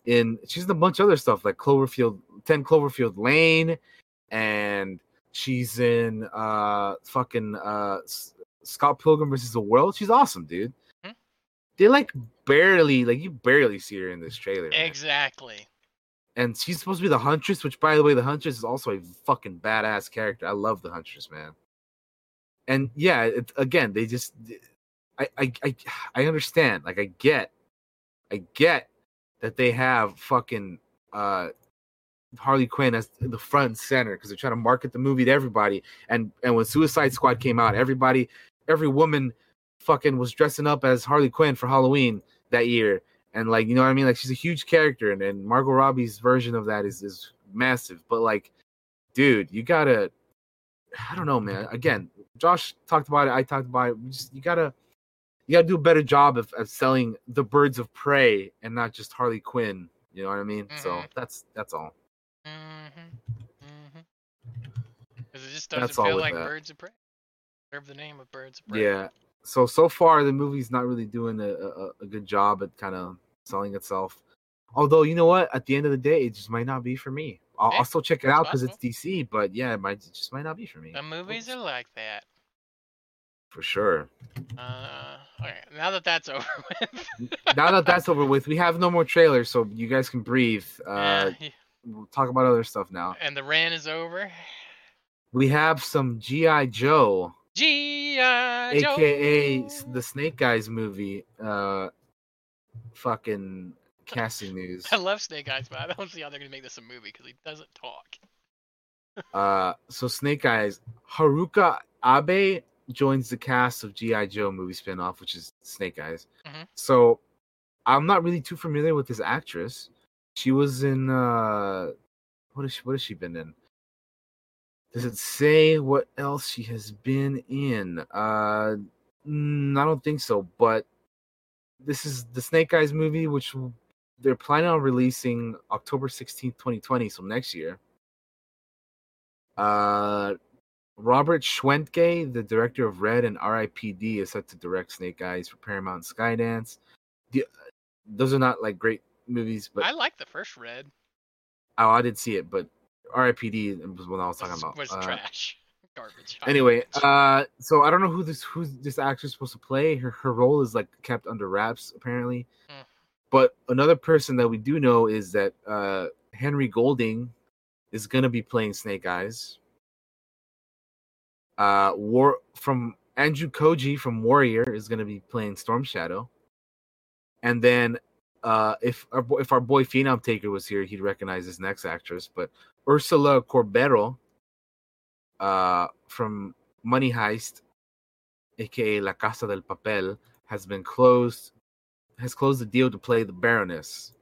Speaker 2: in she's in a bunch of other stuff like Cloverfield, Ten Cloverfield Lane, and she's in uh fucking uh Scott Pilgrim versus the World. She's awesome, dude.
Speaker 1: Mhm.
Speaker 2: They like barely like you barely see her in this trailer. man.
Speaker 1: Exactly.
Speaker 2: And she's supposed to be the Huntress, which by the way, the Huntress is also a fucking badass character. I love the Huntress, man. And yeah, it, again, they just I, I I I understand. Like I get I get that they have fucking uh Harley Quinn as the front and center because they're trying to market the movie to everybody. And and when Suicide Squad came out, everybody, every woman, fucking was dressing up as Harley Quinn for Halloween that year. And like you know what I mean? Like she's a huge character, and, and Margot Robbie's version of that is is massive. But like, dude, you gotta, I don't know, man. Again, Josh talked about it. I talked about it. Just you gotta. You gotta do a better job of, of selling the birds of prey and not just Harley Quinn. You know what I mean? So
Speaker 1: Mhm.
Speaker 2: that's that's all.
Speaker 1: Mm-hmm. Mm-hmm. Because it just doesn't
Speaker 2: That's
Speaker 1: feel like
Speaker 2: that.
Speaker 1: Birds of Prey. Serve the name of Birds of Prey.
Speaker 2: Yeah. So so far the movie's not really doing a, a, a good job at kind of selling itself. Although you know what, at the end of the day, it just might not be for me. I'll, I'll still check it out because it's. DC. But yeah, it might it just might not be for me.
Speaker 1: The movies are like that.
Speaker 2: for sure.
Speaker 1: Uh, okay. Now that that's over with.
Speaker 2: now that that's over with, we have no more trailers, so you guys can breathe. Uh,
Speaker 1: Yeah, yeah.
Speaker 2: We'll talk about other stuff now.
Speaker 1: and the rant is over.
Speaker 2: We have some GI Joe,
Speaker 1: G.I. Joe.
Speaker 2: aka the Snake Guys movie. Uh, fucking casting news.
Speaker 1: I love Snake Eyes, but I don't see how they're gonna make this a movie because he doesn't talk.
Speaker 2: Uh, so Snake Eyes, Haruka Abe joins the cast of GI Joe movie spinoff, which is Snake Eyes.
Speaker 1: Mhm.
Speaker 2: So I'm not really too familiar with this actress. She was in uh, what has she, what has she been in? Does it say what else she has been in? Uh, I don't think so. But this is the Snake Eyes movie, which they're planning on releasing October 16th, 2020, so next year. Uh, Robert Schwentke, the director of Red and R.I.P.D., is set to direct Snake Eyes for Paramount Skydance. The, those are not like great movies, but
Speaker 1: I like the first Red.
Speaker 2: oh, I did see it, but R.I.P.D. was what I was talking
Speaker 1: Was,
Speaker 2: about.
Speaker 1: was
Speaker 2: Uh,
Speaker 1: trash. Garbage.
Speaker 2: Anyway, uh, so I don't know who this who this actress is supposed to play. Her her role is like kept under wraps apparently.
Speaker 1: Hmm.
Speaker 2: But another person that we do know is that uh Henry Golding is gonna be playing Snake Eyes. Uh, War from Andrew Koji from Warrior is gonna be playing Storm Shadow. And then uh if our boy, if our boy Phenom Taker was here, he'd recognize this next actress. But Ursula Corbero uh, from Money Heist, aka La Casa del Papel, has been closed. Has closed the deal to play the Baroness.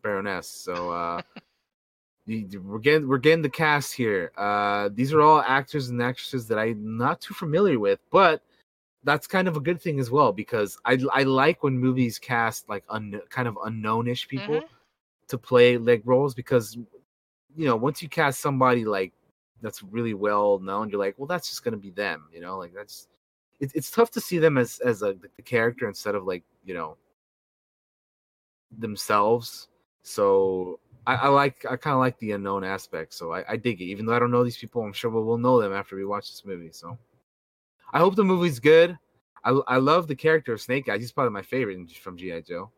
Speaker 2: Baroness. So uh, we're getting we're getting the cast here. Uh, these are all actors and actresses that I'm not too familiar with, but that's kind of a good thing as well because I I like when movies cast like un, kind of unknownish people
Speaker 1: Mhm.
Speaker 2: to play leg roles because you know once you cast somebody like that's really well known you're like well that's just gonna be them you know like that's it, it's tough to see them as as a the character instead of like you know themselves so i, I like i kind of like the unknown aspect so I, I dig it even though i don't know these people i'm sure we'll, we'll know them after we watch this movie so i hope the movie's good i, I love the character of snake eyes he's probably my favorite from gi joe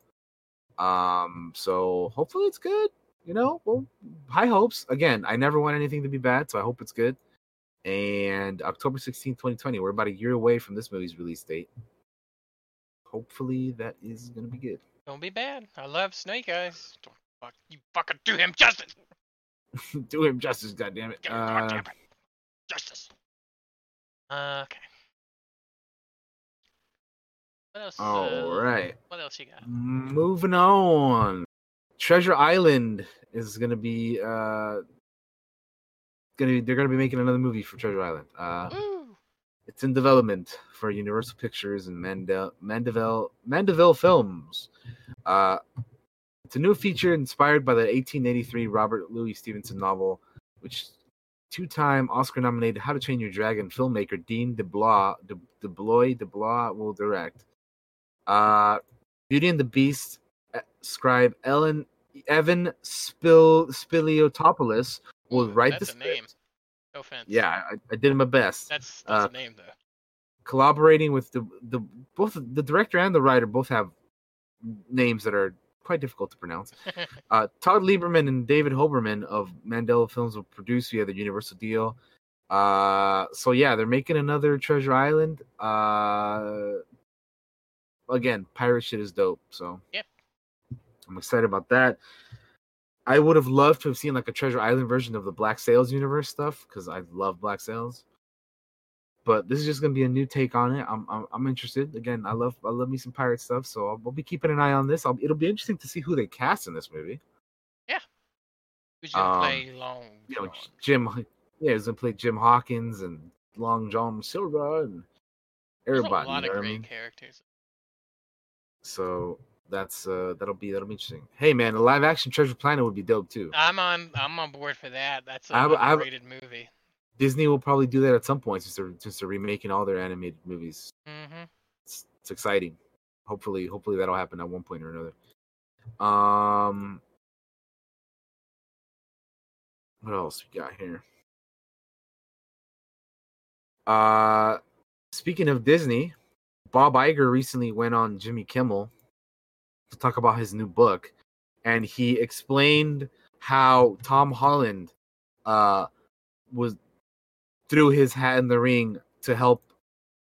Speaker 2: um so hopefully it's good you know well high hopes again i never want anything to be bad so i hope it's good and october 16 2020 we're about a year away from this movie's release date hopefully that is going to be good
Speaker 1: Don't be bad. I love Snake Eyes. Don't fuck you fucking do him justice.
Speaker 2: do him justice goddammit
Speaker 1: him
Speaker 2: uh,
Speaker 1: goddamn it. Justice. Uh, okay. What else?
Speaker 2: all
Speaker 1: uh,
Speaker 2: right
Speaker 1: What else you got?
Speaker 2: moving on treasure island is going to be uh gonna be, they're gonna be making another movie for Treasure Island. Uh, it's in development for Universal Pictures and Mandel Mandeville Mandeville Films. Uh, it's a new feature inspired by the 1883 Robert Louis Stevenson novel, which two-time Oscar-nominated How to Train Your Dragon filmmaker Dean DeBlois De, DeBlois DeBlois will direct. Uh, Beauty and the Beast uh, scribe Ellen Evan Spil Spiliotopoulos will
Speaker 1: Ooh,
Speaker 2: write
Speaker 1: that's
Speaker 2: the
Speaker 1: a name.
Speaker 2: script.
Speaker 1: No offense.
Speaker 2: Yeah, I, I did my best
Speaker 1: That's that's
Speaker 2: Uh,
Speaker 1: name though.
Speaker 2: collaborating with the the both the director and the writer both have names that are quite difficult to pronounce. Uh, Todd Lieberman and David Hoberman of Mandeville Films will produce via the Universal deal. Uh, so yeah, they're making another Treasure Island. Uh, again, pirate shit is dope. So
Speaker 1: Yep.
Speaker 2: I'm excited about that. I would have loved to have seen like a Treasure Island version of the Black Sails universe stuff because I love Black Sails. But this is just gonna be a new take on it. I'm I'm, I'm interested. Again, I love I love me some pirate stuff, so I'll, I'll be keeping an eye on this. I'll, it'll be interesting to see who they cast in this movie.
Speaker 1: Who's gonna
Speaker 2: um,
Speaker 1: play Long
Speaker 2: You know, Jim, yeah, he's gonna play Jim Hawkins and Long John Silver and
Speaker 1: There's
Speaker 2: everybody.
Speaker 1: a lot
Speaker 2: you
Speaker 1: of
Speaker 2: what I
Speaker 1: great
Speaker 2: mean?
Speaker 1: characters.
Speaker 2: So that's uh that'll be that'll be interesting. Hey man, a live action Treasure Planet would be dope too.
Speaker 1: I'm on I'm on board for that. That's a
Speaker 2: I have- I have-
Speaker 1: movie.
Speaker 2: Disney will probably do that at some point since they're since they're remaking all their animated movies.
Speaker 1: hmm
Speaker 2: It's, it's exciting. Hopefully, hopefully that'll happen at one point or another. Um, what else we got here? Uh, speaking of Disney, Bob Iger recently went on Jimmy Kimmel to talk about his new book, and he explained how Tom Holland uh was threw his hat in the ring to help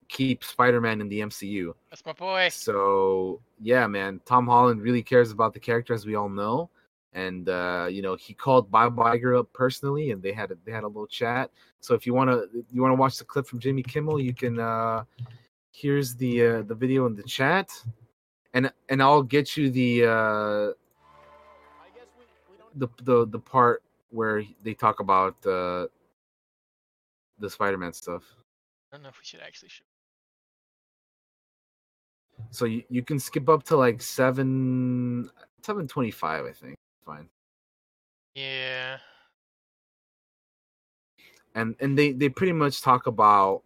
Speaker 2: keep Spider-Man in the MCU.
Speaker 1: That's my boy.
Speaker 2: So yeah, man, Tom Holland really cares about the character, as we all know. And uh, you know, he called Bob Iger up personally, and they had a, they had a little chat. So if you wanna you wanna watch the clip from Jimmy Kimmel, you can. Uh, here's the uh, the video in the chat, and and I'll get you the uh, the the the part where they talk about uh, the Spider-Man stuff.
Speaker 1: I don't know if we should actually show.
Speaker 2: So you, you can skip up to like seven seven twenty five, I think. Fine.
Speaker 1: Yeah.
Speaker 2: And and they they pretty much talk about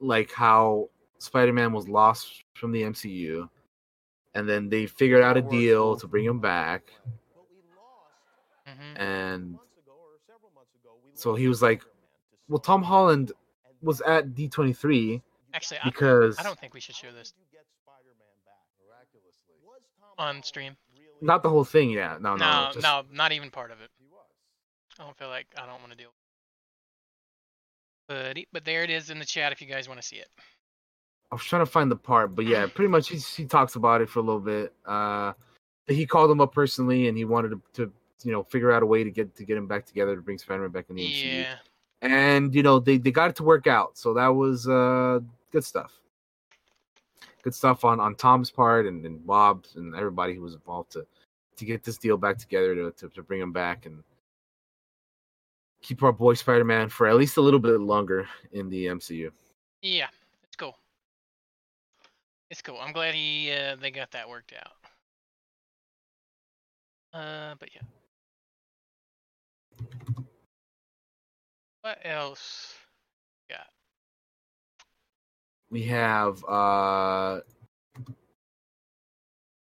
Speaker 2: like how Spider Man was lost from the MCU, and then they figured out a deal to bring him back, and so he was like, well, Tom Holland was at D twenty three
Speaker 1: Actually,
Speaker 2: because
Speaker 1: I don't think we should show this. On stream.
Speaker 2: not the whole thing, yeah, no, no,
Speaker 1: No,
Speaker 2: no, just-
Speaker 1: no, not even part of it. I don't feel like I don't want to deal. But but there it is in the chat if you guys want to see it.
Speaker 2: I was trying to find the part, but yeah, pretty much he he talks about it for a little bit. Uh, he called him up personally, and he wanted to, to you know figure out a way to get to get him back together to bring Spider-Man back in the MCU.
Speaker 1: Yeah.
Speaker 2: And you know they they got it to work out, so that was uh good stuff. Good stuff on on Tom's part and, and Bob's and everybody who was involved to to get this deal back together to to, to bring him back and keep our boy Spider-Man for at least a little bit longer in the MCU.
Speaker 1: Yeah. It's cool. It's cool. I'm glad he uh, they got that worked out. Uh, but yeah. What else?
Speaker 2: we have uh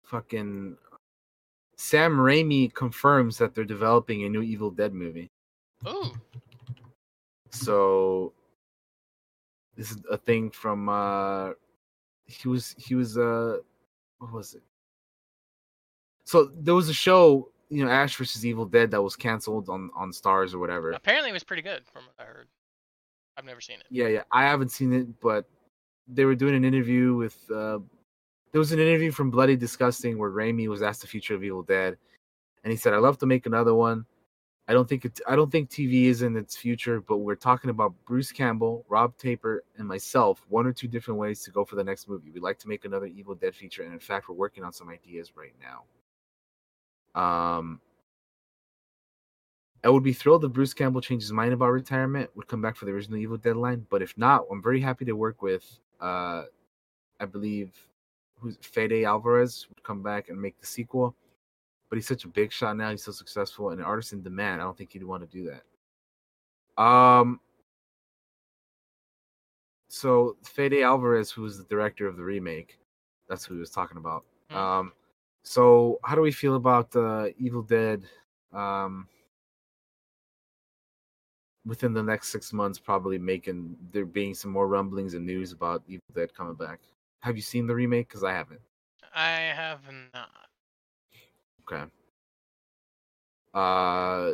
Speaker 2: fucking Sam Raimi confirms that they're developing a new Evil Dead movie.
Speaker 1: Ooh.
Speaker 2: So this is a thing from uh he was he was uh what was it? So there was a show, you know, Ash versus Evil Dead that was canceled on on Starz or whatever.
Speaker 1: Apparently, it was pretty good from what I heard. I've never seen it.
Speaker 2: Yeah, yeah. I haven't seen it, but they were doing an interview with. Uh, there was an interview from Bloody Disgusting where Raimi was asked the future of Evil Dead, and he said, "I love to make another one. I don't think it. I don't think TV is in its future, but we're talking about Bruce Campbell, Rob Tapert, and myself. One or two different ways to go for the next movie. We'd like to make another Evil Dead feature, and in fact, we're working on some ideas right now." Um. I would be thrilled if Bruce Campbell changed his mind about retirement, would come back for the original Evil Dead line. But if not, I'm very happy to work with, uh, I believe, who's Fede Alvarez would come back and make the sequel. But he's such a big shot now. He's so successful and an artist in demand. I don't think he'd want to do that. Um. So Fede Alvarez, who was the director of the remake, that's who he was talking about.
Speaker 1: Hmm.
Speaker 2: Um. So how do we feel about uh, Evil Dead? Um within the next six months, probably making there being some more rumblings and news about Evil Dead coming back. Have you seen the remake? Because I haven't.
Speaker 1: I have not.
Speaker 2: Okay. Uh.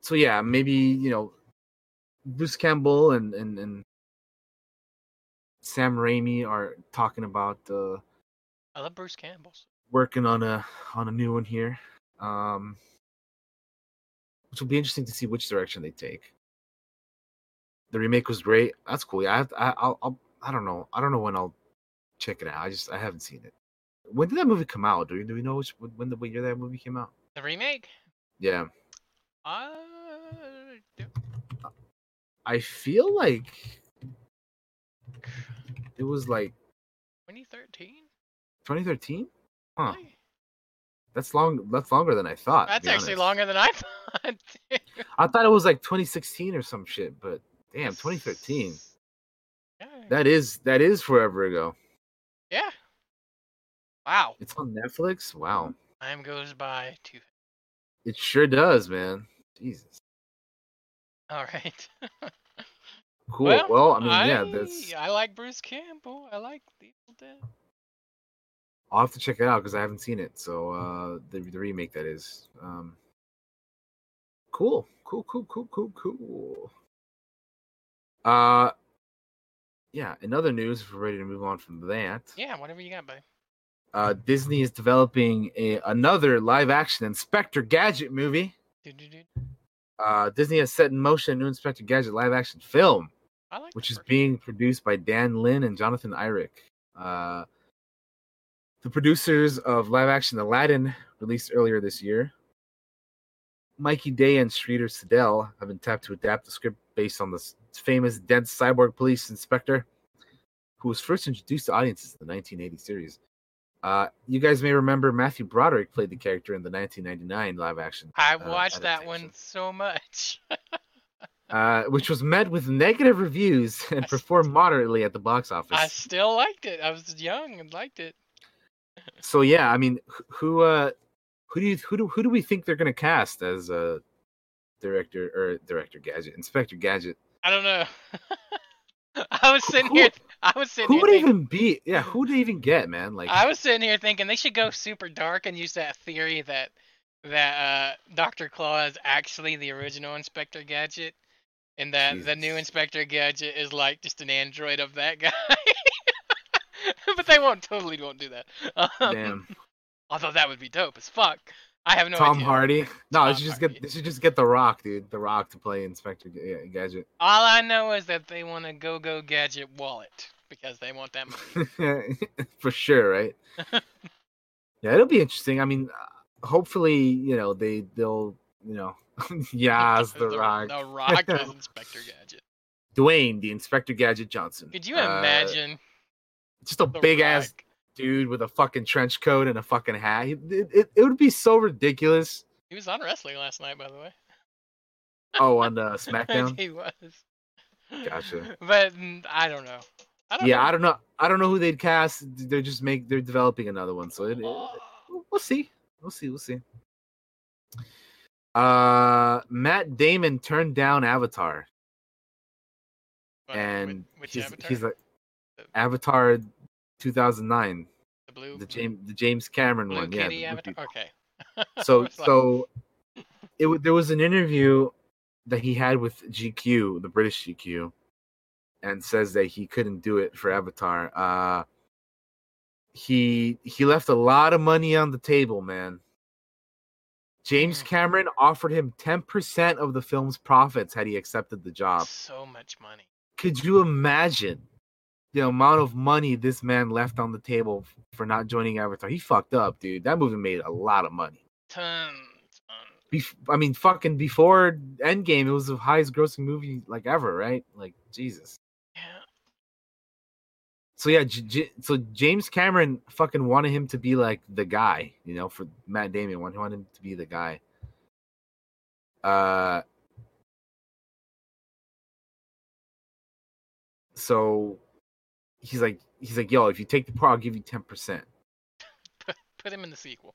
Speaker 2: So yeah, maybe you know, Bruce Campbell and and and Sam Raimi are talking about uh
Speaker 1: I love Bruce Campbell's.
Speaker 2: working on a on a new one here. Um which will be interesting to see which direction they take. The remake was great. That's cool. Yeah, I have, I I'll, I'll I don't know. I don't know when I'll check it out. I just I haven't seen it. When did that movie come out? Do we do we know which when the year that movie came out?
Speaker 1: The remake?
Speaker 2: Yeah,
Speaker 1: Uh,
Speaker 2: I feel like it was like
Speaker 1: 2013?
Speaker 2: 2013. Huh.
Speaker 1: Really?
Speaker 2: That's long. That's longer than I thought.
Speaker 1: That's actually
Speaker 2: honest.
Speaker 1: longer than I thought.
Speaker 2: I thought it was like 2016 or some shit, but damn, 2013.
Speaker 1: Yeah.
Speaker 2: That is that is forever ago.
Speaker 1: Yeah. Wow.
Speaker 2: It's on Netflix. Wow,
Speaker 1: Time goes by too.
Speaker 2: it sure does, man. Jesus.
Speaker 1: All right.
Speaker 2: Cool. Well, I mean, yeah,
Speaker 1: I,
Speaker 2: that's.
Speaker 1: I like Bruce Campbell. I like the Evil Dead.
Speaker 2: I'll have to check it out because I haven't seen it. So uh the the remake that is. Um Cool. Cool, cool, cool, cool, cool. Uh yeah, in other news, if we're ready to move on from that.
Speaker 1: Yeah, whatever you got, buddy.
Speaker 2: Uh Disney is developing a another live action Inspector Gadget movie. Uh Disney has set in motion a new Inspector Gadget live action film.
Speaker 1: Like
Speaker 2: which is being produced by Dan Lin and Jonathan Eirich. Uh, the producers of live action Aladdin, released earlier this year, Mikey Day and Streeter Seidell have been tapped to adapt the script based on the famous dense cyborg police inspector, who was first introduced to audiences in the 1980 series. Uh, you guys may remember Matthew Broderick played the character in the 1999 live action
Speaker 1: I
Speaker 2: uh,
Speaker 1: watched that one so much.
Speaker 2: uh, which was met with negative reviews and
Speaker 1: I
Speaker 2: performed moderately at the box office.
Speaker 1: I still liked it. I was young and liked it.
Speaker 2: So yeah, I mean, who uh, who do you who do who do we think they're gonna cast as a director or director Gadget, Inspector Gadget?
Speaker 1: I don't know. I was sitting
Speaker 2: Who-
Speaker 1: here. I was sitting
Speaker 2: Who
Speaker 1: here
Speaker 2: would
Speaker 1: thinking,
Speaker 2: even be? Yeah, who would they even get, man? Like,
Speaker 1: I was sitting here thinking they should go super dark and use that theory that that uh, Doctor Claw is actually the original Inspector Gadget, and that the new Inspector Gadget is like just an android of that guy. but they won't totally won't do that. Um,
Speaker 2: damn,
Speaker 1: Although that would be dope as fuck. I have no
Speaker 2: Tom
Speaker 1: idea.
Speaker 2: Hardy. No,
Speaker 1: Tom
Speaker 2: they should just
Speaker 1: Hardy.
Speaker 2: get they should just get The Rock, dude. The Rock to play Inspector Gadget.
Speaker 1: All I know is that they want a Go Go Gadget wallet because they want that money.
Speaker 2: For sure, right? yeah, it'll be interesting. I mean, uh, hopefully, you know, they they'll, you know, yes, The Rock.
Speaker 1: The Rock is Inspector Gadget.
Speaker 2: Dwayne, the Inspector Gadget Johnson.
Speaker 1: Could you
Speaker 2: Uh,
Speaker 1: imagine
Speaker 2: just a
Speaker 1: the
Speaker 2: big ass
Speaker 1: Rock?
Speaker 2: Dude with a fucking trench coat and a fucking hat. It, it, it would be so ridiculous.
Speaker 1: He was on wrestling last night, by the way.
Speaker 2: Oh, on uh, SmackDown.
Speaker 1: he was.
Speaker 2: Gotcha.
Speaker 1: But mm, I don't know. I don't
Speaker 2: yeah,
Speaker 1: know.
Speaker 2: I don't know. I don't know who they'd cast. They're just make. They're developing another one, so it, it- we'll see. We'll see. We'll see. Uh, Matt Damon turned down Avatar, and
Speaker 1: which
Speaker 2: he's,
Speaker 1: Avatar?
Speaker 2: he's like Avatar 2009,
Speaker 1: the blue,
Speaker 2: the James the James Cameron one. Yeah,
Speaker 1: kitty
Speaker 2: movie.
Speaker 1: Okay.
Speaker 2: so
Speaker 1: I was like,
Speaker 2: so it there was an interview that he had with GQ, the British GQ, and says that he couldn't do it for Avatar. Uh he he left a lot of money on the table, man. James
Speaker 1: Mm.
Speaker 2: Cameron offered him 10% of the film's profits had he accepted the job.
Speaker 1: so much money.
Speaker 2: Could you imagine the amount of money this man left on the table for not joining Avatar? He fucked up, dude. That movie made a lot of money.
Speaker 1: Tons.
Speaker 2: Bef- I mean, fucking before Endgame, it was the highest grossing movie like ever, right? Like Jesus.
Speaker 1: Yeah.
Speaker 2: So yeah, J- J- so James Cameron fucking wanted him to be like the guy, you know, for Matt Damon. Wanted him to be the guy. Uh. So, he's like, he's like, yo, if you take the part, I'll give you ten percent.
Speaker 1: Put him in the sequel.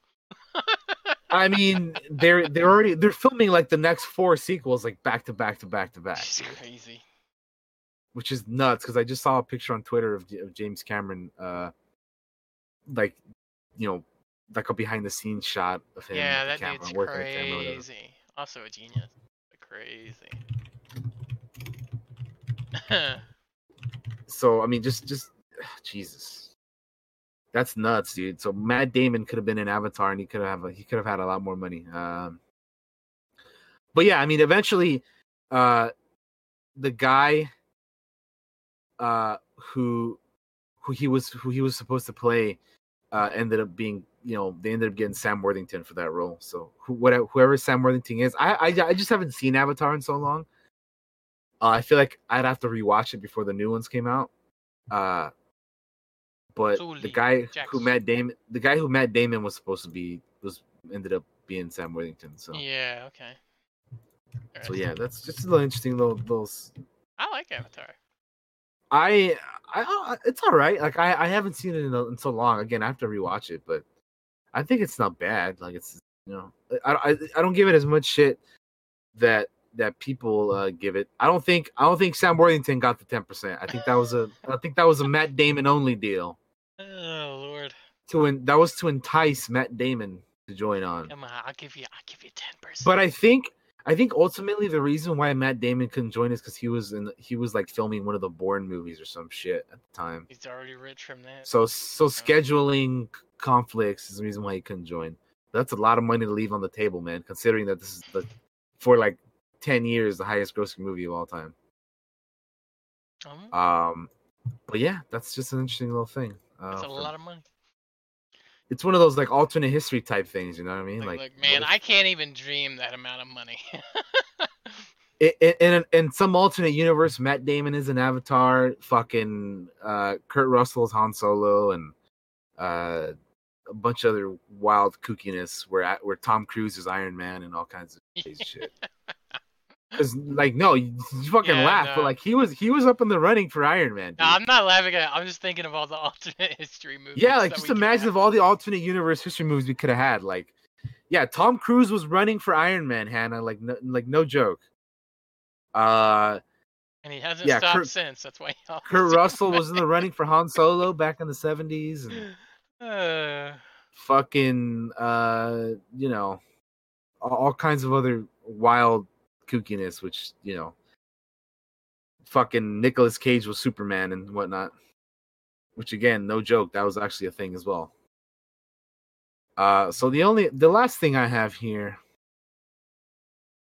Speaker 2: I mean, they're they're already they're filming like the next four sequels like back to back to back to back,
Speaker 1: It's crazy.
Speaker 2: which is nuts. Because I just saw a picture on Twitter of, of James Cameron, uh, like you know, like a behind the scenes shot of him.
Speaker 1: Yeah, that
Speaker 2: camera,
Speaker 1: dude's
Speaker 2: working the camera, whatever.
Speaker 1: crazy. Also a genius. Crazy.
Speaker 2: So I mean, just just Jesus, that's nuts, dude. So Matt Damon could have been an Avatar, and he could have he could have had a lot more money. Um, but yeah, I mean, eventually, uh, the guy, uh, who who he was who he was supposed to play, uh, ended up being you know they ended up getting Sam Worthington for that role. So who whatever whoever Sam Worthington is, I I, I just haven't seen Avatar in so long. Uh, I feel like I'd have to rewatch it before the new ones came out. Uh, but the guy who
Speaker 1: Jackson.
Speaker 2: Matt Damon, the guy who Matt Damon was supposed to be, was ended up being Sam Worthington. So,
Speaker 1: Yeah, okay.
Speaker 2: so yeah, that's just a little interesting little
Speaker 1: I like Avatar.
Speaker 2: I, I, I it's all right. Like I, I haven't seen it in, in so long. Again, I have to rewatch it, but I think it's not bad. Like it's you know, I, I, I don't give it as much shit that that people uh, give it. I don't think I don't think Sam Worthington got the ten percent. I think that was a I think that was a Matt Damon only deal.
Speaker 1: Oh lord.
Speaker 2: To en- that was to entice Matt Damon to join on.
Speaker 1: Come on, I'll give you I'll give you ten percent.
Speaker 2: But I think I think ultimately the reason why Matt Damon couldn't join is because he was in he was like filming one of the Bourne movies or some shit at the time.
Speaker 1: he's already rich from that.
Speaker 2: So so scheduling conflicts is the reason why he couldn't join. That's a lot of money to leave on the table, man. Considering that this is the for like ten years the highest grossing movie of all time.
Speaker 1: Um,
Speaker 2: Um, but yeah, that's just an interesting little thing. Uh,
Speaker 1: that's a
Speaker 2: for-
Speaker 1: lot of money.
Speaker 2: it's one of those like alternate history type things. You know what I mean?
Speaker 1: Like,
Speaker 2: Like,
Speaker 1: look,
Speaker 2: what
Speaker 1: man,
Speaker 2: if-
Speaker 1: I can't even dream that amount of money.
Speaker 2: i- i- in in some alternate universe, Matt Damon is an Avatar. Fucking uh, Kurt Russell is Han Solo, and uh, a bunch of other wild kookiness. Where where Tom Cruise is Iron Man and all kinds of crazy shit. Because like no, you, fucking
Speaker 1: Yeah,
Speaker 2: laugh,
Speaker 1: no.
Speaker 2: but like he was he was up in the running for Iron Man.
Speaker 1: no. I'm not laughing at it. I'm just thinking of all the alternate history movies.
Speaker 2: Yeah, like just imagine of all the alternate universe history movies we could have had. Like, yeah, Tom Cruise was running for Iron Man, Hannah. Like, no, like no joke. Uh,
Speaker 1: And he hasn't
Speaker 2: yeah,
Speaker 1: stopped
Speaker 2: Kurt-
Speaker 1: since. That's why.
Speaker 2: Kurt Russell was in the running for Han Solo back in the seventies, and
Speaker 1: Uh,
Speaker 2: fucking, uh, you know, all, all kinds of other wild kookiness, which you know, fucking Nicolas Cage was Superman and whatnot. Which again, no joke, that was actually a thing as well. Uh, so the only, the last thing I have here,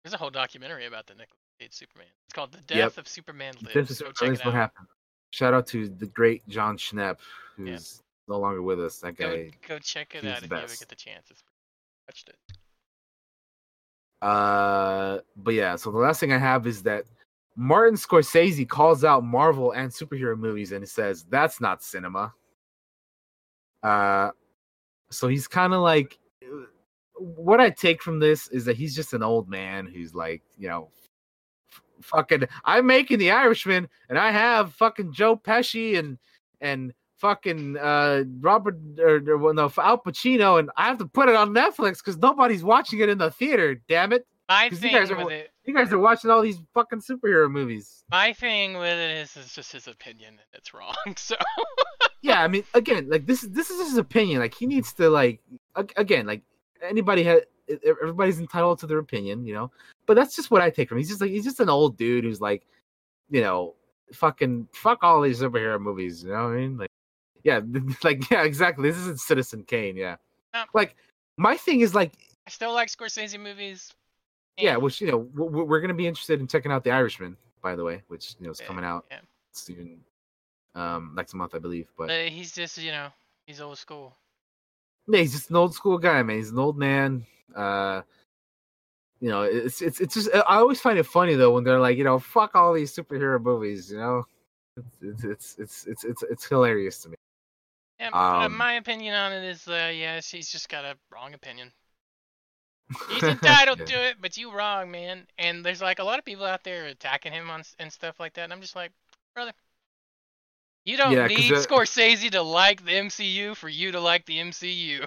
Speaker 1: there's a whole documentary about the Nicolas Cage Superman. It's called "The Death
Speaker 2: Yep.
Speaker 1: of Superman Lives."
Speaker 2: this is
Speaker 1: Go check
Speaker 2: is what
Speaker 1: out.
Speaker 2: happened. Shout out to the great Jon Schnepp, who's no longer with us. That
Speaker 1: Go,
Speaker 2: guy.
Speaker 1: go check it out if you ever get the chance. It's watched it.
Speaker 2: Uh, but yeah, so the last thing I have is that Martin Scorsese calls out Marvel and superhero movies and he says that's not cinema. Uh, so he's kind of like, what I take from this is that he's just an old man who's like, you know, f- fucking, I'm making The Irishman and I have fucking Joe Pesci and and fucking uh Robert or, or well, no Al Pacino and I have to put it on Netflix because nobody's watching it in the theater. Damn it!
Speaker 1: My
Speaker 2: 'Cause you guys are
Speaker 1: with it,
Speaker 2: You guys are watching all these fucking superhero movies.
Speaker 1: my thing with it is, is just his opinion, and it's wrong. So
Speaker 2: Yeah, I mean, again, like this this is his opinion. Like he needs to like again, like anybody had everybody's entitled to their opinion, you know. But that's just what I take from him. He's just like he's just an old dude who's like, you know, fucking fuck all these superhero movies. You know what I mean? Like, yeah, like yeah, exactly. This isn't Citizen Kane. Yeah,
Speaker 1: Yeah.
Speaker 2: like my thing is like
Speaker 1: I still like Scorsese movies.
Speaker 2: yeah, which you know we're, we're gonna be interested in checking out The Irishman, by the way, which you know is coming out
Speaker 1: yeah.
Speaker 2: soon, um, next month I believe. But
Speaker 1: But he's just, you know, he's old school.
Speaker 2: yeah, he's just an old school guy, man. He's an old man. Uh, you know, it's it's it's just I always find it funny though when they're like, you know, fuck all these superhero movies, you know. It's it's it's it's it's, it's hilarious to me.
Speaker 1: Yeah, uh,
Speaker 2: Um,
Speaker 1: my opinion on it is, uh, yes, he's just got a wrong opinion. He's entitled
Speaker 2: Yeah.
Speaker 1: to it, but you wrong, man. And there's like a lot of people out there attacking him on and stuff like that. And I'm just like, brother, you don't
Speaker 2: Yeah,
Speaker 1: need
Speaker 2: the-
Speaker 1: Scorsese to like the MCU for you to like the MCU.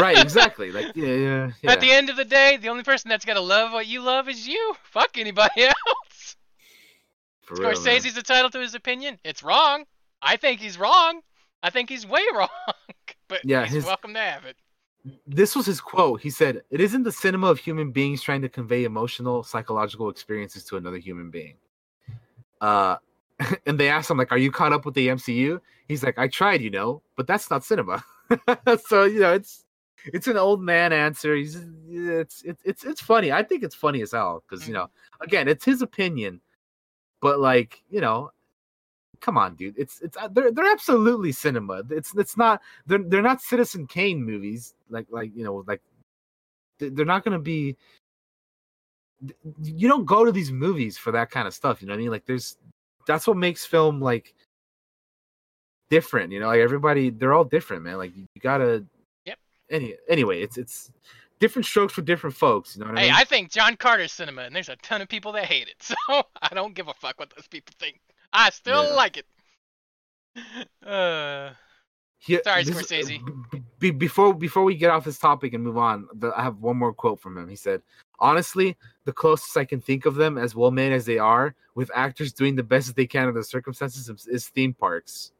Speaker 2: right, exactly. Like yeah, yeah, yeah.
Speaker 1: At the end of the day, the only person that's gonna love what you love is you. Fuck anybody else.
Speaker 2: For real.
Speaker 1: Scorsese's entitled to his opinion. It's wrong. I think he's wrong. I think he's way wrong. but
Speaker 2: Yeah,
Speaker 1: he's
Speaker 2: his-
Speaker 1: welcome to have it.
Speaker 2: This was his quote. He said, "It isn't the cinema of human beings trying to convey emotional, psychological experiences to another human being." Uh, and they asked him like, "Are you caught up with the MCU?" He's like, "I tried, you know, but that's not cinema." so you know, it's it's an old man answer. He's it's it's it's it's funny. I think it's funny as hell because you know, again, it's his opinion, but like you know, come on, dude. It's it's uh, they're they're absolutely cinema. It's it's not they're they're not Citizen Kane movies like like you know like they- they're not gonna be. You don't go to these movies for that kind of stuff. You know what I mean? Like there's that's what makes film like different. You know, like everybody they're all different, man. Like you, you gotta.
Speaker 1: Yep.
Speaker 2: Any anyway, it's it's different strokes for different folks. You know what I
Speaker 1: Hey,
Speaker 2: mean?
Speaker 1: I think John Carter's cinema, and there's a ton of people that hate it, so I don't give a fuck what those people think. I still
Speaker 2: Yeah.
Speaker 1: like it. Uh,
Speaker 2: He-
Speaker 1: Sorry,
Speaker 2: this-
Speaker 1: Scorsese.
Speaker 2: b- before before we get off this topic and move on, the, I have one more quote from him. He said, "Honestly, the closest I can think of them, as well made as they are, with actors doing the best that they can in the circumstances, is, is theme parks."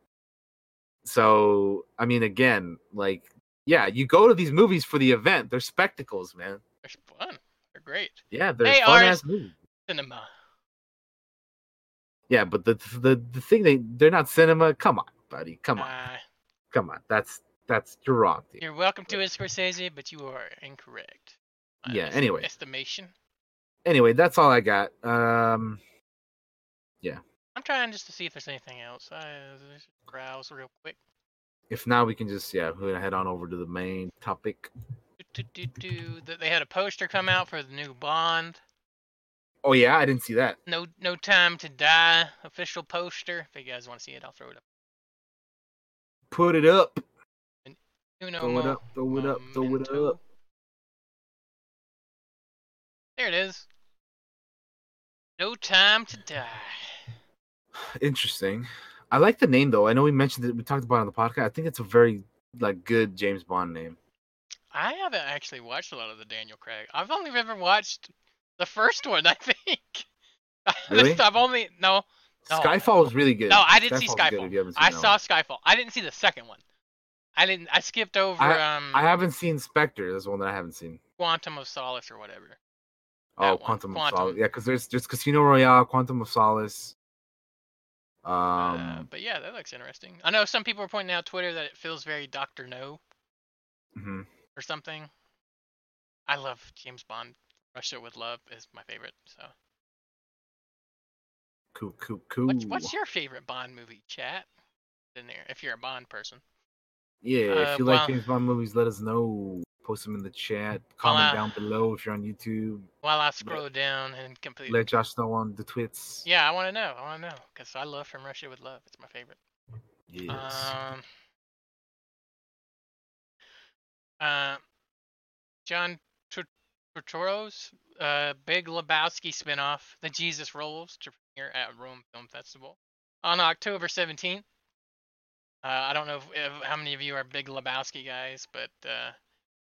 Speaker 2: So, I mean, again, like, yeah, you go to these movies for the event. They're spectacles, man.
Speaker 1: they're fun. They're great.
Speaker 2: Yeah, they're
Speaker 1: Hey,
Speaker 2: fun ass movies.
Speaker 1: Cinema.
Speaker 2: Yeah, but the the the thing they they're not cinema. Come on, buddy. Come on,
Speaker 1: Uh,
Speaker 2: come on. That's that's dude.
Speaker 1: you're welcome to it, Scorsese, but you are incorrect. My
Speaker 2: Yeah, anyway.
Speaker 1: Estimation.
Speaker 2: Anyway, that's all I got. Um. Yeah.
Speaker 1: I'm trying just to see if there's anything else. I just browse real quick.
Speaker 2: If not, we can just yeah, we're gonna head on over to the main topic.
Speaker 1: Do, do, do, do. They had a poster come out for the new Bond.
Speaker 2: Oh yeah, I didn't see that.
Speaker 1: No, no time to die. Official poster. If you guys want to see it, I'll throw it up.
Speaker 2: Put it up.
Speaker 1: Uno
Speaker 2: Throw it up. Throw it up. Throw it up.
Speaker 1: There it is. No time to die.
Speaker 2: Interesting. I like the name though. I know we mentioned it. We talked about it on the podcast. I think it's a very like good James Bond name.
Speaker 1: I haven't actually watched a lot of the Daniel Craig. I've only ever watched the first one, I think.
Speaker 2: Really?
Speaker 1: I've only no, No.
Speaker 2: Skyfall was really good.
Speaker 1: no, I didn't see
Speaker 2: Skyfall's
Speaker 1: Skyfall.
Speaker 2: if you haven't seen
Speaker 1: I saw
Speaker 2: one.
Speaker 1: Skyfall. I didn't see the second one. I didn't. I skipped over um
Speaker 2: I haven't seen Spectre. That's one that I haven't seen.
Speaker 1: Quantum of Solace or whatever.
Speaker 2: Oh,
Speaker 1: one.
Speaker 2: Quantum, of Solace. Yeah, because there's just Casino Royale, Quantum of Solace. Um,
Speaker 1: uh, but yeah, that looks interesting. I know some people are pointing out Twitter that it feels very Doctor No
Speaker 2: mhm.
Speaker 1: or something. I love James Bond. Russia with Love is my favorite. So,
Speaker 2: cool, cool, cool.
Speaker 1: what's, what's your favorite Bond movie? Chat in there if you're a Bond person.
Speaker 2: Yeah,
Speaker 1: Uh,
Speaker 2: if you like
Speaker 1: well-
Speaker 2: James Bond movies, let us know. Post them in the chat. Comment
Speaker 1: uh,
Speaker 2: down below if you're on YouTube.
Speaker 1: While I scroll down and completely.
Speaker 2: Let Josh know on the twits.
Speaker 1: Yeah, I want to know. I want to know because I love From Russia with Love. It's my favorite.
Speaker 2: Yes.
Speaker 1: Um. Uh, John Tur- uh, Big Lebowski spinoff, The Jesus Rolls, to premiere at Rome Film Festival on October 17th. Uh, I don't know if, if, how many of you are big Lebowski guys, but uh,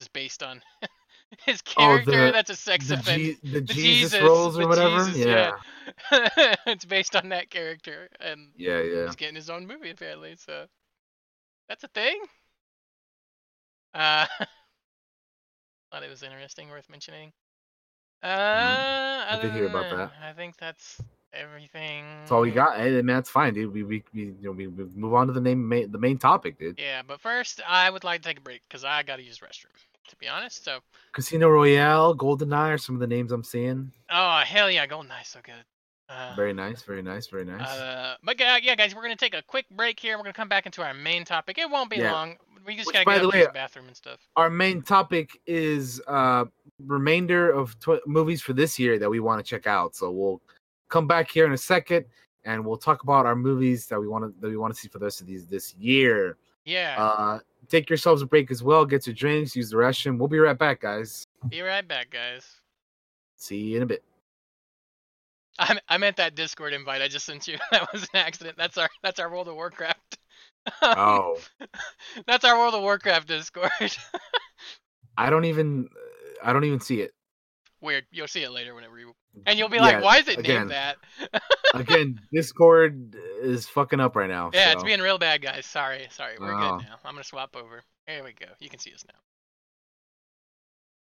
Speaker 1: it's based on his
Speaker 2: Oh,
Speaker 1: character.
Speaker 2: the-
Speaker 1: that's a sex
Speaker 2: the,
Speaker 1: offense.
Speaker 2: G- the,
Speaker 1: The
Speaker 2: Jesus, rolls or whatever.
Speaker 1: Jesus,
Speaker 2: yeah.
Speaker 1: yeah. it's based on that character, and
Speaker 2: Yeah, yeah.
Speaker 1: he's getting his own movie apparently. So that's a thing. Uh, thought it was interesting, worth mentioning. Uh,
Speaker 2: Mm-hmm. I did hear about that.
Speaker 1: I think that's everything.
Speaker 2: That's all we got. Hey, man, that's fine, dude. We we, we you know we, we move on to the name main, the main topic, dude.
Speaker 1: Yeah, but first I would like to take a break because I gotta use the restroom. To be honest, so
Speaker 2: Casino Royale, GoldenEye are some of the names I'm seeing.
Speaker 1: oh hell yeah, GoldenEye's so good. Uh,
Speaker 2: Very nice, very nice, very nice.
Speaker 1: Uh, but gu- yeah, guys, we're gonna take a quick break here. We're gonna come back into our main topic. It won't be
Speaker 2: Yeah.
Speaker 1: long. We just
Speaker 2: Which,
Speaker 1: gotta get to the bathroom and stuff.
Speaker 2: Our main topic is uh remainder of tw- movies for this year that we want to check out. So we'll come back here in a second and we'll talk about our movies that we want to that we want to see for the rest of these this year.
Speaker 1: Yeah.
Speaker 2: Uh, take yourselves a break as well. Get your drinks, use the restroom. We'll be right back, guys.
Speaker 1: Be right back, guys.
Speaker 2: See you in a bit.
Speaker 1: I I meant that Discord invite I just sent you. That was an accident. That's our that's our World of Warcraft.
Speaker 2: Oh,
Speaker 1: that's our World of Warcraft Discord.
Speaker 2: I don't even uh, I don't even see it.
Speaker 1: Weird. You'll see it later whenever you and you'll be like, why is it
Speaker 2: again.
Speaker 1: named that?
Speaker 2: Again, Discord is fucking up right now.
Speaker 1: yeah, it's being real bad, guys. Sorry, sorry. We're
Speaker 2: Oh.
Speaker 1: good now. I'm gonna swap over. There we go. You can see us now.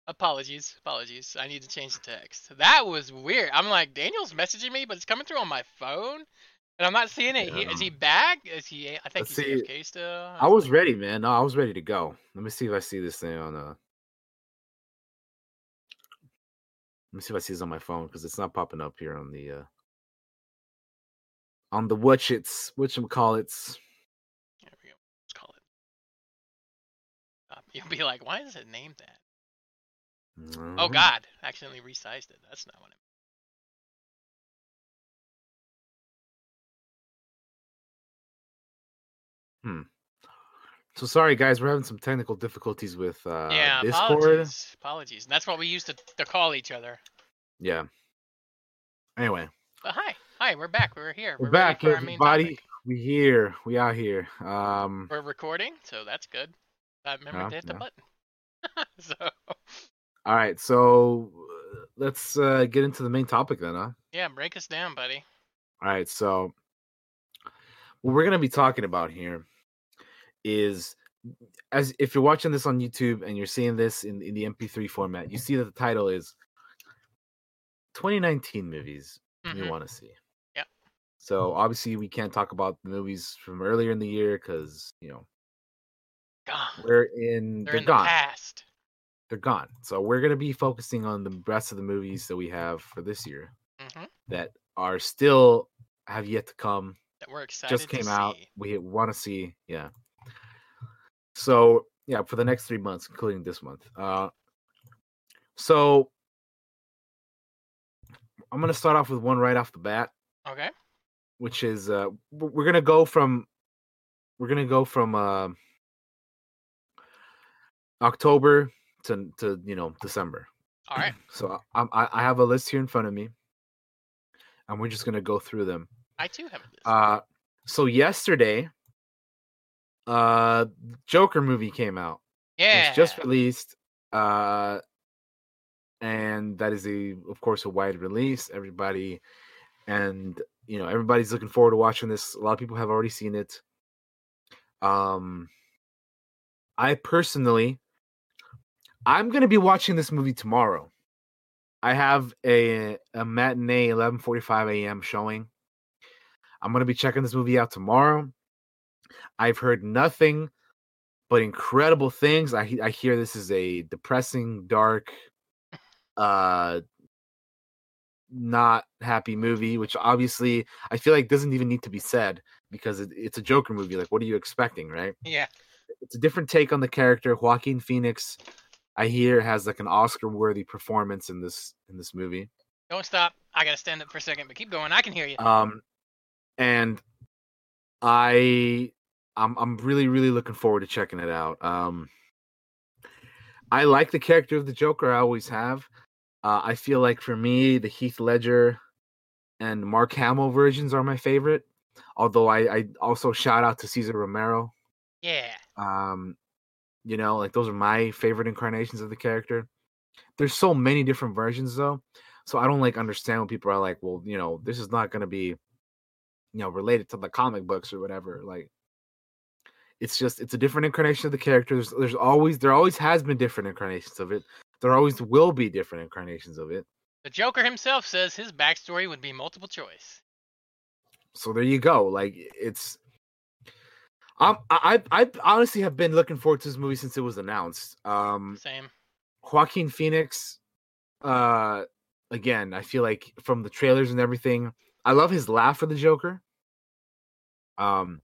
Speaker 1: Apologies, apologies. I need to change the text. That was weird. I'm like, Daniel's messaging me, but it's coming through on my phone, and I'm not seeing it. here. Is he back? Is he? I think
Speaker 2: Let's
Speaker 1: he's. AFK still.
Speaker 2: I was ready, man. No, I was ready to go. Let me see if I see this thing on uh Let me see if I see this on my phone because it's not popping up here on the uh on the watch it's call it's
Speaker 1: There we go. Let's call it. Um, you'll be like, why is it named that?
Speaker 2: Mm-hmm.
Speaker 1: Oh God, accidentally resized it. That's not what I. Hmm.
Speaker 2: So sorry guys, we're having some technical difficulties with uh
Speaker 1: yeah,
Speaker 2: Discord.
Speaker 1: apologies. Apologies. That's what we used to, to call each other.
Speaker 2: Yeah. Anyway,
Speaker 1: But hi, hi, we're back. We're here.
Speaker 2: we're,
Speaker 1: ready
Speaker 2: back,
Speaker 1: for our main
Speaker 2: everybody. We here. We out here. Um
Speaker 1: We're recording, so that's good. I remember
Speaker 2: Yeah,
Speaker 1: to hit the button. so
Speaker 2: all right, so let's uh get into the main topic then, huh?
Speaker 1: yeah, break us down, buddy.
Speaker 2: All right, so what we're gonna be talking about here is as if you're watching this on YouTube and you're seeing this in, in the MP3 format, you see that the title is 2019 movies we
Speaker 1: Mhm.
Speaker 2: want to see.
Speaker 1: Yep.
Speaker 2: So obviously we can't talk about the movies from earlier in the year because you know
Speaker 1: Gone.
Speaker 2: we're in
Speaker 1: They're
Speaker 2: they're
Speaker 1: in
Speaker 2: gone.
Speaker 1: the past.
Speaker 2: They're gone. So we're gonna be focusing on the rest of the movies that we have for this year
Speaker 1: hmm
Speaker 2: that are still have yet to come
Speaker 1: That we're excited
Speaker 2: just came out.
Speaker 1: see.
Speaker 2: We want to see, yeah. So yeah, for the next three months, including this month. Uh, so I'm gonna start off with one right off the bat,
Speaker 1: Okay.
Speaker 2: which is uh, we're gonna go from we're gonna go from uh, October to to you know December.
Speaker 1: All right.
Speaker 2: So I, I I have a list here in front of me, and we're just gonna go through them.
Speaker 1: I too have this.
Speaker 2: Uh so yesterday, uh Joker movie came out.
Speaker 1: yeah.
Speaker 2: It's just released. Uh and that is a of course a wide release. Everybody and you know, everybody's looking forward to watching this. A lot of people have already seen it. Um I personally I'm gonna be watching this movie tomorrow. I have a a matinee 11:45 a.m. showing. I'm gonna be checking this movie out tomorrow. I've heard nothing but incredible things. I I hear this is a depressing, dark, uh, not happy movie. Which obviously I feel like doesn't even need to be said because it, it's a Joker movie. Like, what are you expecting, right?
Speaker 1: yeah.
Speaker 2: It's a different take on the character. Joaquin Phoenix, I hear, has like an Oscar-worthy performance in this in this movie.
Speaker 1: Don't stop. I gotta stand up for a second, but keep going. I can hear you.
Speaker 2: um and i i'm i'm really really looking forward to checking it out um i like the character of the joker i always have uh i feel like for me the heath ledger and mark hamill versions are my favorite although i i also shout out to cesar romero
Speaker 1: yeah.
Speaker 2: um you know like those are my favorite incarnations of the character. There's so many different versions though so i don't like understand when people are like well you know this is not going to be you know related to the comic books or whatever like it's just it's a different incarnation of the character. There's, there's always there always has been different incarnations of it. There always will be different incarnations of it.
Speaker 1: The Joker himself says his backstory would be multiple choice.
Speaker 2: so there you go like it's I, I I honestly have been looking forward to this movie since it was announced. Um,
Speaker 1: Same.
Speaker 2: Joaquin Phoenix, uh, again, I feel like from the trailers and everything, I love his laugh for the Joker. Um,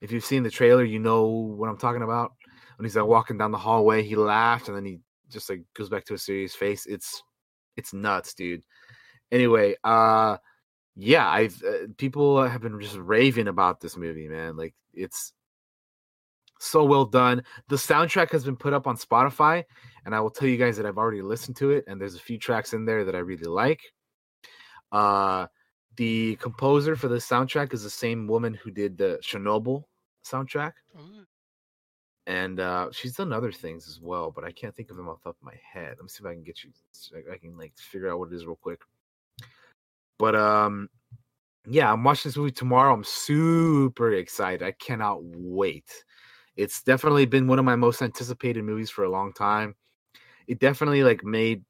Speaker 2: if you've seen the trailer, you know what I'm talking about. When he's like walking down the hallway, he laughed and then he just like goes back to a serious face. It's it's nuts, dude. Anyway, uh yeah, I've uh, people have been just raving about this movie, man. Like it's so well done. The soundtrack has been put up on Spotify, and I will tell you guys that I've already listened to it, and there's a few tracks in there that I really like. Uh, the composer for the soundtrack is the same woman who did the Chernobyl soundtrack,
Speaker 1: Ooh.
Speaker 2: and uh, she's done other things as well, but I can't think of them off the top of my head. Let me see if I can get you. I can like figure out what it is real quick. But um, yeah, I'm watching this movie tomorrow. I'm super excited. I cannot wait. It's definitely been one of my most anticipated movies for a long time. It definitely like made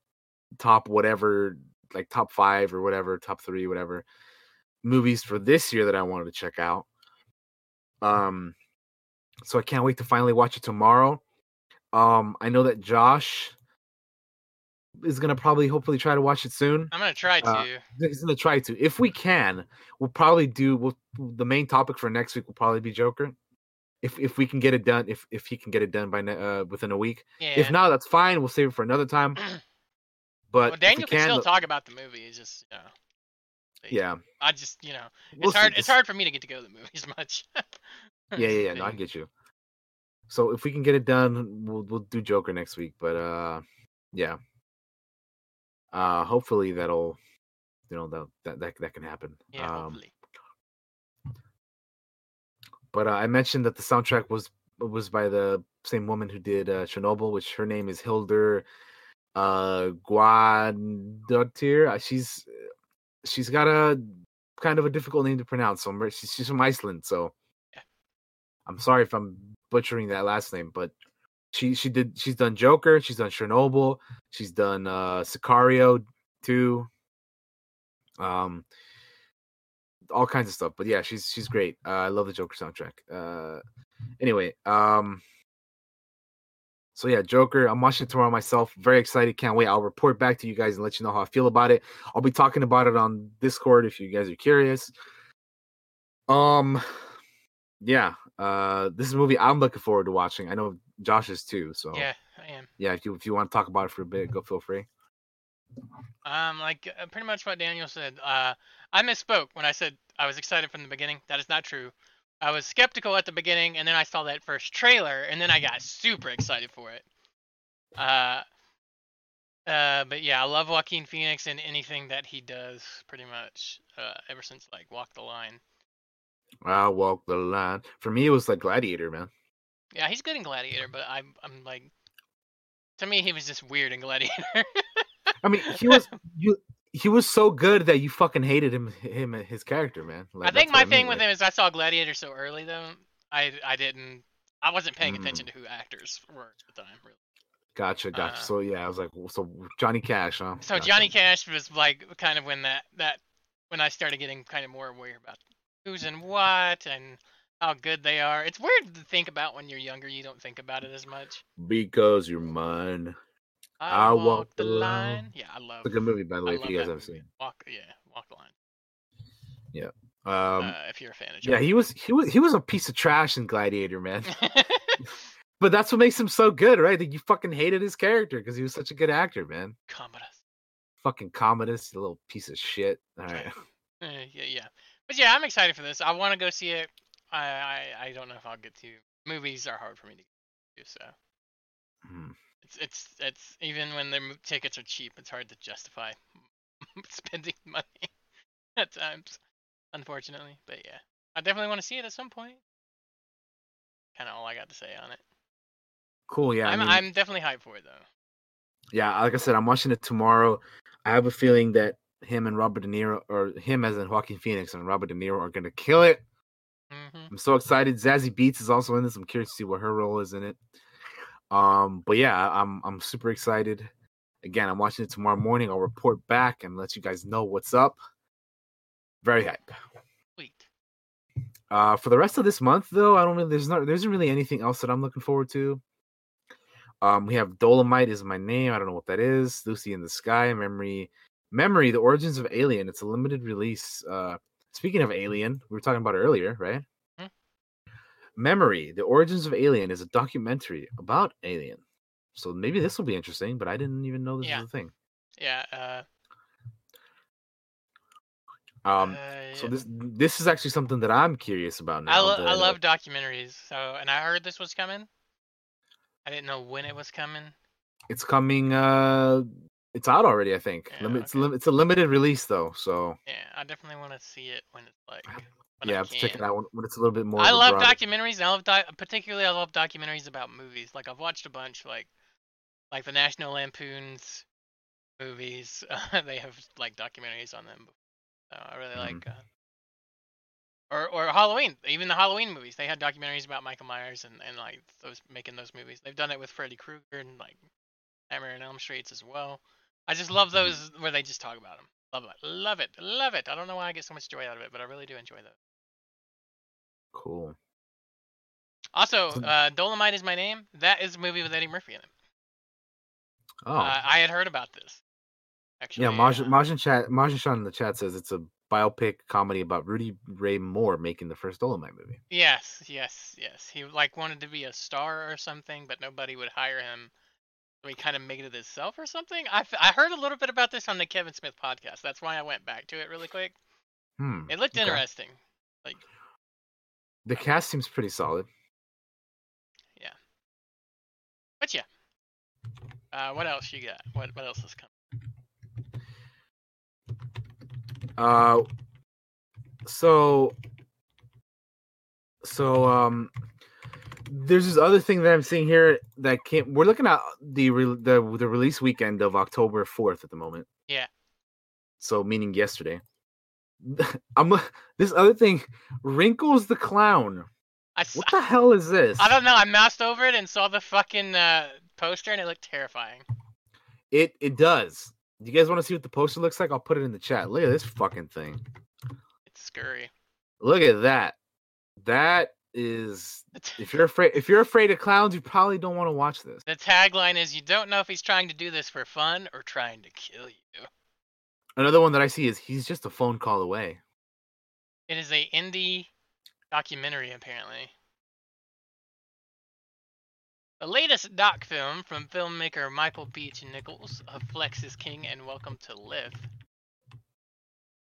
Speaker 2: top whatever, like top five or whatever, top three, whatever movies for this year that I wanted to check out. Um, so I can't wait to finally watch it tomorrow. Um, I know that Josh is gonna probably hopefully try to watch it soon.
Speaker 1: I'm gonna try to.
Speaker 2: Uh, He's gonna try to. If we can, we'll probably do. We'll, the main topic for next week will probably be Joker. If if we can get it done, if if he can get it done by uh, within a week.
Speaker 1: yeah.
Speaker 2: If not, that's fine. We'll save it for another time. But
Speaker 1: well, Daniel can,
Speaker 2: can,
Speaker 1: still talk about the movie. It's just, you know, like,
Speaker 2: Yeah,
Speaker 1: I just, you know,
Speaker 2: we'll
Speaker 1: it's
Speaker 2: see.
Speaker 1: hard. It's hard for me to get to go to the movies much.
Speaker 2: Yeah, yeah, yeah. No, I get you. So if we can get it done, we'll we'll do Joker next week. But uh, yeah. Uh, hopefully that'll, you know, that that that, that can happen.
Speaker 1: Yeah,
Speaker 2: um,
Speaker 1: hopefully.
Speaker 2: But uh, I mentioned that the soundtrack was was by the same woman who did uh, Chernobyl, which her name is Hildur uh, Guadottir. She's she's got a kind of a difficult name to pronounce. So I'm, she's, she's from Iceland. So I'm sorry if I'm butchering that last name, but she she did she's done Joker, she's done Chernobyl, she's done uh, Sicario too. Um, all kinds of stuff. But yeah, she's she's great. Uh, I love the Joker soundtrack. Uh, anyway, um, so yeah, Joker. I'm watching it tomorrow myself. Very excited. Can't wait. I'll report back to you guys and let you know how I feel about it. I'll be talking about it on Discord if you guys are curious. Um, yeah. Uh, this is a movie I'm looking forward to watching. I know Josh is too. So
Speaker 1: Yeah, I am.
Speaker 2: yeah. If you if you want to talk about it for a bit, go feel free.
Speaker 1: Um, like uh, pretty much what Daniel said. Uh, I misspoke when I said I was excited from the beginning. That is not true. I was skeptical at the beginning, and then I saw that first trailer, and then I got super excited for it. Uh, uh, but yeah, I love Joaquin Phoenix and anything that he does, pretty much. Uh, ever since like Walk the Line.
Speaker 2: I walk the line. For me, it was like Gladiator, man.
Speaker 1: Yeah, he's good in Gladiator, but I'm I'm like, to me he was just weird in Gladiator.
Speaker 2: I mean, he was you. He was so good that you fucking hated him, him, and his character, man. Like,
Speaker 1: I think
Speaker 2: that's what
Speaker 1: my thing
Speaker 2: mean,
Speaker 1: with
Speaker 2: like-
Speaker 1: him is I saw Gladiator so early though. I I didn't I wasn't paying
Speaker 2: Mm.
Speaker 1: attention to who actors were at the time really.
Speaker 2: Gotcha, gotcha.
Speaker 1: uh,
Speaker 2: so yeah, I was like, so Johnny Cash, huh?
Speaker 1: So
Speaker 2: Gotcha.
Speaker 1: Johnny Cash was like kind of when that that when I started getting kind of more aware about who's in what and how good they are. It's weird to think about when you're younger. You don't think about it as much.
Speaker 2: because you're mine.
Speaker 1: I,
Speaker 2: I
Speaker 1: walk,
Speaker 2: walk
Speaker 1: the line.
Speaker 2: line.
Speaker 1: Yeah, I love.
Speaker 2: It's a good movie, by the way, if you guys haven't seen.
Speaker 1: Walk, yeah, walk the line.
Speaker 2: Yeah. Um,
Speaker 1: uh, if you're a fan of
Speaker 2: yeah, he was he was he was a piece of trash in Gladiator, man. but that's what makes him so good, right? That you fucking hated his character because he was such a good actor, man.
Speaker 1: Commodus.
Speaker 2: Fucking Commodus, you little piece of shit. All right.
Speaker 1: Uh, yeah, yeah. But yeah, I'm excited for this. I want to go see it. I, I I don't know if I'll get to. Movies are hard for me to do, so
Speaker 2: Hmm.
Speaker 1: It's it's it's even when their tickets are cheap, it's hard to justify spending money at times, unfortunately. But yeah, I definitely want to see it at some point. Kind of all I got to say on it.
Speaker 2: Cool. Yeah. I
Speaker 1: I'm
Speaker 2: mean,
Speaker 1: I'm definitely hyped for it though.
Speaker 2: yeah, like I said, I'm watching it tomorrow. I have a feeling that him and Robert De Niro, or him as in Joaquin Phoenix and Robert De Niro, are gonna kill it.
Speaker 1: hmm
Speaker 2: I'm so excited. Zazie Beetz is also in this. I'm curious to see what her role is in it. Um, but yeah, I'm I'm super excited. Again, I'm watching it tomorrow morning. I'll report back and let you guys know what's up. Very hype.
Speaker 1: Wait.
Speaker 2: Uh, for the rest of this month, though, I don't really. There's not. There isn't really anything else that I'm looking forward to. Um, we have Dolemite is my name. I don't know what that is. Lucy in the Sky, Memory, Memory, The Origins of Alien. It's a limited release. Uh, speaking of Alien, we were talking about it earlier, right? Memory, The Origins of Alien is a documentary about Alien. So maybe this will be interesting, but I didn't even know this
Speaker 1: Yeah.
Speaker 2: was a thing.
Speaker 1: Yeah. Uh,
Speaker 2: Um,
Speaker 1: uh,
Speaker 2: so this this is actually something that I'm curious about now.
Speaker 1: I, lo- I love documentaries. So, and I heard this was coming. I didn't know when it was coming.
Speaker 2: It's coming. Uh, it's out already. I think.
Speaker 1: Yeah,
Speaker 2: it's,
Speaker 1: okay.
Speaker 2: lim- it's a limited release though. So
Speaker 1: Yeah, I definitely want to see it when it's like.
Speaker 2: Yeah,
Speaker 1: I
Speaker 2: have to check it out when, it's a little bit more.
Speaker 1: I love documentaries. And I love doc- particularly I love documentaries about movies. Like I've watched a bunch, like like the National Lampoon's movies. they have like documentaries on them. So I really
Speaker 2: Mhm.
Speaker 1: like. Uh, or or Halloween, even the Halloween movies. They had documentaries about Michael Myers and and like those making those movies. They've done it with Freddy Krueger and like Nightmare on Elm Streets as well. I just love those where they just talk about them. Love it, love it, love it. I don't know why I get so much joy out of it, but I really do enjoy those.
Speaker 2: Cool.
Speaker 1: Also, uh, Dolemite is my name. That is a movie with Eddie Murphy in it.
Speaker 2: Oh.
Speaker 1: Uh, I had heard about this. Actually,
Speaker 2: yeah, Maj-
Speaker 1: uh,
Speaker 2: Majin chat. Majin Sean in the chat says it's a biopic comedy about Rudy Ray Moore making the first Dolemite movie.
Speaker 1: Yes, yes, yes. He like wanted to be a star or something, but nobody would hire him. So he kind of made it himself or something. I, f- I heard a little bit about this on the Kevin Smith podcast. That's why I went back to it really quick.
Speaker 2: Hmm.
Speaker 1: It looked
Speaker 2: Okay.
Speaker 1: interesting.
Speaker 2: The cast seems pretty solid. Yeah.
Speaker 1: But yeah. Uh, what else you got? What what else is coming?
Speaker 2: Uh, so, so um, there's this other thing that I'm seeing here that came. We're looking at the re- the the release weekend of October fourth at the moment.
Speaker 1: Yeah.
Speaker 2: So meaning yesterday. I'm this other thing, Wrinkles the Clown.
Speaker 1: I,
Speaker 2: What the hell is this?
Speaker 1: I don't know. I moused over it and saw the fucking uh, poster and it looked terrifying.
Speaker 2: It it does. Do you guys want to see what the poster looks like? I'll put it in the chat. Look at this fucking thing.
Speaker 1: It's scary.
Speaker 2: Look at that. That is if you're afraid if you're afraid of clowns, you probably don't want to watch this.
Speaker 1: the tagline is you don't know if he's trying to do this for fun or trying to kill you.
Speaker 2: Another one that I see is he's just a phone call away.
Speaker 1: It is a indie documentary apparently. The latest doc film from filmmaker Michael Beach Nichols of Flex is King and Welcome to Leith.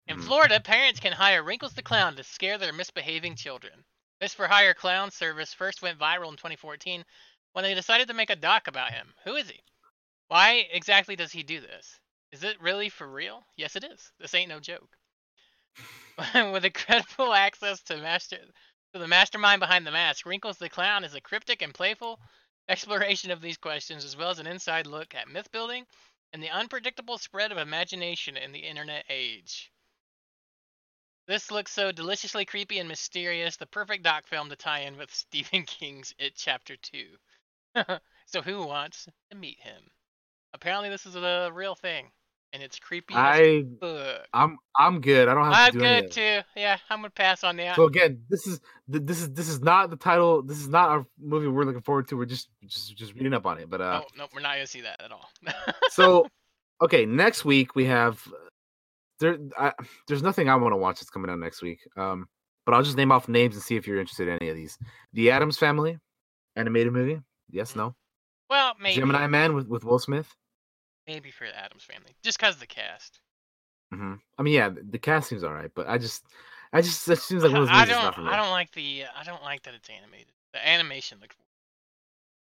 Speaker 1: In
Speaker 2: Hmm.
Speaker 1: Florida, parents can hire Wrinkles the Clown to scare their misbehaving children. This for hire clown service first went viral in 2014 when they decided to make a doc about him. Who is he? Why exactly does he do this? Is it really for real? Yes, it is. This ain't no joke. With incredible access to master to the mastermind behind the mask, Wrinkles the Clown is a cryptic and playful exploration of these questions, as well as an inside look at myth building and the unpredictable spread of imagination in the internet age. This looks so deliciously creepy and mysterious, the perfect doc film to tie in with Stephen King's It Chapter 2. so who wants to meet him? Apparently this is a real thing, and it's creepy
Speaker 2: I. I'm I'm good. I don't have
Speaker 1: I'm
Speaker 2: to do
Speaker 1: good too. Yeah, I'm gonna pass on that.
Speaker 2: So again, this is this is this is not the title. This is not our movie we're looking forward to. We're just just just reading up on it. But uh,
Speaker 1: oh no, we're not gonna see that at all.
Speaker 2: so okay, next week we have there. I, there's nothing I want to watch that's coming out next week. Um, but I'll just name off names and see if you're interested in any of these. The Addams Family, animated movie. Yes, no.
Speaker 1: well, maybe
Speaker 2: Gemini Man with with Will Smith.
Speaker 1: Maybe for the Addams family, just cause the cast.
Speaker 2: hmm I mean, yeah, the, the cast seems all right, but I just, I just that seems like one of those
Speaker 1: I
Speaker 2: movies that's not
Speaker 1: don't. I don't like the. I don't like that it's animated. The animation looks.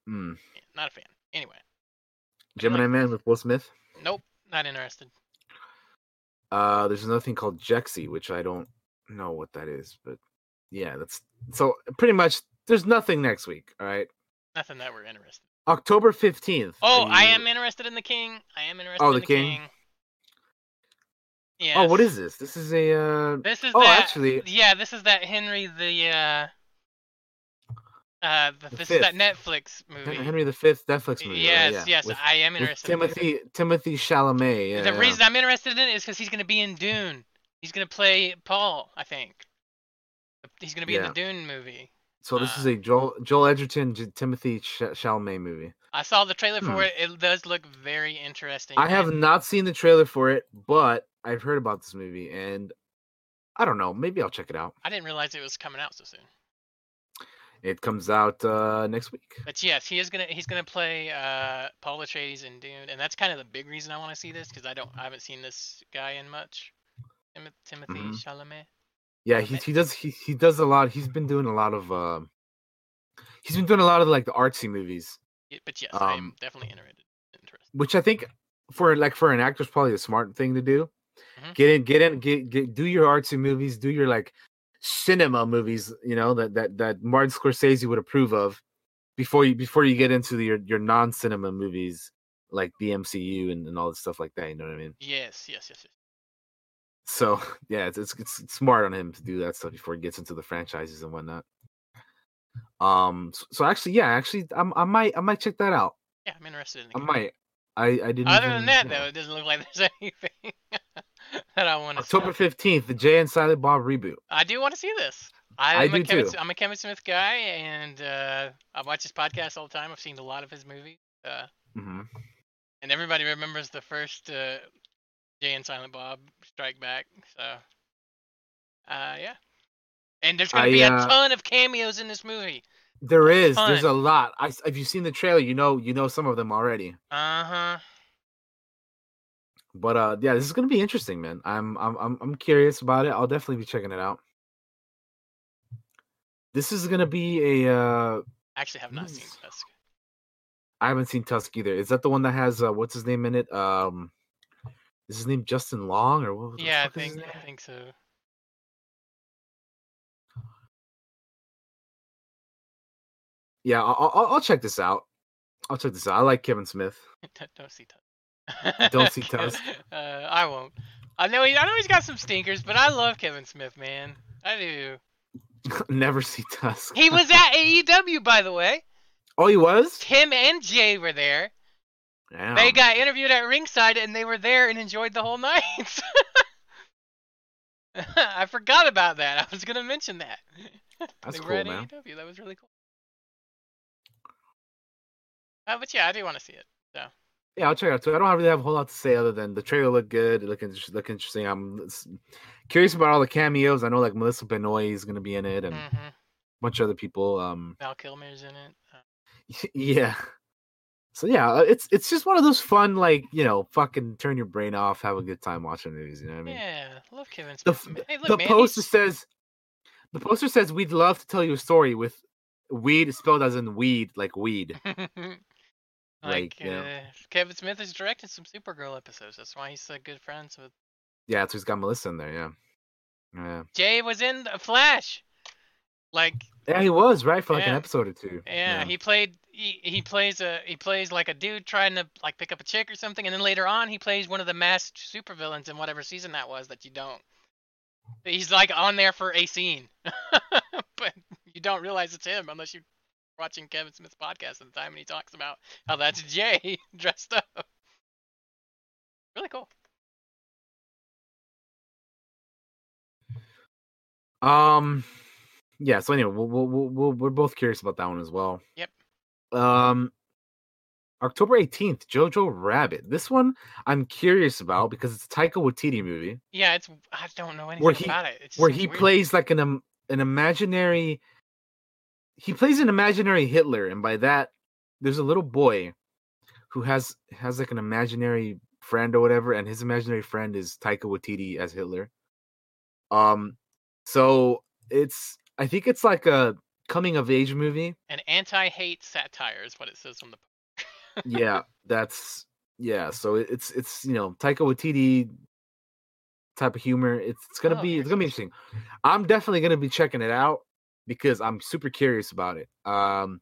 Speaker 2: Mm.
Speaker 1: Not a fan. Anyway,
Speaker 2: Gemini Man with Will Smith.
Speaker 1: nope, not interested.
Speaker 2: Uh, there's another thing called Jexi, which I don't know what that is, but yeah, that's so pretty much. There's nothing next week. All right,
Speaker 1: Nothing that we're interested.
Speaker 2: October fifteenth.
Speaker 1: Oh, I am interested in the King. I am interested
Speaker 2: Oh,
Speaker 1: in
Speaker 2: the
Speaker 1: the
Speaker 2: King.
Speaker 1: King. Yes.
Speaker 2: Oh, what is this? This is a. Uh,
Speaker 1: This is
Speaker 2: Oh,
Speaker 1: that.
Speaker 2: actually-
Speaker 1: Yeah, this is that Henry the. uh uh, the,
Speaker 2: The
Speaker 1: this is that. Netflix movie.
Speaker 2: Henry the Fifth Netflix movie. right?
Speaker 1: yes,
Speaker 2: yeah,
Speaker 1: yes,
Speaker 2: with,
Speaker 1: I am interested. in.
Speaker 2: Timothy Timothy Chalamet. Yeah,
Speaker 1: the
Speaker 2: yeah.
Speaker 1: reason I'm interested in it is because he's going to be in Dune. He's going to play Paul, I think. He's going to be in the Dune movie.
Speaker 2: So this is
Speaker 1: uh,
Speaker 2: a Joel Joel Edgerton J- Timothy Ch- Chalamet movie.
Speaker 1: I saw the trailer for
Speaker 2: Hmm.
Speaker 1: it. It does look very interesting.
Speaker 2: I have not seen the trailer for it, but I've heard about this movie, and I don't know. Maybe I'll check it out.
Speaker 1: I didn't realize it was coming out so soon.
Speaker 2: It comes out uh, next week.
Speaker 1: But yes, he is gonna he's gonna play uh, Paul Atreides in Dune, and that's kind of the big reason I want to see this because I don't I haven't seen this guy in much. Tim- Timothy
Speaker 2: Mhm.
Speaker 1: Chalamet.
Speaker 2: Yeah, he he does he, he does a lot. He's been doing a lot of uh, he's been doing a lot of like the artsy movies,
Speaker 1: Y- But yes, I am
Speaker 2: Um,
Speaker 1: definitely interested. Interested.
Speaker 2: which I think for like for an actor is probably a smart thing to do.
Speaker 1: Mhm.
Speaker 2: Get in, get in, get get do your artsy movies, do your like cinema movies, you know that that that Martin Scorsese would approve of before you before you get into the, your your non cinema movies like the MCU and, and all the stuff like that. You know what I mean?
Speaker 1: Yes, yes, yes, yes.
Speaker 2: So yeah, it's, it's it's smart on him to do that stuff before he gets into the franchises and whatnot. Um. So, so actually, yeah, actually, I'm, I might I might check that out.
Speaker 1: Yeah, I'm interested in.
Speaker 2: I
Speaker 1: it.
Speaker 2: might. I I didn't.
Speaker 1: Other
Speaker 2: even-
Speaker 1: than that,
Speaker 2: yeah.
Speaker 1: though, it doesn't look like there's anything that I want to.
Speaker 2: October fifteenth, the Jay and Silent Bob reboot.
Speaker 1: I do want to see this. I'm
Speaker 2: I
Speaker 1: a
Speaker 2: do
Speaker 1: Kevin,
Speaker 2: too.
Speaker 1: I'm a Kevin Smith guy, and uh, I watch his podcast all the time. I've seen a lot of his movies, uh,
Speaker 2: mm-hmm.
Speaker 1: and everybody remembers the first uh, Jay and Silent Bob Strike Back. So, uh, yeah. And there's gonna
Speaker 2: I,
Speaker 1: be a
Speaker 2: uh,
Speaker 1: ton of cameos in this movie.
Speaker 2: There is. There's
Speaker 1: ton.
Speaker 2: a lot. I, if you've seen the trailer, you know you know some of them already.
Speaker 1: Uh huh.
Speaker 2: But uh, yeah, this is gonna be interesting, man. I'm I'm I'm I'm curious about it. I'll definitely be checking it out. This is gonna be a. uh
Speaker 1: Actually, have not seen Tusk.
Speaker 2: I haven't seen Tusk either. Is that the one that has uh, what's his name in it? Um, is his name Justin Long or what?
Speaker 1: Yeah, I
Speaker 2: fuck is his
Speaker 1: think I think so.
Speaker 2: Yeah, I'll, I'll I'll check this out. I'll check this out. I like Kevin Smith.
Speaker 1: Don't see Tusk.
Speaker 2: Don't see Tusk.
Speaker 1: Uh, I won't. I know he, I know he's got some stinkers, but I love Kevin Smith, man. I do.
Speaker 2: Never see Tusk.
Speaker 1: He was at AEW, by the way.
Speaker 2: oh, he was.
Speaker 1: Tim and Jay were there.
Speaker 2: Damn.
Speaker 1: They got interviewed at ringside, and they were there and enjoyed the whole night. I forgot about that. I was gonna mention that.
Speaker 2: That's
Speaker 1: they were
Speaker 2: cool,
Speaker 1: at
Speaker 2: man.
Speaker 1: AEW. That was really cool. Uh, but yeah, I do want to see it.
Speaker 2: Yeah, I'll check it out too. I don't really have a whole lot to say other than the trailer looked good. It looked, inter- looked interesting. I'm curious about all the cameos. I know like Melissa Benoist is gonna be in it and a
Speaker 1: hmm
Speaker 2: bunch of other people. Um,
Speaker 1: Val Kilmer's in it. Uh,
Speaker 2: yeah. So yeah, uh, it's it's just one of those fun like you know fucking turn your brain off, have a good time watching movies. You know what I mean?
Speaker 1: yeah, love Kevin Smith.
Speaker 2: f-
Speaker 1: hey, look,
Speaker 2: the
Speaker 1: man,
Speaker 2: poster
Speaker 1: he's-
Speaker 2: says the poster says we'd love to tell you a story with weed spelled as in weed like weed.
Speaker 1: like,
Speaker 2: Like, you know.
Speaker 1: uh, Kevin Smith has directed some Supergirl episodes. That's why he's so good friends with.
Speaker 2: Yeah, so he's got Melissa in there. Yeah. Yeah.
Speaker 1: Jay was in the Flash. Like,
Speaker 2: Yeah, he was right for like an episode or two.
Speaker 1: yeah, he played. He, he plays a he plays like a dude trying to like pick up a chick or something, and then later on he plays one of the masked supervillains in whatever season that was that you don't. He's like on there for a scene, but you don't realize it's him unless you're watching Kevin Smith's podcast at the time and he talks about how that's Jay dressed up. Really cool.
Speaker 2: Um, yeah. So anyway, we'll, we'll, we'll, we'll, we're both curious about that one as well.
Speaker 1: Yep.
Speaker 2: Um, October eighteenth, Jojo Rabbit. This one I'm curious about because it's a Taika Waititi movie
Speaker 1: Yeah, it's I don't know anything
Speaker 2: Where he-
Speaker 1: about it. It
Speaker 2: where he
Speaker 1: weird.
Speaker 2: plays like an um, an imaginary. He plays an imaginary Hitler, and by that, there's a little boy who has has like an imaginary friend or whatever, and his imaginary friend is Taika Waititi as Hitler. Um, so it's I think it's like a coming of age movie.
Speaker 1: an anti-hate satire is what it says on the.
Speaker 2: yeah, that's yeah. So it's it's you know Taika Waititi type of humor. It's it's gonna
Speaker 1: Oh,
Speaker 2: be it's gonna be interesting. I'm definitely gonna be checking it out because I'm super curious about it. Um,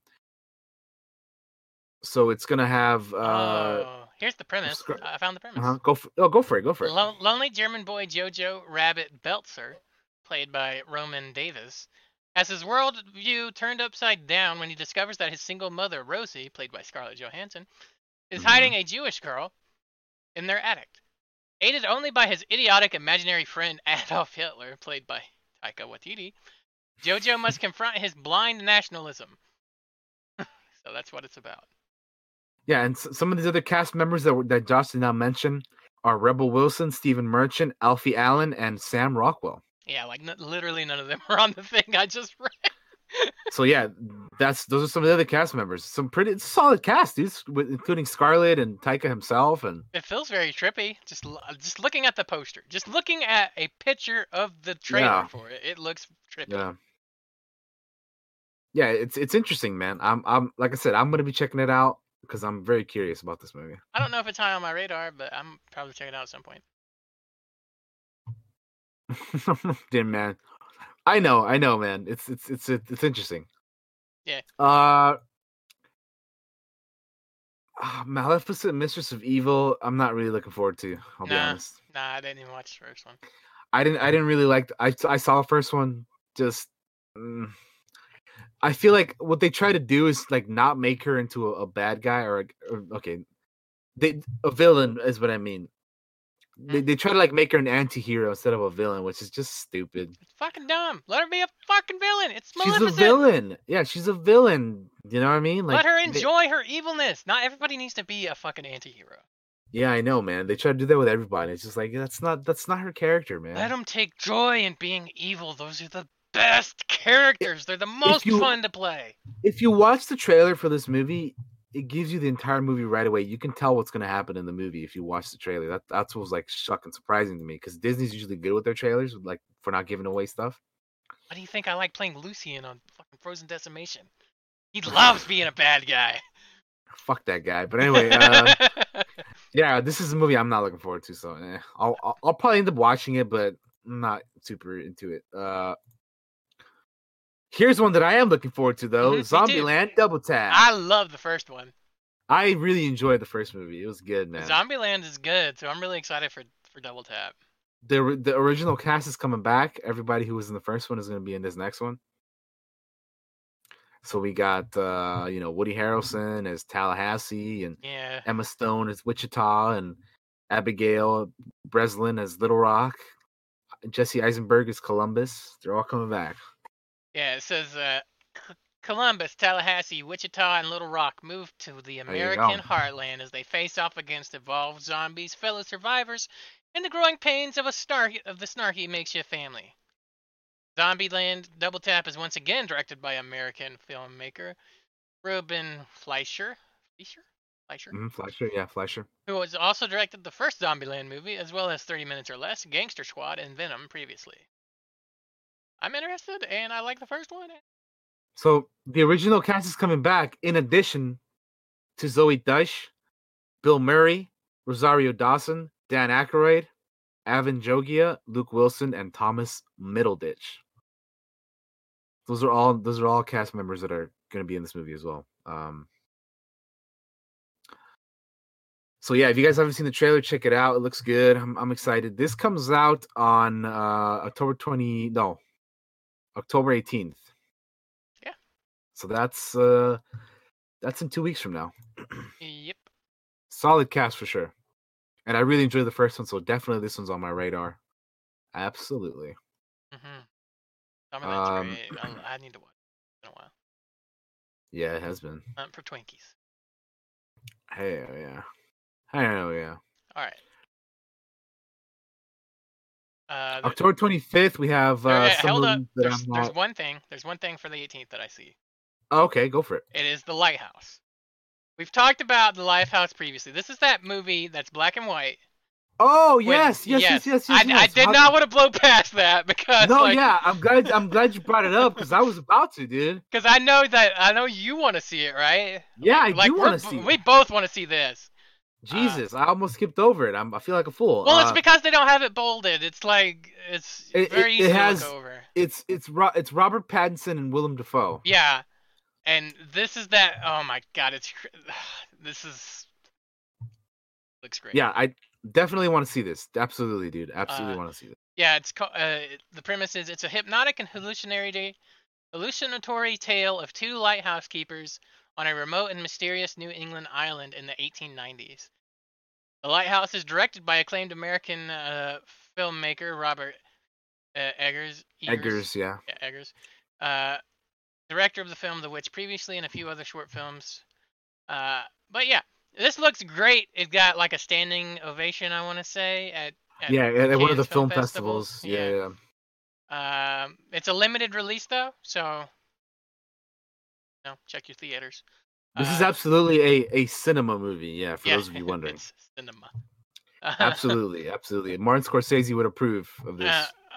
Speaker 2: so it's gonna have uh,
Speaker 1: oh, here's the premise.
Speaker 2: scr-
Speaker 1: I found the premise.
Speaker 2: uh go for, oh go for it go for it.
Speaker 1: Lo- lonely German boy Jojo Rabbit Betzler, played by Roman Davis, has his world view turned upside down when he discovers that his single mother, Rosie, played by Scarlett Johansson, is
Speaker 2: Mhm.
Speaker 1: hiding a Jewish girl in their attic. Aided only by his idiotic imaginary friend Adolf Hitler, played by Taika Waititi, Jojo must confront his blind nationalism. so that's what it's about.
Speaker 2: Yeah, and some of these other cast members that that Josh did not mention are Rebel Wilson, Stephen Merchant, Alfie Allen, and Sam Rockwell.
Speaker 1: Yeah, like n- literally none of them are on the thing I just read.
Speaker 2: so yeah, that's those are some of the other cast members. Some pretty solid cast, dudes, with, including Scarlett and Taika himself, and
Speaker 1: It feels very trippy. Just just looking at the poster, just looking at a picture of the trailer
Speaker 2: Yeah.
Speaker 1: for it, it looks trippy.
Speaker 2: yeah, yeah. It's it's interesting, man. I'm I'm like I said, I'm gonna be checking it out because I'm very curious about this movie.
Speaker 1: I don't know if it's high on my radar, but I'm probably checking it out at some point.
Speaker 2: yeah, man. I know, I know, man. It's it's it's it's interesting.
Speaker 1: Yeah.
Speaker 2: Uh. ah, Maleficent, Mistress of Evil. I'm not really looking forward to. I'll be honest.
Speaker 1: Nah, I didn't even watch the first one.
Speaker 2: I didn't. I didn't really like. I I saw the first one. Just. mm, I feel like what they try to do is like not make her into a, a bad guy or, a, or okay, they a villain is what I mean. They mm-hmm. they try to like make her an anti-hero instead of a villain, which is just stupid.
Speaker 1: It's fucking dumb. Let her be a fucking villain. It's
Speaker 2: She's
Speaker 1: Maleficent.
Speaker 2: a villain. Yeah, she's a villain. You know what I mean? Like
Speaker 1: Let her
Speaker 2: they-
Speaker 1: enjoy her evilness. Not everybody needs to be a fucking anti-hero.
Speaker 2: yeah, I know, man. They try to do that with everybody. It's just like that's not that's not her character, man.
Speaker 1: Let them take joy in being evil. Those are the best characters. They're the most
Speaker 2: you-
Speaker 1: fun to play.
Speaker 2: if you watch the trailer for this movie, it gives you the entire movie right away. You can tell what's going to happen in the movie if you watch the trailer. That that's what was like shocking, surprising to me because Disney's usually good with their trailers, like for not giving away stuff.
Speaker 1: Why do you think I like playing Lucian on fucking Frozen Decimation? He loves being a bad guy.
Speaker 2: Fuck that guy. But anyway, uh, yeah, this is a movie I'm not looking forward to. So eh, I'll, I'll I'll probably end up watching it, but I'm not super into it. Uh, here's one that I am looking forward to though:
Speaker 1: Mhm, too.
Speaker 2: Zombieland Double Tap.
Speaker 1: I love the first one.
Speaker 2: I really enjoyed the first movie. It was good, man.
Speaker 1: Zombieland is good, so I'm really excited for for Double Tap.
Speaker 2: the the original cast is coming back. Everybody who was in the first one is going to be in this next one. So we got uh, you know Woody Harrelson as Tallahassee and
Speaker 1: Yeah.
Speaker 2: Emma Stone as Wichita and Abigail Breslin as Little Rock. Jesse Eisenberg as Columbus. They're all coming back.
Speaker 1: Yeah, it says uh, C- Columbus, Tallahassee, Wichita, and Little Rock move to the American heartland as they face off against evolved zombies, fellow survivors, and the growing pains of a snarky of the snarky makeshift family. Zombieland Double Tap is once again directed by American filmmaker Ruben Fleischer, Fleischer, Fleischer,
Speaker 2: Mhm, Fleischer, yeah, Fleischer.
Speaker 1: who has also directed the first Zombieland movie, as well as 30 Minutes or Less, Gangster Squad, and Venom previously. I'm interested, and I like the first one.
Speaker 2: So the original cast is coming back in addition to Zoey Deutch, Bill Murray, Rosario Dawson, Dan Aykroyd, Avan Jogia, Luke Wilson, and Thomas Middleditch. Those are all those are all cast members that are going to be in this movie as well. Um, so yeah, if you guys haven't seen the trailer, check it out. It looks good. I'm, I'm excited. This comes out on uh, October 20 no October 18th.
Speaker 1: Yeah.
Speaker 2: So that's uh that's in two weeks from now.
Speaker 1: Yep.
Speaker 2: Solid cast for sure. And I really enjoyed the first one, so definitely this one's on my radar. Absolutely.
Speaker 1: I mean, that's
Speaker 2: Um,
Speaker 1: great. I, I need to watch it in a while.
Speaker 2: Yeah, it has been.
Speaker 1: Hunt for Twinkies.
Speaker 2: Hey, yeah. Hell yeah.
Speaker 1: All right. Uh,
Speaker 2: October 25th, we have uh, some
Speaker 1: hold up.
Speaker 2: that
Speaker 1: There's,
Speaker 2: I'm
Speaker 1: there's one thing. There's one thing for the 18th that I see.
Speaker 2: Oh, okay, go for it.
Speaker 1: It is The Lighthouse. We've talked about The Lighthouse previously. This is that movie that's black and white.
Speaker 2: Oh
Speaker 1: with-
Speaker 2: yes, yes, yes, yes, yes.
Speaker 1: I, I did
Speaker 2: How-
Speaker 1: not want to blow past that because
Speaker 2: No,
Speaker 1: like,
Speaker 2: yeah, I'm glad. I'm glad you brought it up because I was about to, dude.
Speaker 1: Because I know that I know you want to see it, right?
Speaker 2: Yeah, I
Speaker 1: like,
Speaker 2: do want to see.
Speaker 1: We
Speaker 2: it.
Speaker 1: both want to see this.
Speaker 2: Jesus, I almost skipped over it. I'm, I feel like a fool.
Speaker 1: Well,
Speaker 2: Uh,
Speaker 1: it's because they don't have it bolded. It's like it's
Speaker 2: It-
Speaker 1: very
Speaker 2: it- it
Speaker 1: easy
Speaker 2: has-
Speaker 1: to look over.
Speaker 2: it's it's Ro- it's Robert Pattinson and Willem Dafoe.
Speaker 1: Yeah, and this is that. Oh my god, it's this is looks great.
Speaker 2: Yeah, I definitely want to see this. Absolutely, dude. Absolutely
Speaker 1: Uh,
Speaker 2: want to see this.
Speaker 1: Yeah, it's uh, the premise is it's a hypnotic and hallucinatory, hallucinatory tale of two lighthouse keepers on a remote and mysterious New England island in the 1890s. The lighthouse is directed by acclaimed American uh, filmmaker Robert uh, Eggers.
Speaker 2: Eggers, yeah.
Speaker 1: Yeah, Eggers. Uh, director of the film The Witch previously and a few other short films. Uh, but yeah, this looks great. It got like a standing ovation, I want to say, at, at
Speaker 2: Yeah, at at one of the film
Speaker 1: Film
Speaker 2: festivals.
Speaker 1: Festival,
Speaker 2: Yeah,
Speaker 1: yeah. um, it's a limited release though, so know, check your theaters.
Speaker 2: This is
Speaker 1: Uh,
Speaker 2: absolutely a, a cinema movie. Yeah, for
Speaker 1: yeah,
Speaker 2: those of you wondering.
Speaker 1: cinema.
Speaker 2: absolutely, absolutely. Martin Scorsese would approve of this.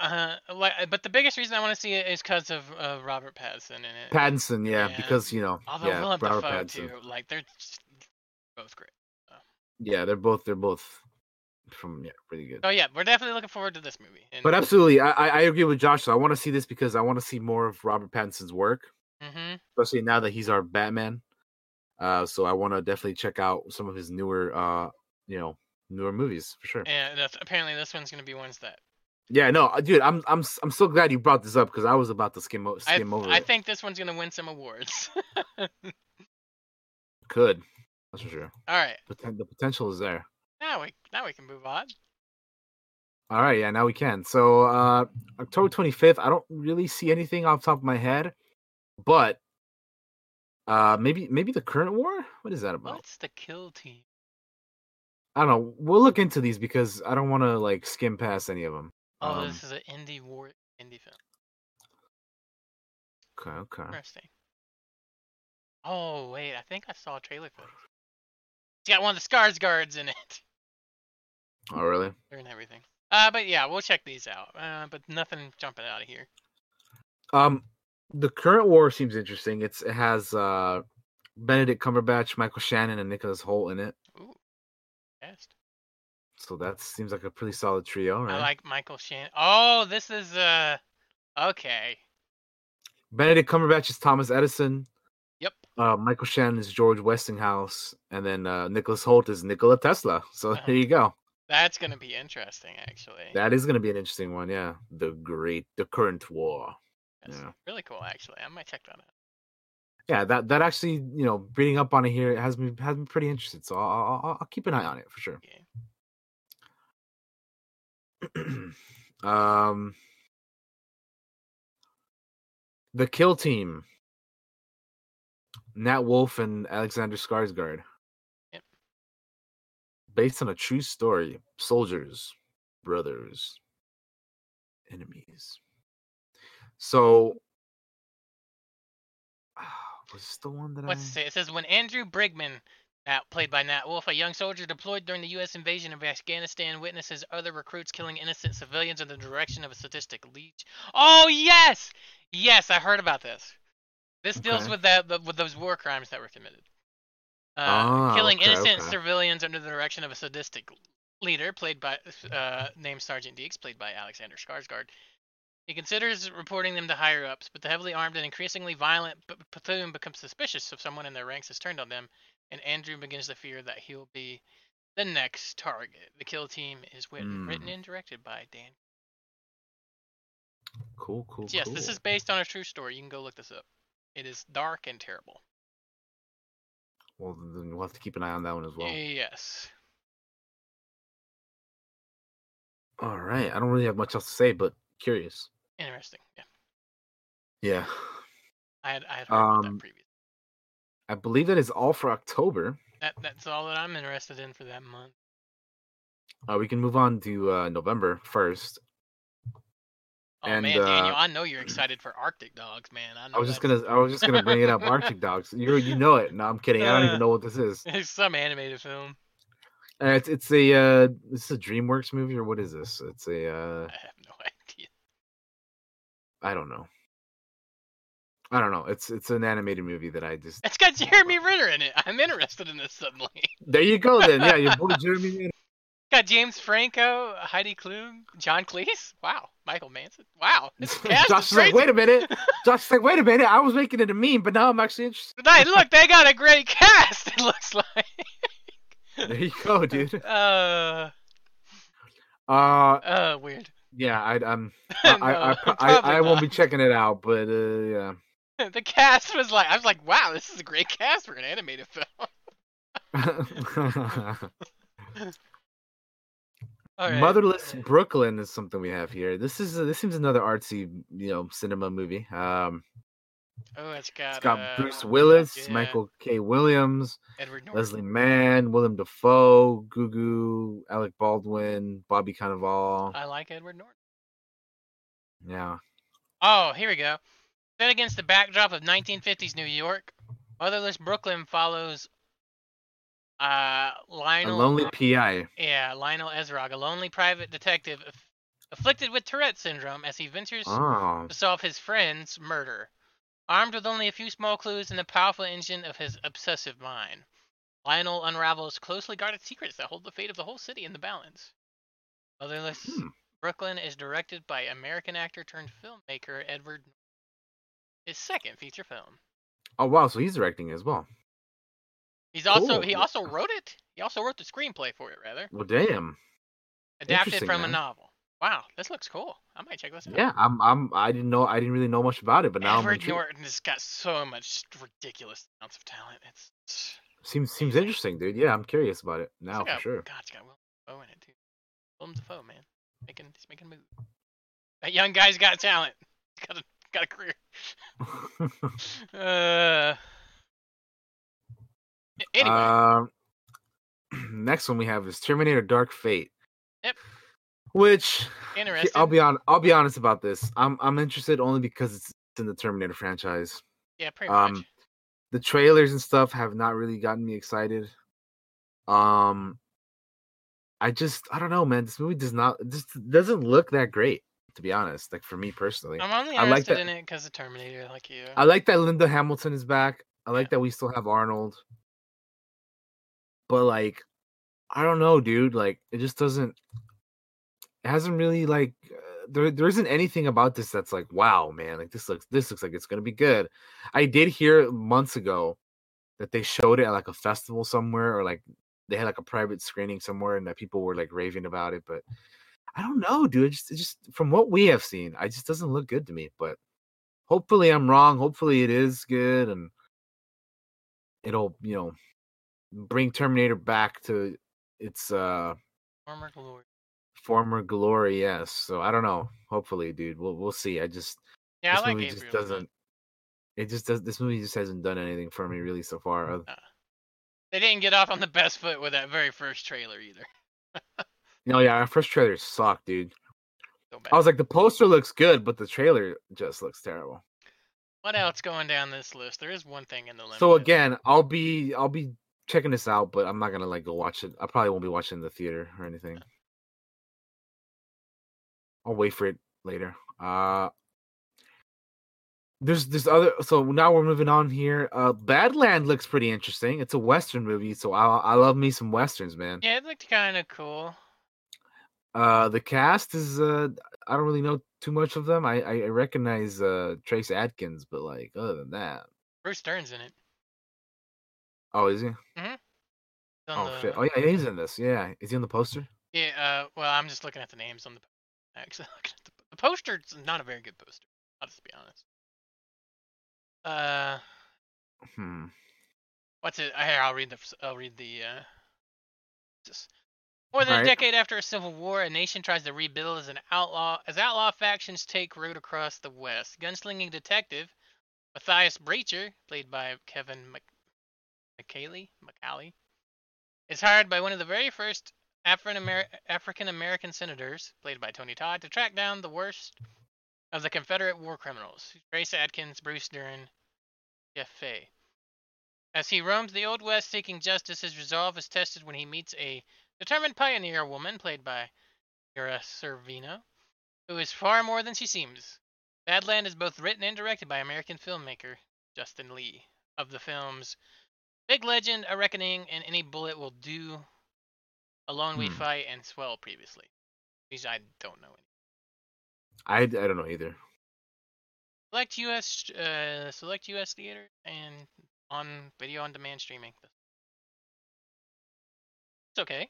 Speaker 1: Uh, uh, but the biggest reason I want to see it is because of uh, Robert Pattinson in it.
Speaker 2: Pattinson, yeah,
Speaker 1: yeah.
Speaker 2: because you know,
Speaker 1: Although
Speaker 2: yeah, Robert Pattinson.
Speaker 1: too. Like they're both great.
Speaker 2: Yeah, they're both they're both from yeah, pretty good.
Speaker 1: Oh yeah, we're definitely looking forward to this movie. And,
Speaker 2: But absolutely, I I I agree with Josh. So I want to see this because I want to see more of Robert Pattinson's work,
Speaker 1: hmm
Speaker 2: especially now that he's our Batman. Uh, so I want to definitely check out some of his newer, uh, you know, newer movies for sure.
Speaker 1: and that's, apparently this one's gonna be ones that
Speaker 2: Yeah, no, uh, dude, I'm I'm I'm so glad you brought this up because I was about to skim o-
Speaker 1: I,
Speaker 2: skim over
Speaker 1: I
Speaker 2: it.
Speaker 1: think this one's gonna win some awards.
Speaker 2: Could that's for sure.
Speaker 1: All right,
Speaker 2: the potential is there.
Speaker 1: now we now we can move on.
Speaker 2: All right, yeah, now we can. So uh October 25th, I don't really see anything off the top of my head, but uh maybe maybe the current war? What is that about?
Speaker 1: What's the kill team?
Speaker 2: I don't know. We'll look into these because I don't want to like skim past any of them.
Speaker 1: Oh,
Speaker 2: Um,
Speaker 1: this is an indie war indie film.
Speaker 2: Okay, okay.
Speaker 1: Interesting. Oh wait, I think I saw a trailer for this. It's got one of the Skarsgårds in it.
Speaker 2: Oh, really?
Speaker 1: and everything. Uh, but yeah, we'll check these out. Uh, but nothing jumping out of here.
Speaker 2: Um, the current war seems interesting. It's it has uh Benedict Cumberbatch, Michael Shannon, and Nicholas Hoult in it.
Speaker 1: Ooh, best.
Speaker 2: So that seems like a pretty solid trio, right?
Speaker 1: I like Michael Shannon. Oh, this is uh, okay.
Speaker 2: Benedict Cumberbatch is Thomas Edison.
Speaker 1: Yep.
Speaker 2: Uh, Michael Shannon is George Westinghouse, and then uh, Nicholas Hoult is Nikola Tesla. So
Speaker 1: Uh-huh.
Speaker 2: there you go.
Speaker 1: That's gonna be interesting, actually.
Speaker 2: That is going to be an interesting one. Yeah, the great, the current war.
Speaker 1: That's
Speaker 2: yeah.
Speaker 1: really cool, actually. I might check that out.
Speaker 2: Yeah, that that actually, you know, reading up on it here has me has me pretty interested. So I'll, I'll, I'll keep an eye on it for sure. Um, the Kill Team. Nat Wolff and Alexander Skarsgård.
Speaker 1: Yep.
Speaker 2: Based on a true story. Soldiers, brothers, enemies. So, was this the one that
Speaker 1: What's
Speaker 2: I?
Speaker 1: it say? It says when Andrew Brigman, Nat, played by Nat Wolff, a young soldier deployed during the U.S. invasion of Afghanistan, witnesses other recruits killing innocent civilians under the direction of a sadistic leech. Oh yes, yes, I heard about this. This deals with that with those war crimes that were committed. Uh,
Speaker 2: Ah,
Speaker 1: killing
Speaker 2: okay,
Speaker 1: innocent
Speaker 2: okay.
Speaker 1: civilians under the direction of a sadistic leader, played by uh, named Sergeant Deeks, played by Alexander Skarsgård. He considers reporting them to higher ups, but the heavily armed and increasingly violent platoon becomes suspicious if someone in their ranks has turned on them, and Andrew begins to fear that he'll be the next target. The kill team is written, written
Speaker 2: Hmm.
Speaker 1: and directed by Dan.
Speaker 2: Cool, cool.
Speaker 1: Yes, this is based on a true story. You can go look this up. It is dark and terrible.
Speaker 2: Well, then we'll have to keep an eye on that one as well.
Speaker 1: Yes.
Speaker 2: All right. I don't really have much else to say, but curious.
Speaker 1: Interesting. Yeah.
Speaker 2: Yeah.
Speaker 1: I had I had heard
Speaker 2: Um,
Speaker 1: that previous.
Speaker 2: I believe that is all for October.
Speaker 1: That that's all that I'm interested in for that month.
Speaker 2: Uh, we can move on to uh, November 1st.
Speaker 1: Oh
Speaker 2: And,
Speaker 1: man, Daniel,
Speaker 2: uh,
Speaker 1: I know you're excited for Arctic Dogs, man. I know
Speaker 2: I was just gonna I was just gonna bring it up. Arctic Dogs. You you know it. No, I'm kidding. I don't
Speaker 1: Uh.
Speaker 2: even know what this is.
Speaker 1: It's some animated film.
Speaker 2: Uh, it's it's a uh, this is a DreamWorks movie or what is this? It's a uh,
Speaker 1: I have no idea.
Speaker 2: I don't know. I don't know. It's it's an animated movie that I just.
Speaker 1: It's got Jeremy Ritter in it. I'm interested in this suddenly.
Speaker 2: There you go then. Yeah, your boy Jeremy. Renner.
Speaker 1: got James Franco, Heidi Klum, John Cleese. Wow, Michael Madsen. Wow, this cast
Speaker 2: Josh
Speaker 1: is
Speaker 2: is like, wait a minute. Josh is like, wait a minute. I was making it a meme, but now I'm actually interested.
Speaker 1: Hey, look, they got a great cast. It looks like.
Speaker 2: There you go, dude.
Speaker 1: Uh,
Speaker 2: Uh,
Speaker 1: uh, weird.
Speaker 2: Yeah, I, I'm. I, I, I, I, I won't be checking it out, but uh, yeah.
Speaker 1: The cast was like, I was like, wow, this is a great cast for an animated film. Right.
Speaker 2: Motherless Brooklyn is something we have here. This is this seems another artsy, you know, cinema movie. Um,
Speaker 1: Oh, it's got.
Speaker 2: it's got
Speaker 1: uh,
Speaker 2: Bruce Willis,
Speaker 1: yeah,
Speaker 2: Michael K. Williams,
Speaker 1: Edward Norton.
Speaker 2: Leslie Mann, Willem Dafoe, Gugu, Alec Baldwin, Bobby Cannavale.
Speaker 1: I like Edward Norton.
Speaker 2: Yeah.
Speaker 1: Oh, here we go. Set against the backdrop of 1950s New York, Motherless Brooklyn follows uh,
Speaker 2: A lonely PI.
Speaker 1: Yeah, Lionel Essrog, a lonely private detective aff- afflicted with Tourette syndrome as he ventures
Speaker 2: Oh,
Speaker 1: to solve his friend's murder. Armed with only a few small clues and the powerful engine of his obsessive mind, Lionel unravels closely guarded secrets that hold the fate of the whole city in the balance. Motherless
Speaker 2: Hmm.
Speaker 1: Brooklyn is directed by American actor turned filmmaker Edward. Norton. His second feature film.
Speaker 2: oh wow! So he's directing as well.
Speaker 1: He's also
Speaker 2: Cool.
Speaker 1: he also wrote it. He also wrote the screenplay for it, rather
Speaker 2: Well, damn.
Speaker 1: adapted from a novel. Wow, this looks cool. I might check this out.
Speaker 2: Yeah, I'm. I'm. I didn't know. I didn't really know much about it, but now I'm
Speaker 1: Edward Norton has got so much ridiculous amounts of talent. It's,
Speaker 2: Seems seems interesting, dude. Yeah, I'm curious about it now
Speaker 1: got,
Speaker 2: for sure.
Speaker 1: God, it's got Will Dafoe in it too. Willem Dafoe, man, making he's making moves. That young guy's got talent. He's got a got a career. Uh. Anyway,
Speaker 2: Um, next one we have is Terminator: Dark Fate.
Speaker 1: Yep.
Speaker 2: Which. I'll be on. I'll be honest about this. I'm I'm interested only because it's in the Terminator franchise.
Speaker 1: yeah, pretty
Speaker 2: um,
Speaker 1: much.
Speaker 2: The trailers and stuff have not really gotten me excited. Um, I just I don't know, man. This movie does not just doesn't look that great, to be honest. Like for me personally,
Speaker 1: I'm only
Speaker 2: I like
Speaker 1: interested
Speaker 2: that-
Speaker 1: in it because of Terminator, like you.
Speaker 2: I like that Linda Hamilton is back. I like
Speaker 1: Yeah.
Speaker 2: that we still have Arnold. But like I don't know, dude, like it just doesn't hasn't really like uh, there there isn't anything about this that's like wow, man, like this looks this looks like it's to be good. I did hear months ago that they showed it at like a festival somewhere or like they had like a private screening somewhere and that people were like raving about it, but I don't know, dude. It just, it just from what we have seen, i just doesn't look good to me. But hopefully, I'm wrong. Hopefully, it is good, and it'll you know bring Terminator back to its uh
Speaker 1: Former glory.
Speaker 2: Former glory. Yes. So I don't know. Hopefully, dude. We'll we'll see. I just
Speaker 1: Yeah,
Speaker 2: this
Speaker 1: I like
Speaker 2: movie
Speaker 1: Gabriel.
Speaker 2: just doesn't. It just does. This movie just hasn't done anything for me really so far. oth-
Speaker 1: They didn't get off on the best foot with that very first trailer either.
Speaker 2: No, yeah, our first trailer sucked, dude.
Speaker 1: So
Speaker 2: I was like, the poster looks good, but the trailer just looks terrible.
Speaker 1: What else going down this list? There is one thing in the list.
Speaker 2: So again, I'll be I'll be checking this out, but I'm not gonna like go watch it. I probably won't be watching the theater or anything. Uh. I'll wait for it later. Uh there's this other so now we're moving on here. Uh Badland looks pretty interesting. It's a western movie, so I I love me some westerns, man.
Speaker 1: Yeah, it looked kind of cool.
Speaker 2: Uh the cast is uh I don't really know too much of them. I I, I recognize uh Trace Adkins, but like other than that.
Speaker 1: Bruce Dern's in it.
Speaker 2: Oh, is he?
Speaker 1: He's on
Speaker 2: Oh
Speaker 1: the-
Speaker 2: shit. Oh yeah, he's in this. Yeah. Is he on the poster?
Speaker 1: Yeah, uh, well, I'm just looking at the names on the. Actually, the, poster's not a very good poster. I'll just be honest. Uh,
Speaker 2: Hmm.
Speaker 1: what's it? Here, I'll read the. I'll read the. Uh, just more than a decade after a civil war, a nation tries to rebuild as an outlaw as outlaw factions take root across the West. Gunslinging detective Matthias Breacher, played by Kevin Mc, McKaylee, McCallie, is hired by one of the very first African American senators, played by Tony Todd, to track down the worst of the Confederate war criminals Trace Adkins, Bruce Dern, Jeff Fahey. As he roams the Old West seeking justice, his resolve is tested when he meets a determined pioneer woman, played by Mira Sorvino, who is far more than she seems. Badland is both written and directed by American filmmaker Justin Lee of the films Big Legend, A Reckoning, and Any Bullet Will Do, Alone We
Speaker 2: Hmm.
Speaker 1: Fight, and Swell previously. These I don't know.
Speaker 2: I, I don't know either.
Speaker 1: Select US uh, select US theater and on video on demand streaming. It's okay.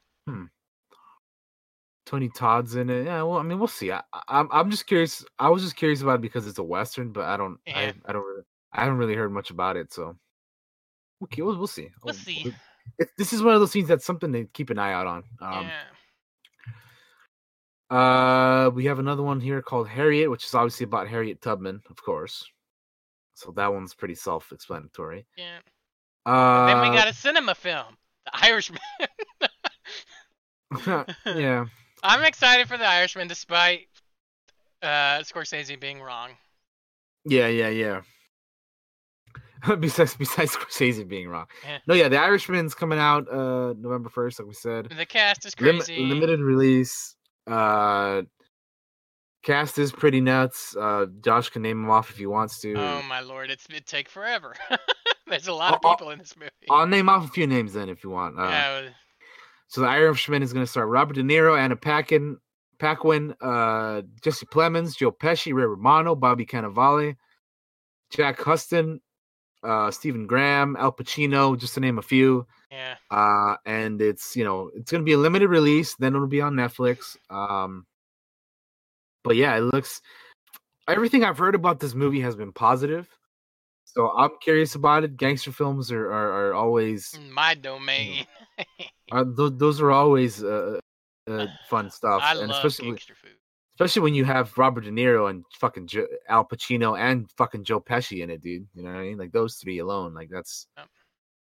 Speaker 2: Tony Todd's in it. Yeah, well, I mean, we'll see. I, I'm I'm just curious. I was just curious about it because it's a western, but I don't.
Speaker 1: Yeah.
Speaker 2: I, I don't. Really, I haven't really heard much about it, so okay, we'll we'll see.
Speaker 1: We'll see.
Speaker 2: It- this is one of those things that's something to keep an eye out on. Um,
Speaker 1: yeah.
Speaker 2: Uh, we have another one here called Harriet, which is obviously about Harriet Tubman, of course. So that one's pretty self-explanatory.
Speaker 1: Yeah.
Speaker 2: Uh,
Speaker 1: then we got a cinema film, The Irishman.
Speaker 2: yeah.
Speaker 1: I'm excited for The Irishman, despite uh, Scorsese being wrong.
Speaker 2: Yeah, yeah, yeah. besides besides Scorsese being wrong.
Speaker 1: Yeah.
Speaker 2: No, yeah, The Irishman's coming out uh November first, like we said.
Speaker 1: The cast is
Speaker 2: Lim-
Speaker 1: crazy.
Speaker 2: limited release. Uh cast is pretty nuts. Uh Josh can name them off if he wants to.
Speaker 1: Oh my lord, it's it'd take forever. There's a lot of
Speaker 2: Oh, oh,
Speaker 1: people in this movie.
Speaker 2: I'll name off a few names then if you want. Uh,
Speaker 1: yeah,
Speaker 2: So the Irishman is going to start Robert De Niro, Anna Paquin, Paquin, uh, Jesse Plemons, Joe Pesci, Ray Romano, Bobby Cannavale, Jack Huston, uh, Stephen Graham, Al Pacino, just to name a few.
Speaker 1: yeah.
Speaker 2: Uh, and it's you know it's going to be a limited release. Then it'll be on Netflix. Um, but yeah, it looks. Everything I've heard about this movie has been positive. So I'm curious about it. Gangster films are are, are always
Speaker 1: My domain.
Speaker 2: are, th- those are always uh, uh, fun stuff,
Speaker 1: I
Speaker 2: and
Speaker 1: love
Speaker 2: especially
Speaker 1: gangster food.
Speaker 2: Especially when you have Robert De Niro and fucking jo- Al Pacino and fucking Joe Pesci in it, dude. You know what I mean? Like those three alone, like that's
Speaker 1: Yep.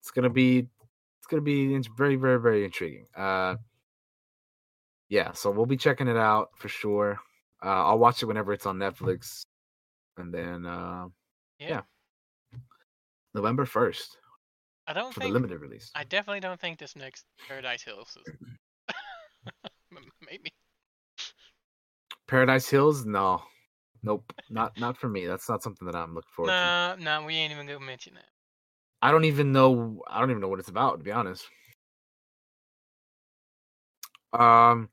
Speaker 2: it's gonna be it's gonna be very very very intriguing. Uh, yeah, so we'll be checking it out for sure. Uh, I'll watch it whenever it's on Netflix, and then uh,
Speaker 1: Yeah.
Speaker 2: yeah. November first
Speaker 1: I don't
Speaker 2: for the limited release.
Speaker 1: I definitely don't think this next Paradise Hills is. Maybe.
Speaker 2: Paradise Hills, no, nope, not not for me. That's not something that I'm looking forward to.
Speaker 1: No, no, we ain't even gonna mention that.
Speaker 2: I don't even know. I don't even know what it's about, to be honest. Um,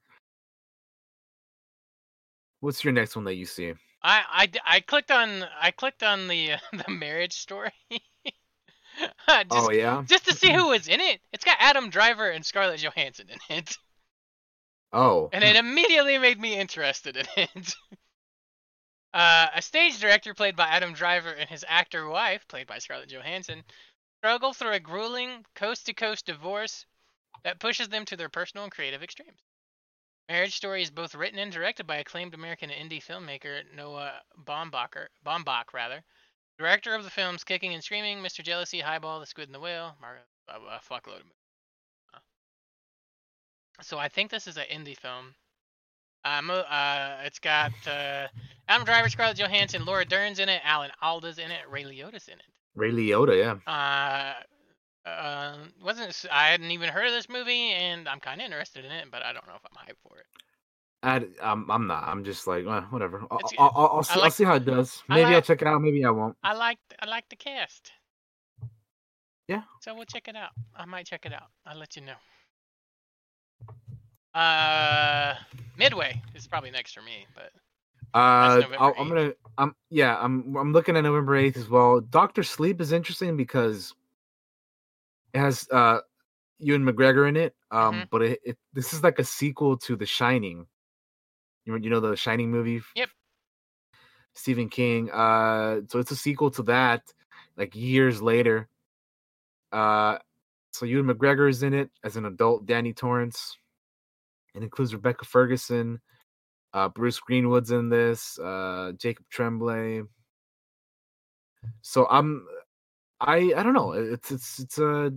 Speaker 2: what's your next one that you see?
Speaker 1: I, I, I clicked on I clicked on the uh, the marriage story. just,
Speaker 2: oh yeah.
Speaker 1: just to see who was in it. It's got Adam Driver and Scarlett Johansson in it,
Speaker 2: Oh.
Speaker 1: and it immediately made me interested in it. Uh, a stage director played by Adam Driver and his actor wife, played by Scarlett Johansson, struggle through a grueling coast-to-coast divorce that pushes them to their personal and creative extremes. Marriage Story is both written and directed by acclaimed American indie filmmaker Noah Baumbach, Baumbach rather. Director of the films Kicking and Screaming, Mr. Jealousy, Highball, The Squid and the Whale, a fuckload of movies. So I think this is an indie film. Mo- uh, it's got uh, Adam Driver, Scarlett Johansson, Laura Dern's in it, Alan Alda's in it, Ray Liotta's in it.
Speaker 2: Ray Liotta, yeah.
Speaker 1: Uh, uh, wasn't I hadn't even heard of this movie, and I'm kind of interested in it, but I don't know if I'm hyped for it.
Speaker 2: I, I'm, I'm not. I'm just like, well, whatever. I'll, I'll, I'll, I'll, see, I'll see how it does.
Speaker 1: I
Speaker 2: Maybe I'll
Speaker 1: like-
Speaker 2: check it out. Maybe I won't.
Speaker 1: I like I like the cast.
Speaker 2: Yeah.
Speaker 1: So we'll check it out. I might check it out. I'll let you know. Uh, Midway is probably next for me, but
Speaker 2: Uh, I'll, I'm gonna. I'm yeah. I'm. I'm looking at November eighth as well. Doctor Sleep is interesting because it has uh, Ewan McGregor in it. Um,
Speaker 1: Mhm.
Speaker 2: but it, it this is like a sequel to The Shining. You you know the Shining movie?
Speaker 1: Yep.
Speaker 2: Stephen King. Uh, so it's a sequel to that, like years later. Uh, so Ewan McGregor is in it as an adult Danny Torrance. It includes Rebecca Ferguson, uh, Bruce Greenwood's in this, uh, Jacob Tremblay. So I'm, I I don't know. It's it's it's a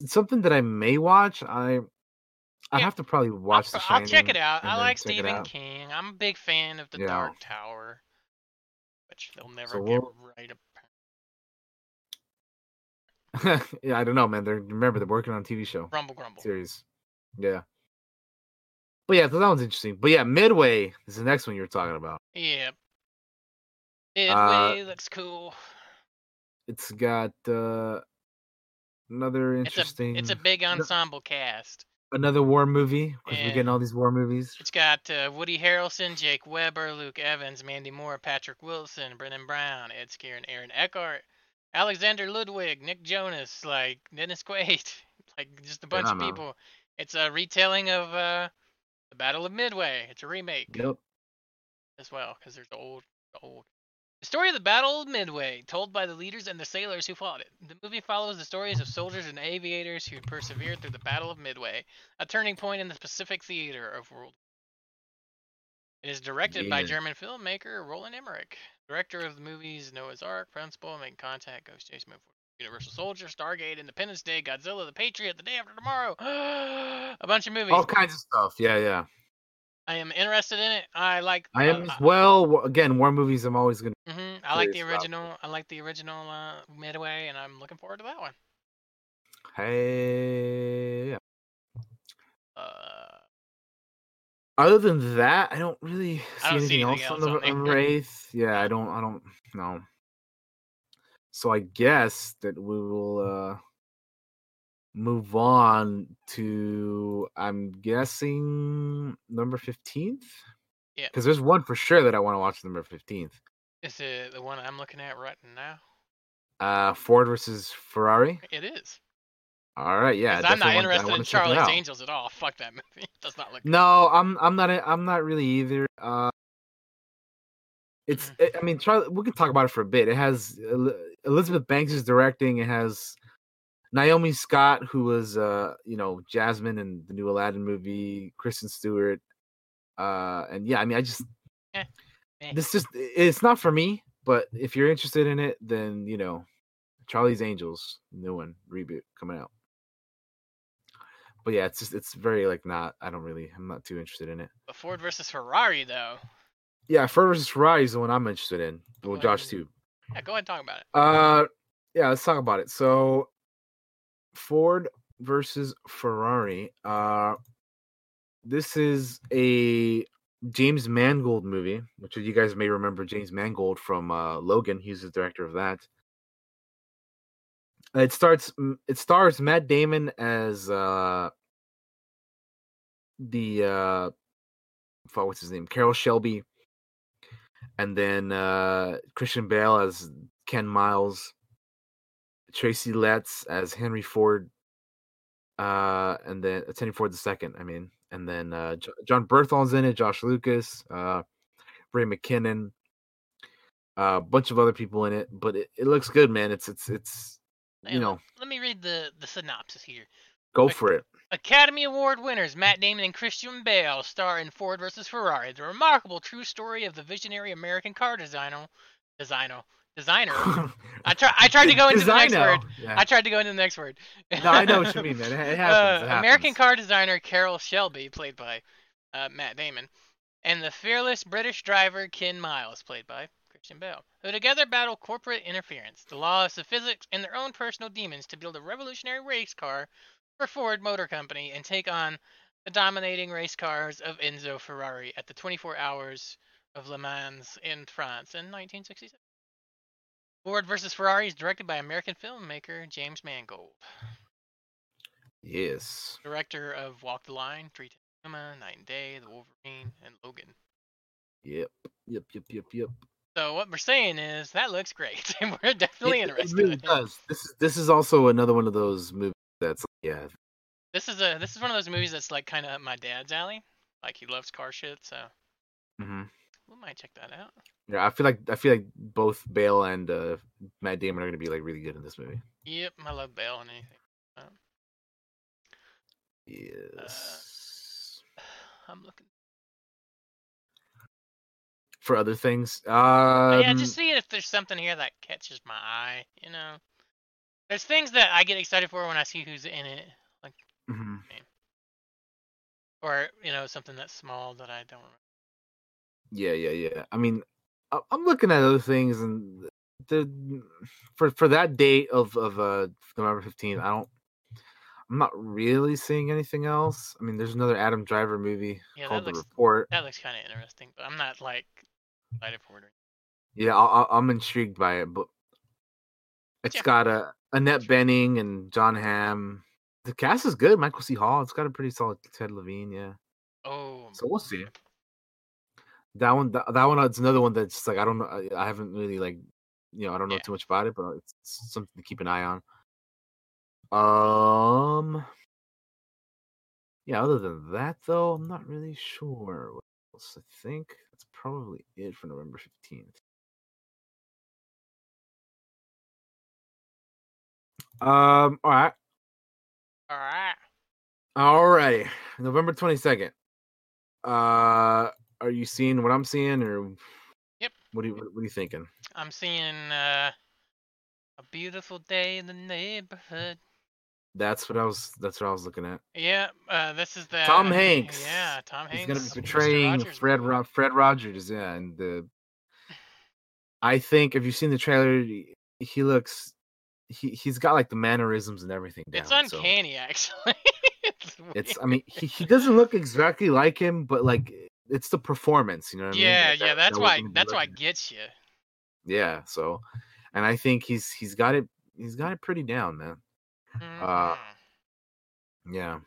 Speaker 2: it's something that I may watch. I I
Speaker 1: Yeah,
Speaker 2: have to probably
Speaker 1: I'll,
Speaker 2: watch
Speaker 1: pro-
Speaker 2: The
Speaker 1: I'll check it out. I like Stephen. King. I'm a big fan of The
Speaker 2: Yeah.
Speaker 1: Dark Tower, which they'll never
Speaker 2: So
Speaker 1: get
Speaker 2: we'll-
Speaker 1: right.
Speaker 2: yeah, I don't know, man. They're remember they're working on a TV show
Speaker 1: Rumble Grumble.
Speaker 2: series. Yeah. But yeah, so that one's interesting. But yeah, Midway is the next one you were talking about.
Speaker 1: Yep.
Speaker 2: Uh,
Speaker 1: Midway looks cool.
Speaker 2: It's got uh another
Speaker 1: It's a
Speaker 2: interesting
Speaker 1: it's a big ensemble cast.
Speaker 2: another war movie because
Speaker 1: Yeah.
Speaker 2: we're getting all these war movies.
Speaker 1: It's got uh, Woody Harrelson, Jake Weber, Luke Evans, Mandy Moore, Patrick Wilson, Brennan Brown, Ed Skrein, Aaron Eckhart, Alexander Ludwig, Nick Jonas, like Dennis Quaid, like just a bunch
Speaker 2: Yeah,
Speaker 1: of people. It's a retelling of uh, the Battle of Midway. It's a remake
Speaker 2: Yep.
Speaker 1: as well because there's the old, the old. The story of the Battle of Midway, told by the leaders and the sailors who fought it. The movie follows the stories of soldiers and aviators who persevered through the Battle of Midway, a turning point in the Pacific theater of World. War. It is directed by German filmmaker Roland Emmerich, director of the movies Noah's Ark, Principal, Making Contact, Ghost Chase, Move Forward, Universal Soldier, Stargate, Independence Day, Godzilla, The Patriot, The Day After Tomorrow, a bunch of movies.
Speaker 2: All kinds of stuff. Yeah, yeah.
Speaker 1: I am interested in it. I like.
Speaker 2: I am
Speaker 1: uh,
Speaker 2: as well. Again, war movies. I'm always gonna.
Speaker 1: hmm I like the
Speaker 2: about.
Speaker 1: original. I like the original uh, Midway, and I'm looking forward to that one.
Speaker 2: Hey. yeah.
Speaker 1: Uh,
Speaker 2: Other than that, I don't really see
Speaker 1: I don't see
Speaker 2: anything,
Speaker 1: anything
Speaker 2: else on the
Speaker 1: on
Speaker 2: Wraith. Yeah, I don't. I don't know. So I guess that we will uh move on to. I'm guessing number fifteenth.
Speaker 1: Yeah.
Speaker 2: Because there's one for sure that I want to watch. Number fifteenth.
Speaker 1: is it the one I'm looking at right now?
Speaker 2: Uh, Ford versus Ferrari.
Speaker 1: It is.
Speaker 2: All right, yeah.
Speaker 1: I'm not interested in
Speaker 2: it
Speaker 1: Charlie's. Angels at all. Fuck that movie. It does not look. good.
Speaker 2: No, I'm I'm not I'm not really either. Uh it's
Speaker 1: Mm.
Speaker 2: I mean Charlie we can talk about it for a bit. It has El- Elizabeth Banks is directing. It has Naomi Scott who was uh you know Jasmine in the new Aladdin movie, Kristen Stewart. Uh and yeah, I mean I just
Speaker 1: Eh, eh.
Speaker 2: this just it's not for me, but if you're interested in it then, you know, Charlie's Angels, new one, reboot coming out. But yeah, it's just it's very like not I don't really I'm not too interested in it.
Speaker 1: But Ford versus Ferrari though.
Speaker 2: Yeah, Ford versus Ferrari is the one I'm interested in. Well, Josh too.
Speaker 1: Yeah, go ahead and talk about it.
Speaker 2: Uh, yeah, let's talk about it. So, Ford versus Ferrari. Uh, this is a James Mangold movie, which you guys may remember James Mangold from uh, Logan. He's the director of that. It starts. It stars Matt Damon as uh, the uh, what's his name? Carroll Shelby, and then uh, Christian Bale as Ken Miles, Tracy Letts as Henry Ford, uh, and then uh, Henry Ford the second. I mean, and then uh, Jo- Jon Bernthal's in it, Josh Lucas, uh, Ray McKinnon, a bunch of other people in it. But it, it looks good, man. It's it's it's you
Speaker 1: Hey,
Speaker 2: know
Speaker 1: Let me read the the synopsis here.
Speaker 2: go for it.
Speaker 1: Academy Award winners Matt Damon and Christian Bale star in Ford vs. Ferrari, the remarkable true story of the visionary American car designer. Designer. Designer. I try. I tried to go into the next word.
Speaker 2: Yeah.
Speaker 1: I tried to go into the next word.
Speaker 2: no, I know what you mean, man. It, it happens.
Speaker 1: Uh,
Speaker 2: it happens.
Speaker 1: American car designer Carroll Shelby, played by uh, Matt Damon, and the fearless British driver Ken Miles, played by Christian Bale, who together battle corporate interference, the laws of physics, and their own personal demons to build a revolutionary race car for Ford Motor Company and take on the dominating race cars of Enzo Ferrari at the 24 Hours of Le Mans in France in 1967. Ford vs. Ferrari is directed by American filmmaker James Mangold
Speaker 2: Yes.
Speaker 1: director of Walk the Line, Three Knight and Day, The Wolverine, and Logan.
Speaker 2: Yep. Yep. Yep. Yep. Yep.
Speaker 1: So what we're saying is that looks great, and we're definitely
Speaker 2: it,
Speaker 1: interested.
Speaker 2: It really
Speaker 1: in
Speaker 2: does. This is this is also another one of those movies that's yeah.
Speaker 1: This is a this is one of those movies that's like kind of my dad's alley. Like he loves car shit, so
Speaker 2: hmm
Speaker 1: we might check that out.
Speaker 2: Yeah, I feel like I feel like both Bale and uh, Matt Damon are gonna be like really good in this movie.
Speaker 1: Yep, I love Bale and anything.
Speaker 2: Yes.
Speaker 1: I'm looking.
Speaker 2: For other things, um,
Speaker 1: yeah, just see if there's something here that catches my eye. You know, there's things that I get excited for when I see who's in it, like
Speaker 2: mhm.
Speaker 1: or you know something that's small that I don't. remember.
Speaker 2: Yeah, yeah, yeah. I mean, I'm looking at other things, and the for for that date of of uh November 15th, I don't. I'm not really seeing anything else. I mean, there's another Adam Driver movie
Speaker 1: Yeah, that
Speaker 2: called The
Speaker 1: looks-
Speaker 2: Report.
Speaker 1: That looks kind of interesting, but I'm not like excited for it.
Speaker 2: Yeah, I, I, I'm intrigued by it, but it's
Speaker 1: Yeah.
Speaker 2: got a Annette Bening and Jon Hamm. The cast is good. Michael C. Hall. It's got a pretty solid Ted Levine. Yeah,
Speaker 1: Oh,
Speaker 2: so we'll see. That one, that, that one, it's another one that's like I don't know. I, I haven't really like, you know, I don't know
Speaker 1: Yeah.
Speaker 2: too much about it, but it's something to keep an eye on. Um, yeah. Other than that, though, I'm not really sure. What else? I think that's probably it for November fifteenth. Um. All right.
Speaker 1: all right.
Speaker 2: Alrighty. November twenty second. Uh, are you seeing what I'm seeing, or
Speaker 1: Yep.
Speaker 2: What do you What are you thinking?
Speaker 1: I'm seeing uh, a beautiful day in the neighborhood.
Speaker 2: That's what I was. That's what I was looking at.
Speaker 1: Yeah, uh, this is the
Speaker 2: Tom Hanks.
Speaker 1: Yeah, Tom Hanks.
Speaker 2: He's gonna be portraying Fred. Ro- Fred Rogers. Yeah, and the. I think if you've seen the trailer, he looks. He he's got like the mannerisms and everything down.
Speaker 1: It's
Speaker 2: so
Speaker 1: uncanny, actually. it's,
Speaker 2: It's. I mean, he, he doesn't look exactly like him, but like it's the performance. You know what I mean?
Speaker 1: yeah,
Speaker 2: That-
Speaker 1: yeah.
Speaker 2: that-
Speaker 1: That's
Speaker 2: that
Speaker 1: why.
Speaker 2: we're gonna be
Speaker 1: That's why it gets you.
Speaker 2: Yeah. So, and I think he's he's got it. He's got it pretty down, man. Uh,
Speaker 1: Mhm.
Speaker 2: Yeah.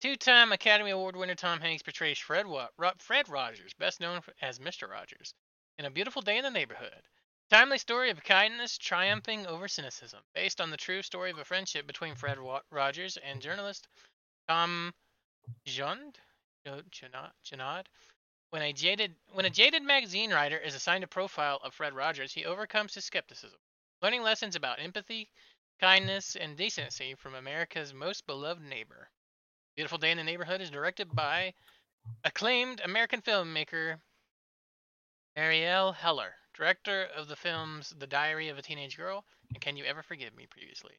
Speaker 1: Two-time Academy Award winner Tom Hanks portrays Fred Fred Rogers, best known as Mr. Rogers, in A Beautiful Day in the Neighborhood. Timely story of kindness triumphing over cynicism, based on the true story of a friendship between Fred Rogers and journalist Tom Junod. When a jaded when a jaded magazine writer is assigned a profile of Fred Rogers, he overcomes his skepticism, learning lessons about empathy, kindness, and decency from America's most beloved neighbor. Beautiful Day in the Neighborhood is directed by acclaimed American filmmaker Ariel Heller, director of the films The Diary of a Teenage Girl and Can You Ever Forgive Me previously.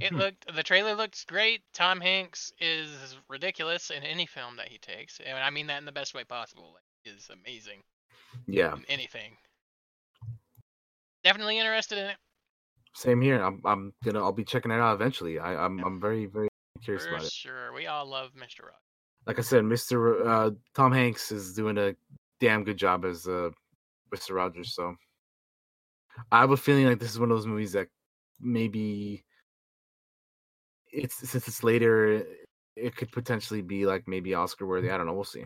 Speaker 1: It
Speaker 2: Hmm.
Speaker 1: looked the trailer looks great. Tom Hanks is ridiculous in any film that he takes. And I mean that in the best way possible. Like, he is amazing
Speaker 2: Yeah.
Speaker 1: in anything. Definitely interested in it.
Speaker 2: Same here. I'm. I'm gonna. I'll be checking it out eventually. I, I'm. I'm very, very curious
Speaker 1: For
Speaker 2: about it.
Speaker 1: sure. We all love Mr. Rogers.
Speaker 2: like I said, Mr. Uh, Tom Hanks is doing a damn good job as uh, Mr. Rogers. So I have a feeling like this is one of those movies that maybe it's since it's later, it could potentially be like maybe Oscar worthy. I don't know. We'll see.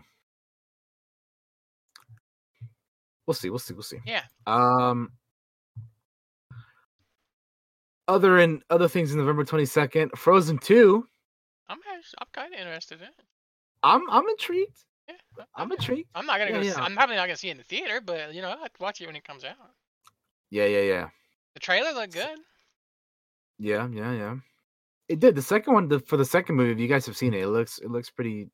Speaker 2: We'll see. We'll see. We'll see.
Speaker 1: Yeah.
Speaker 2: Um. Other and other things in November twenty second, Frozen two.
Speaker 1: I'm act- I'm kind of interested in it.
Speaker 2: I'm I'm intrigued. I'm intrigued.
Speaker 1: I'm not gonna
Speaker 2: Yeah,
Speaker 1: go. See,
Speaker 2: yeah.
Speaker 1: I'm probably not gonna see it in the theater, but you know, I'd watch it when it comes out.
Speaker 2: Yeah, yeah, yeah.
Speaker 1: The trailer looked good.
Speaker 2: Yeah, yeah, yeah. It did. The second one, the, for the second movie, if you guys have seen it, it looks it looks pretty.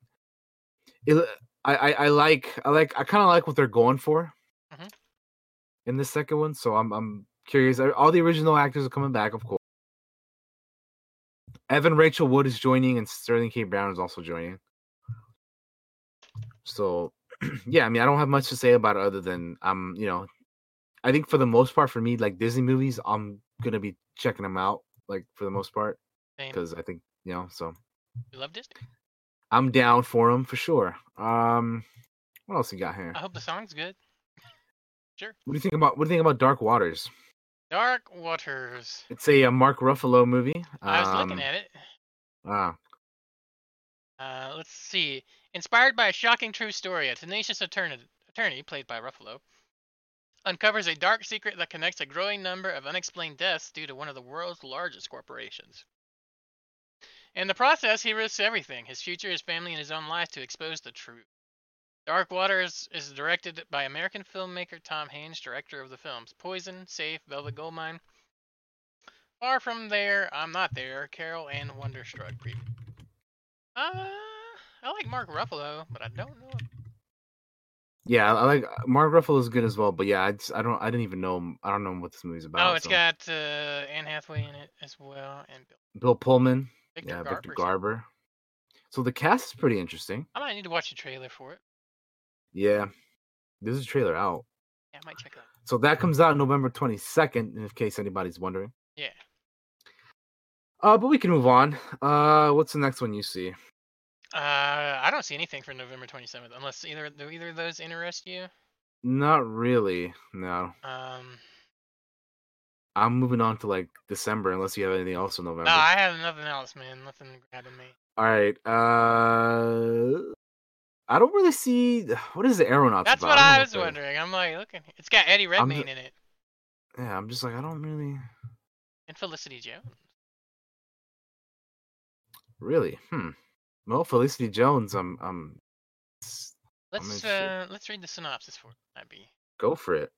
Speaker 2: It, I, I I like I like I kind of like what they're going for.
Speaker 1: Mhm.
Speaker 2: In the second one, so I'm I'm curious. All the original actors are coming back, of course. Evan Rachel Wood is joining, and Sterling K. Brown is also joining. So, yeah, I mean, I don't have much to say about it other than I'm, you know, I think for the most part, for me, like Disney movies, I'm gonna be checking them out, like for the most part, because I think you know. So
Speaker 1: We love Disney.
Speaker 2: I'm down for them for sure. Um, what else you got here?
Speaker 1: I hope the song's good. Sure.
Speaker 2: What do you think about what do you think about Dark Waters?
Speaker 1: Dark Waters.
Speaker 2: It's a, uh Mark Ruffalo movie.
Speaker 1: I was
Speaker 2: Um,
Speaker 1: looking at it.
Speaker 2: Ah,
Speaker 1: Uh, let's see. Inspired by a shocking true story, a tenacious attorney, attorney played by Ruffalo, uncovers a dark secret that connects a growing number of unexplained deaths due to one of the world's largest corporations. In the process, he risks everything his future, his family, and his own life to expose the truth. Dark Waters is directed by American filmmaker Tom Haynes, director of the films Poison, Safe, Velvet Goldmine, Far From There, I'm Not There, Carol, and Wonderstruck preview. Uh, I like Mark Ruffalo, but I don't know. Him.
Speaker 2: Yeah, I like Mark Ruffalo is good as well. But yeah, I just, I don't I didn't even know I don't know what this movie's about.
Speaker 1: oh, it's
Speaker 2: so.
Speaker 1: got uh, Anne Hathaway in it as well, and Bill,
Speaker 2: Bill Pullman,
Speaker 1: Victor
Speaker 2: yeah,
Speaker 1: Garber.
Speaker 2: Victor Garber. So the cast is pretty interesting.
Speaker 1: I might need to watch the trailer for it.
Speaker 2: Yeah, there's a trailer out.
Speaker 1: Yeah, I might check it out.
Speaker 2: So that comes out November 22nd, in case anybody's wondering.
Speaker 1: Yeah.
Speaker 2: Uh, but we can move on. Uh, what's the next one you see?
Speaker 1: Uh, I don't see anything for November 27th, unless either do either of those interest you.
Speaker 2: Not really. No,
Speaker 1: Um,
Speaker 2: I'm moving on to like December, unless you have anything else in November.
Speaker 1: no, I have nothing else, man. Nothing grabbing me.
Speaker 2: All right. Uh, I don't really see what is the aeronauts.
Speaker 1: That's
Speaker 2: about?
Speaker 1: what
Speaker 2: don't
Speaker 1: I was wondering. I'm like, looking. It's got Eddie Redmayne
Speaker 2: ju-
Speaker 1: in it
Speaker 2: Yeah, I'm just like I don't really,
Speaker 1: and Felicity Jones.
Speaker 2: really. Hmm. Well, Felicity Jones. I'm. I'm.
Speaker 1: Let's
Speaker 2: interested.
Speaker 1: uh, let's read the synopsis for it. That'd be
Speaker 2: Go for it.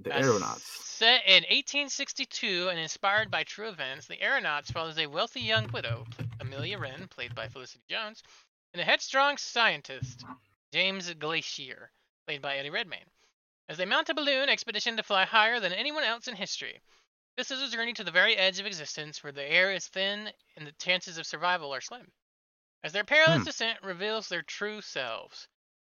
Speaker 2: The
Speaker 1: Uh,
Speaker 2: aeronauts.
Speaker 1: Set in 1862 and inspired by true events, The Aeronauts follows a wealthy young widow, Amelia Wren, played by Felicity Jones, and a headstrong scientist, James Glaisher, played by Eddie Redmayne, as they mount a balloon expedition to fly higher than anyone else in history. This is a journey to the very edge of existence where the air is thin and the chances of survival are slim. As their perilous
Speaker 2: Hmm.
Speaker 1: descent reveals their true selves.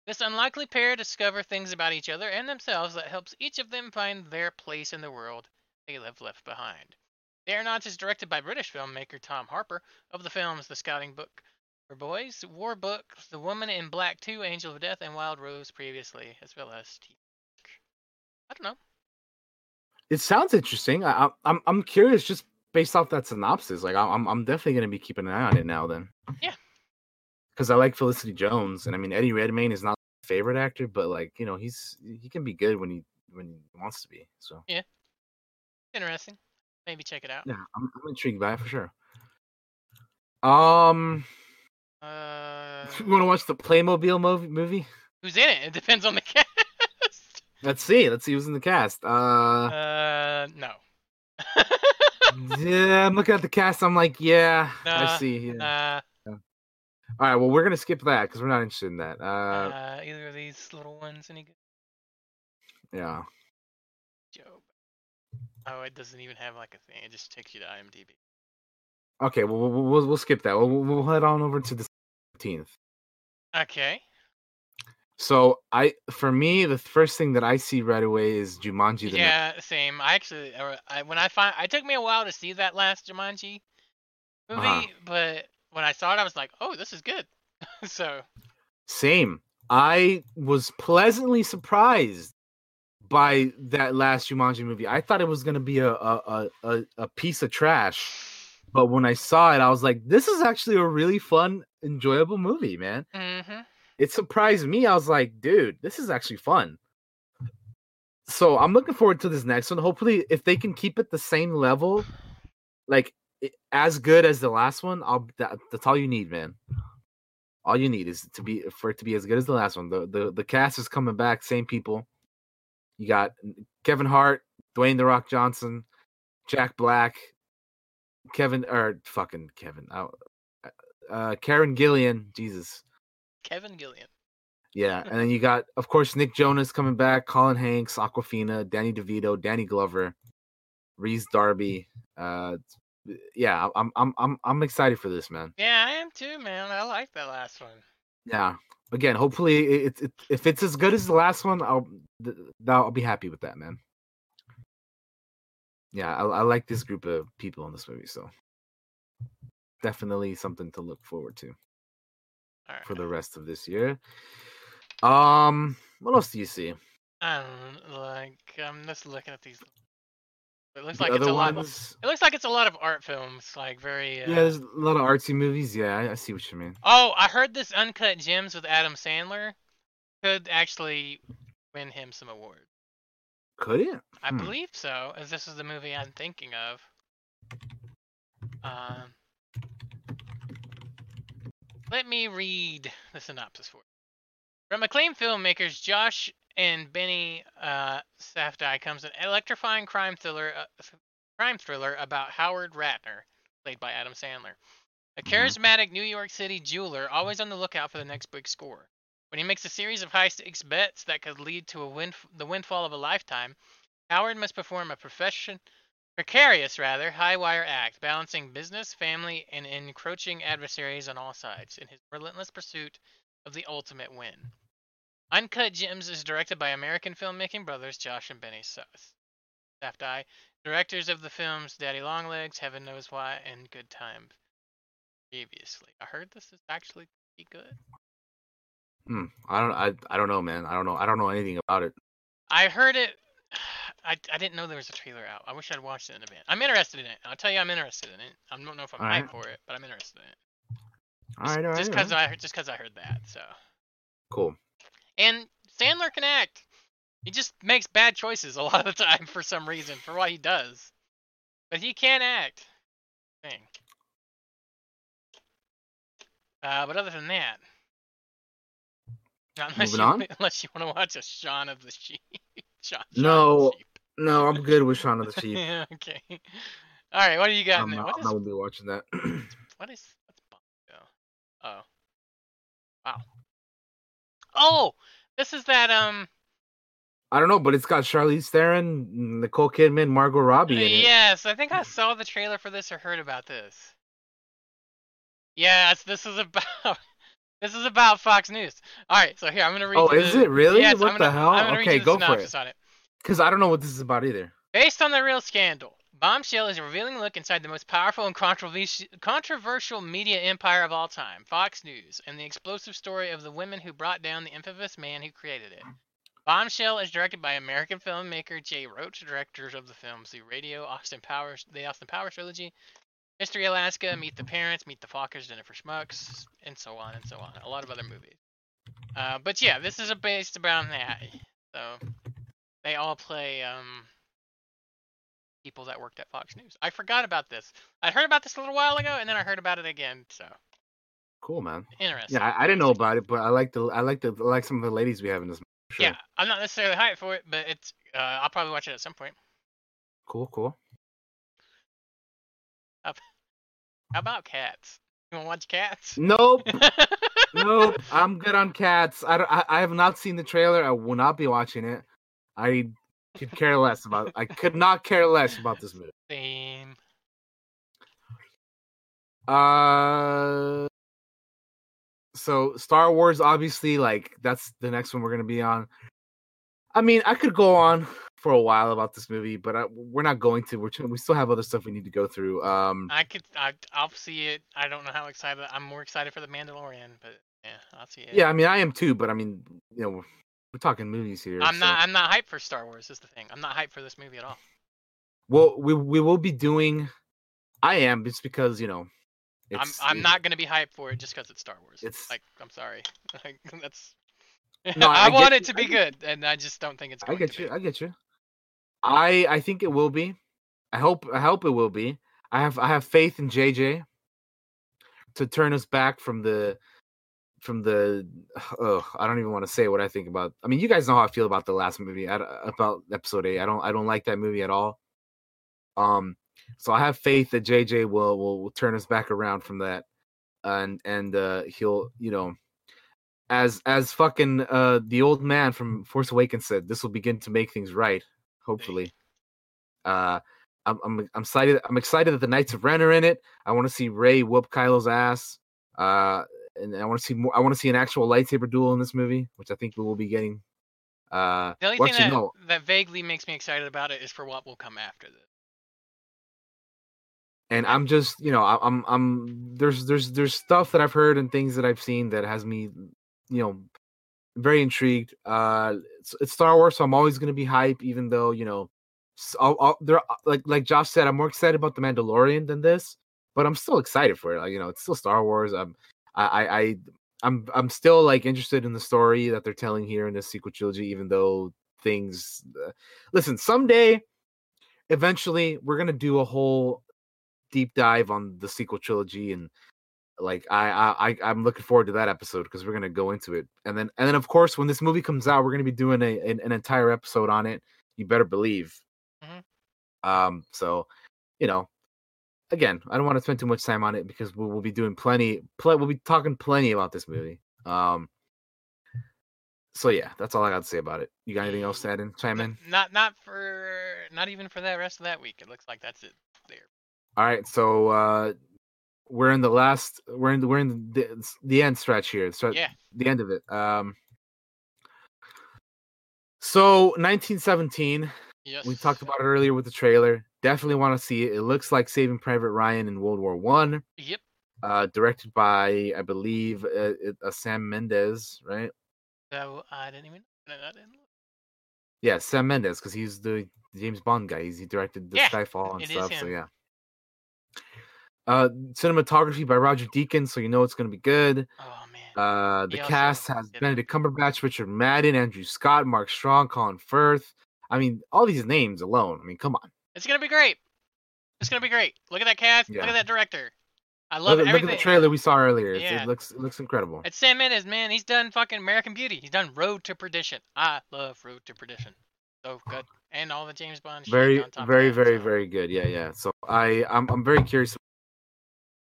Speaker 1: This unlikely pair discover things about each other and themselves that helps each of them find their place in the world they have left behind. The Aeronauts is directed by British filmmaker Tom Harper of the films The Scouting Book for Boys, War Book, The Woman in Black 2, Angel of Death, and Wild Rose previously, as well as T. I don't know.
Speaker 2: It sounds interesting. I, I- I'm I'm curious just based off that synopsis. Like I'm I'm definitely gonna be keeping an eye on it now. Then.
Speaker 1: Yeah.
Speaker 2: Because I like Felicity Jones, and I mean Eddie Redmayne is not my favorite actor, but like you know he's he can be good when he when he wants to be. So yeah,
Speaker 1: Interesting. Maybe check it out.
Speaker 2: yeah, I'm, I'm intrigued by it for sure. Um,
Speaker 1: Uh,
Speaker 2: you want to watch the Playmobil movie? Movie?
Speaker 1: who's in it? It depends on the cast.
Speaker 2: Let's see. Let's see who's in the cast. Uh,
Speaker 1: Uh, no.
Speaker 2: yeah, I'm looking at the cast. I'm like, yeah, I see. Yeah.
Speaker 1: Nah,
Speaker 2: All right, well, we're gonna skip that because we're not interested in that. Uh,
Speaker 1: uh, either of these little ones any good?
Speaker 2: yeah.
Speaker 1: Joe. Oh, it doesn't even have like a thing. It just takes you to IMDb.
Speaker 2: Okay, well, we'll we'll, we'll skip that. We'll, we'll head on over to the 17th.
Speaker 1: Okay.
Speaker 2: So I, for me, the first thing that I see right away is Jumanji. The
Speaker 1: Yeah, same. I actually, uh, I, when I find, it took me a while to see that last Jumanji movie,
Speaker 2: Uh-huh.
Speaker 1: but when I saw it, I was like, oh, this is good. so,
Speaker 2: Same. I was pleasantly surprised by that last Jumanji movie. I thought it was gonna be a a, a, a piece of trash, but when I saw it, I was like, "This is actually a really fun, enjoyable movie, man."
Speaker 1: mm-hmm.
Speaker 2: It surprised me. I was like, "Dude, this is actually fun." So I'm looking forward to this next one. Hopefully, if they can keep it the same level, like as good as the last one, I'll that, that's all you need, man. All you need is to be for it to be as good as the last one. The the the cast is coming back, same people. You got Kevin Hart, Dwayne the Rock Johnson, Jack Black, Kevin or fucking Kevin, uh, uh, Karen Gillan, Jesus,
Speaker 1: Kevin Gillian.
Speaker 2: yeah, and then you got, of course, Nick Jonas coming back, Colin Hanks, Awkwafina, Danny DeVito, Danny Glover, Rhys Darby. Uh, yeah, I'm I'm I'm I'm excited for this, man.
Speaker 1: Yeah, I am too, man. I like that last one.
Speaker 2: Yeah. Again, hopefully, it, it, if it's as good as the last one, I'll th- I'll be happy with that, man. Yeah, I, I like this group of people in this movie, so definitely something to look forward to
Speaker 1: right.
Speaker 2: for the rest of this year. Um, what else do you see?
Speaker 1: I don't know, like. I'm just looking at these. It looks like it's a lot.
Speaker 2: ones?
Speaker 1: It looks like it's a lot of art films, like very. Uh...
Speaker 2: Yeah, there's a lot of artsy movies. Yeah, I, I see what you mean.
Speaker 1: Oh, I heard this Uncut Gems with Adam Sandler could actually win him some awards.
Speaker 2: Could it?
Speaker 1: I
Speaker 2: Hmm.
Speaker 1: believe so, as this is the movie I'm thinking of. Um, let me read the synopsis for you. From acclaimed filmmakers Josh and Benny uh, Safdie comes an electrifying crime thriller, uh, crime thriller about Howard Ratner, played by Adam Sandler, a
Speaker 2: Mhm.
Speaker 1: charismatic New York City jeweler always on the lookout for the next big score. When he makes a series of high-stakes bets that could lead to a win- the windfall of a lifetime, Howard must perform a profession, precarious rather, high-wire act, balancing business, family, and encroaching adversaries on all sides in his relentless pursuit of the ultimate win. Uncut Gems is directed by American filmmaking brothers Josh and Benny Suss. Safdie, directors of the films Daddy Longlegs, Heaven Knows Why, and Good Times. Previously, I heard this is actually pretty good.
Speaker 2: Hmm. I don't. I. I don't know, man. I don't know. I don't know anything about it.
Speaker 1: I heard it. I, I didn't know there was a trailer out. I wish I'd watched it in advance. I'm interested in it. I'll tell you, I'm interested in it. I don't know if I'm
Speaker 2: Alright.
Speaker 1: hyped for it, but I'm interested in it.
Speaker 2: All right. All right.
Speaker 1: just
Speaker 2: all
Speaker 1: because
Speaker 2: right.
Speaker 1: I heard, just because I heard that. So,
Speaker 2: Cool.
Speaker 1: And Sandler can act. He just makes bad choices a lot of the time for some reason for what he does, but he can act. Thing. Uh, but other than that, not unless
Speaker 2: Moving
Speaker 1: you
Speaker 2: on?
Speaker 1: unless you want to watch a Shaun of the Sheep. Shaun, Shaun
Speaker 2: No,
Speaker 1: of the Sheep.
Speaker 2: No, I'm good with Shaun of the Sheep.
Speaker 1: Okay. All right, what do you got?
Speaker 2: I'm not, I'm
Speaker 1: is
Speaker 2: not gonna be watching that.
Speaker 1: what is what's Bongo? Oh, wow. Oh, this is that um
Speaker 2: I don't know, but it's got Charlize Theron, Nicole Kidman, Margot Robbie in it.
Speaker 1: Yes, I think I saw the trailer for this or heard about this. Yes, this is about this is about Fox News. All right, so here I'm gonna read.
Speaker 2: Oh, is
Speaker 1: the-
Speaker 2: it really?
Speaker 1: Yes,
Speaker 2: What
Speaker 1: I'm
Speaker 2: the
Speaker 1: gonna,
Speaker 2: hell?
Speaker 1: I'm gonna read
Speaker 2: Okay, go for
Speaker 1: synopsis
Speaker 2: it.
Speaker 1: on it.
Speaker 2: Because I don't know what this is about either.
Speaker 1: Based on the real scandal, Bombshell is a revealing look inside the most powerful and controversial media empire of all time, Fox News, and the explosive story of the women who brought down the infamous man who created it. Bombshell is directed by American filmmaker Jay Roach, directors of the films The Radio, Austin Powers, the Austin Powers trilogy, Mystery Alaska, Meet the Parents, Meet the Fockers, Jennifer Schmucks, and so on and so on. A lot of other movies. Uh, but yeah, this is a based around that. So they all play um, people that worked at Fox News. I forgot about this. I heard about this a little while ago, and then I heard about it again. So
Speaker 2: Cool, man.
Speaker 1: interesting.
Speaker 2: Yeah, I, I didn't know about it, but I like the I like the I like some of the ladies we have in this. Sure.
Speaker 1: Yeah, I'm not necessarily hyped for it, but it's. Uh, I'll probably watch it at some point.
Speaker 2: Cool, cool.
Speaker 1: How about cats? You want to watch cats?
Speaker 2: Nope, nope. I'm good on cats. I, don't, I I have not seen the trailer. I will not be watching it. I could care less about. I could not care less about this movie.
Speaker 1: Same.
Speaker 2: Uh, so Star Wars, obviously, like that's the next one we're gonna be on. I mean, I could go on for a while about this movie, but I, we're not going to. We're we still have other stuff we need to go through. Um,
Speaker 1: I could. I, I'll see it. I don't know how excited. I'm more excited for the Mandalorian, but yeah, I'll see it.
Speaker 2: yeah, I mean, I am too, but I mean, you know, we're, talking movies here.
Speaker 1: I'm
Speaker 2: so-
Speaker 1: not. I'm not hyped for Star Wars. Is the thing. I'm not hyped for this movie at all.
Speaker 2: Well, we we will be doing. I am just because you know.
Speaker 1: I'm. I'm not gonna be hyped for it just because it's Star Wars.
Speaker 2: It's-
Speaker 1: like. I'm sorry. Like that's.
Speaker 2: No,
Speaker 1: I,
Speaker 2: I
Speaker 1: want it to be good, and I just don't think it's.
Speaker 2: I get you.
Speaker 1: Be.
Speaker 2: I get you. I I think it will be. I hope I hope it will be. I have I have faith in JJ to turn us back from the from the oh I don't even want to say what I think about. I mean, you guys know how I feel about the last movie I, about episode 8. I don't I don't like that movie at all. Um so I have faith that JJ will will, will turn us back around from that and and uh he'll, you know, as as fucking uh the old man from Force Awakens said, this will begin to make things right. Hopefully, uh, I'm I'm I'm excited. I'm excited that the Knights of Ren are in it. I want to see Rey whoop Kylo's ass. Uh, and I want to see more. I want to see an actual lightsaber duel in this movie, which I think we will be getting. Uh,
Speaker 1: The only
Speaker 2: well,
Speaker 1: thing
Speaker 2: actually,
Speaker 1: that,
Speaker 2: no.
Speaker 1: that vaguely makes me excited about it is for what will come after this.
Speaker 2: and I'm just you know I'm I'm there's there's there's stuff that I've heard and things that I've seen that has me you know very intrigued. Uh, it's, it's Star Wars, so I'm always gonna be hype, even though you know I'll, I'll, there like like Josh said, I'm more excited about the Mandalorian than this, but I'm still excited for it. Like you know, it's still Star Wars. I'm I I. I'm I'm still like interested in the story that they're telling here in this sequel trilogy, even though things. Uh, listen, someday, eventually, we're gonna do a whole deep dive on the sequel trilogy and like I I I- I'm looking forward to that episode because we're gonna go into it and then and then of course when this movie comes out we're gonna be doing a an, an entire episode on it. You better believe.
Speaker 1: Mhm.
Speaker 2: Um. So, you know, again, I don't want to spend too much time on it because we will be doing plenty. Pl- we'll be talking plenty about this movie. Um. So yeah, that's all I got to say about it. You got anything else to add in? Chime in.
Speaker 1: Not not for not even for the rest of that week. It looks like that's it. There.
Speaker 2: All right, so uh we're in the last we're in the we're in the the end stretch here. So
Speaker 1: Yeah.
Speaker 2: the end of it. Um so 1917,
Speaker 1: Yes.
Speaker 2: we talked about it earlier with the trailer. Definitely want to see it. It looks like Saving Private Ryan in World War 1.
Speaker 1: Yep.
Speaker 2: Uh directed by I believe uh, uh, Sam Mendes, right?
Speaker 1: So I didn't even. Didn't look.
Speaker 2: Yeah, Sam Mendes cuz he's the James Bond guy. He's he directed the
Speaker 1: Yeah,
Speaker 2: Skyfall and stuff, so yeah. Uh cinematography by Roger Deakins, so you know it's going to be good.
Speaker 1: Oh man.
Speaker 2: Uh, the
Speaker 1: He
Speaker 2: cast has Benedict Cumberbatch, Richard Madden, Andrew Scott, Mark Strong, Colin Firth. I mean, all these names alone. I mean, come on.
Speaker 1: It's gonna be great. It's gonna be great. Look at that cast. Look at that director. I love
Speaker 2: look
Speaker 1: everything.
Speaker 2: at the trailer we saw earlier.
Speaker 1: Yeah.
Speaker 2: It looks it looks incredible.
Speaker 1: It's Sam Mendes, man. He's done fucking American Beauty. He's done Road to Perdition. I love Road to Perdition. So good. And all the James Bond shit
Speaker 2: Very
Speaker 1: on top of
Speaker 2: very
Speaker 1: that,
Speaker 2: very
Speaker 1: so-
Speaker 2: very good. Yeah yeah. So I I'm I'm very curious.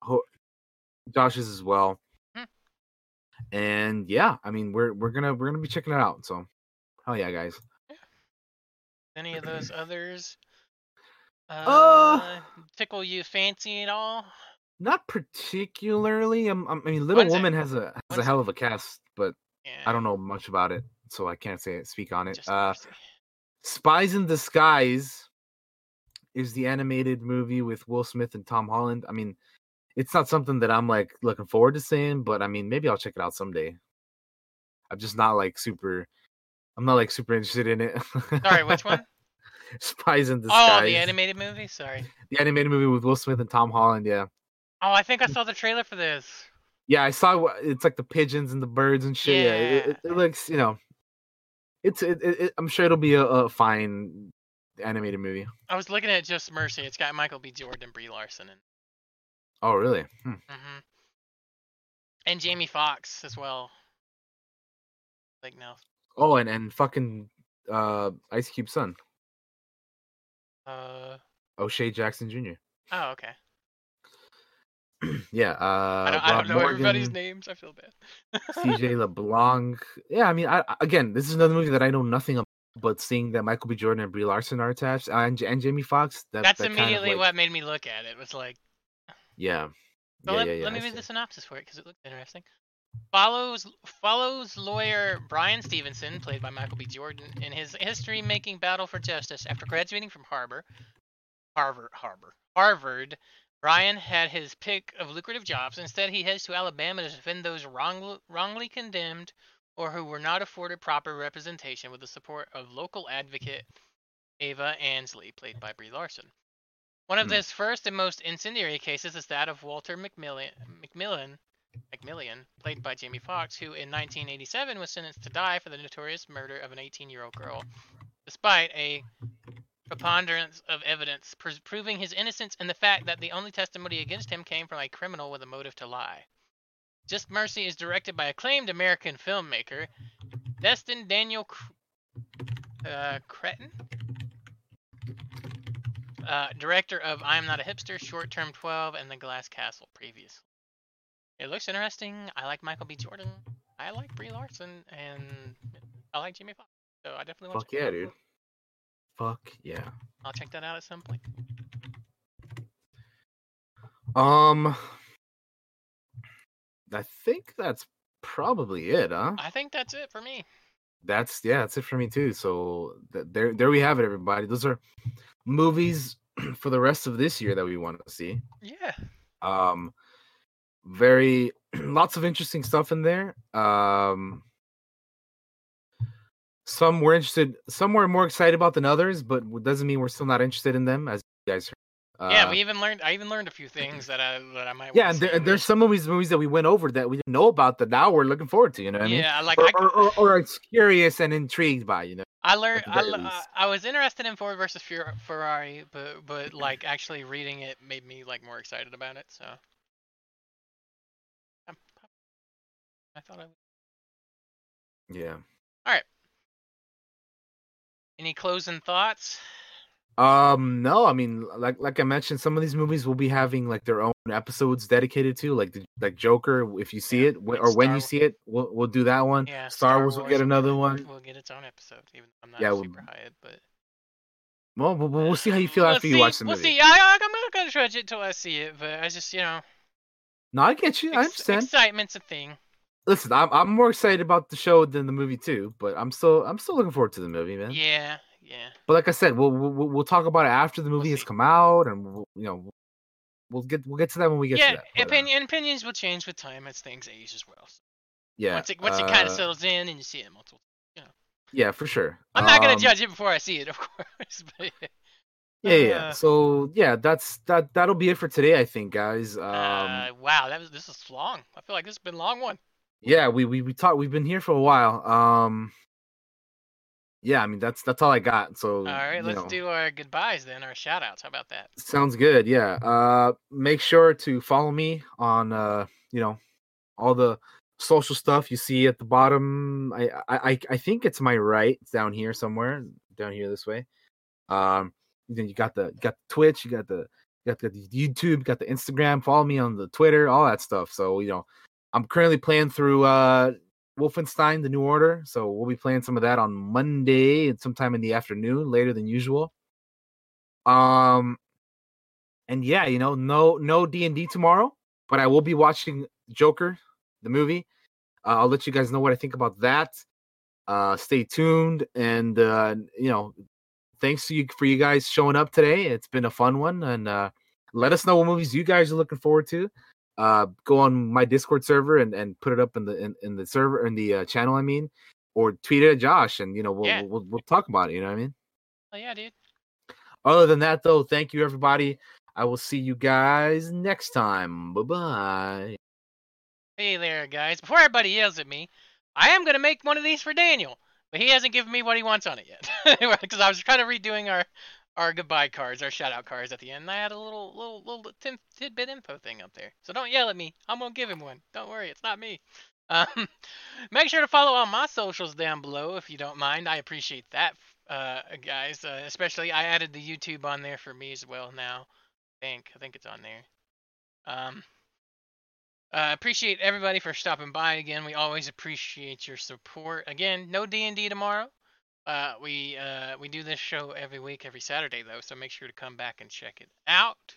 Speaker 2: Ho- Josh is as well.
Speaker 1: Hmm.
Speaker 2: And yeah, I mean we're we're gonna we're gonna be checking it out. So hell yeah, guys.
Speaker 1: Any of those others? Uh,
Speaker 2: Uh,
Speaker 1: tickle you fancy at all?
Speaker 2: Not particularly. Um, um, I mean, Little
Speaker 1: a-
Speaker 2: Woman has a has a hell of a cast, but
Speaker 1: Yeah.
Speaker 2: I don't know much about it, so I can't say speak on it.
Speaker 1: Just
Speaker 2: Uh. Spies in Disguise is the animated movie with Will Smith and Tom Holland. I mean, it's not something that I'm like looking forward to seeing, but I mean, maybe I'll check it out someday. I'm just not like super. I'm not like super interested in it.
Speaker 1: Sorry, which one?
Speaker 2: Spies in Disguise.
Speaker 1: Oh, the animated movie. Sorry.
Speaker 2: The animated movie with Will Smith and Tom Holland. Yeah,
Speaker 1: Oh, I think I saw the trailer for this.
Speaker 2: yeah. I saw. It's like the pigeons and the birds and shit. Yeah, it, it, it looks. You know, it's. It, it, I'm sure it'll be a, a fine animated movie.
Speaker 1: I was looking at Just Mercy. It's got Michael B. Jordan and Brie Larson in.
Speaker 2: Oh, really? Hmm.
Speaker 1: hmm And Jamie Foxx as well. Like no.
Speaker 2: Oh, and and fucking uh, Ice Cube son,
Speaker 1: Uh.
Speaker 2: O'Shea Jackson Jr.
Speaker 1: Oh, okay.
Speaker 2: yeah, uh,
Speaker 1: I don't, I don't know everybody's names. I feel bad.
Speaker 2: CJ LeBlanc. Yeah, I mean, I, again, this is another movie that I know nothing about, but seeing that Michael B. Jordan and Brie Larson are attached, and and Jamie Foxx, that
Speaker 1: That's
Speaker 2: that kind of,
Speaker 1: immediately
Speaker 2: like-
Speaker 1: what made me look at it. Was like,
Speaker 2: Yeah,
Speaker 1: so
Speaker 2: yeah,
Speaker 1: let,
Speaker 2: yeah, yeah.
Speaker 1: let me read the synopsis for it because it looked interesting. Follows follows lawyer Brian Stevenson, played by Michael B. Jordan, in his history-making battle for justice after graduating from Harvard. Harvard, Harvard, Harvard. Brian had his pick of lucrative jobs. Instead, he heads to Alabama to defend those wrong, wrongly condemned or who were not afforded proper representation with the support of local advocate Ava Ansley, played by Brie Larson. One of
Speaker 2: Hmm.
Speaker 1: his first and most incendiary cases is that of Walter McMillan, McMillan, McMillian, played by Jamie Foxx, who in 1987 was sentenced to die for the notorious murder of an 18-year-old girl, despite a preponderance of evidence pr- proving his innocence and the fact that the only testimony against him came from a criminal with a motive to lie. Just Mercy is directed by acclaimed American filmmaker Destin Daniel Cr- uh, Cretton, uh, director of I Am Not a Hipster, Short Term 12, and The Glass Castle previous. It looks interesting. I like Michael B. Jordan. I like Brie Larson, and I like Jimmy Fox. So I definitely want
Speaker 2: Fuck
Speaker 1: to
Speaker 2: yeah, dude. Fuck yeah.
Speaker 1: I'll check that out at some point.
Speaker 2: Um, I think that's probably it, huh?
Speaker 1: I think that's it for me.
Speaker 2: That's yeah, that's it for me too. So th- there, there we have it, everybody. Those are movies for the rest of this year that we want to see.
Speaker 1: Yeah.
Speaker 2: Um, very lots of interesting stuff in there. Um, some we're interested, some we're more excited about than others, but it doesn't mean we're still not interested in them, as you guys heard.
Speaker 1: yeah,
Speaker 2: Uh,
Speaker 1: we even learned. I even learned a few things that I that I might.
Speaker 2: yeah, and, there, and there's some of these movies that we went over that we didn't know about that now we're looking forward to. You know what I mean?
Speaker 1: Yeah, like
Speaker 2: Or,
Speaker 1: I,
Speaker 2: or, or, or curious and intrigued by. You know?
Speaker 1: I learned. I,
Speaker 2: very
Speaker 1: le-
Speaker 2: least.
Speaker 1: I was interested in Ford versus Ferrari, but but like actually reading it made me like more excited about it. So. I thought I. would-
Speaker 2: Yeah. All right.
Speaker 1: Any closing thoughts?
Speaker 2: Um, no, I mean, like like I mentioned, some of these movies will be having like their own episodes dedicated to, like the like Joker. If you see
Speaker 1: Yeah,
Speaker 2: it, or when you see it, we'll we'll do that one.
Speaker 1: Yeah.
Speaker 2: Star, Wars will get another one.
Speaker 1: We'll get its own episode, even though I'm not
Speaker 2: Yeah, we'll-
Speaker 1: super high, but.
Speaker 2: Well, we'll, we'll see how you feel
Speaker 1: We'll
Speaker 2: after you watch the
Speaker 1: we'll
Speaker 2: movie.
Speaker 1: see. I, I'm not gonna judge it till I see it, but I just you know,
Speaker 2: No, I get you. I understand.
Speaker 1: excitement's a thing.
Speaker 2: Listen, I'm I'm more excited about the show than the movie too, but I'm still I'm still looking forward to the movie, man.
Speaker 1: Yeah, yeah.
Speaker 2: But like I said, we'll we'll, we'll talk about it after the movie has come out, and we'll, you know we'll get we'll get to that when we get
Speaker 1: yeah,
Speaker 2: to that. uh,
Speaker 1: opinion, opinions will change with time as things age as well. So
Speaker 2: yeah,
Speaker 1: once it once it kind
Speaker 2: uh,
Speaker 1: of settles in and you see it multiple.
Speaker 2: yeah, for sure.
Speaker 1: I'm not gonna
Speaker 2: Um,
Speaker 1: judge it before I see it, of course. But,
Speaker 2: Yeah, yeah. yeah.
Speaker 1: Uh,
Speaker 2: So yeah, that's that. That'll be it for today, I think, guys. Um,
Speaker 1: uh, wow, that was this is long. I feel like this has been a long one.
Speaker 2: Yeah, we we we talked. We've been here for a while. Um, yeah, I mean that's that's all I got. So
Speaker 1: All right, let's
Speaker 2: know,
Speaker 1: do our goodbyes then, our shout outs. How about that?
Speaker 2: Sounds good. Yeah. Uh, make sure to follow me on uh, you know, all the social stuff you see at the bottom. I I I- think it's my right. It's down here somewhere. Down here this way. Um, then you got the got the Twitch. You got the you got the YouTube. Got the Instagram. Follow me on the Twitter. All that stuff. So you know, I'm currently playing through uh Wolfenstein: The New Order. So we'll be playing some of that on Monday and sometime in the afternoon, later than usual. Um, and yeah, you know, no no D and D tomorrow, but I will be watching Joker, the movie. Uh, I'll let you guys know what I think about that. Uh, stay tuned, and uh, you know, thanks to you for you guys showing up today. It's been a fun one, and uh, let us know what movies you guys are looking forward to. Uh, go on my Discord server and, and put it up in the in, in the server in the uh, channel. I mean, or tweet it at Josh, and you know we'll,
Speaker 1: Yeah.
Speaker 2: we'll, we'll we'll talk about it. You know what I mean?
Speaker 1: Oh yeah, dude.
Speaker 2: Other than that, though, thank you everybody. I will see you guys next time. Bye bye.
Speaker 1: Hey there, guys. Before everybody yells at me, I am gonna make one of these for Daniel, but he hasn't given me what he wants on it yet. Because I was kind of redoing our our goodbye cards, our shout out cards at the end. I had a little little little tidbit info thing up there. So don't yell at me. I'm gonna give him one. Don't worry, it's not me. Um, make sure to follow all my socials down below if you don't mind. I appreciate that, uh, guys. Uh, especially I added the YouTube on there for me as well now. I think I think it's on there. Um, uh, appreciate everybody for stopping by again. We always appreciate your support. Again, no D and D tomorrow. Uh, we uh, we do this show every week, every Saturday though, so make sure to come back and check it out.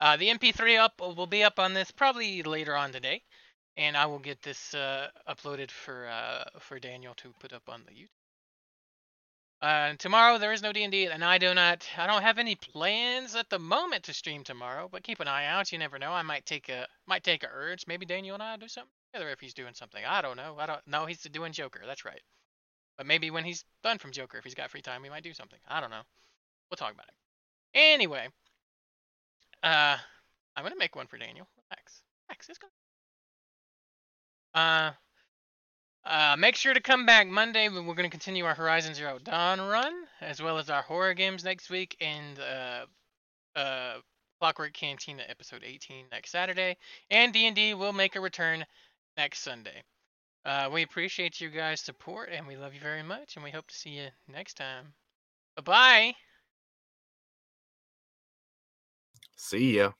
Speaker 1: Uh, the MP3 up will be up on this probably later on today, and I will get this uh, uploaded for uh, for Daniel to put up on the YouTube. Uh, tomorrow there is no D&D, and I do not. I don't have any plans at the moment to stream tomorrow, but keep an eye out. You never know. I might take a might take a urge. Maybe Daniel and I do something together if he's doing something. I don't know. I don't know. He's doing Joker. That's right. But maybe when he's done from Joker, if he's got free time, he might do something. I don't know. We'll talk about it. Anyway, uh, I'm gonna make one for Daniel. Relax, relax. It's gonna. Uh, uh, make sure to come back Monday. We're going to continue our Horizon Zero Dawn run, as well as our horror games next week, and uh, uh, Clockwork Cantina episode 18 next Saturday, and D&D will make a return next Sunday. Uh, we appreciate you guys' support, and we love you very much, and we hope to see you next time. Bye bye.
Speaker 2: See ya.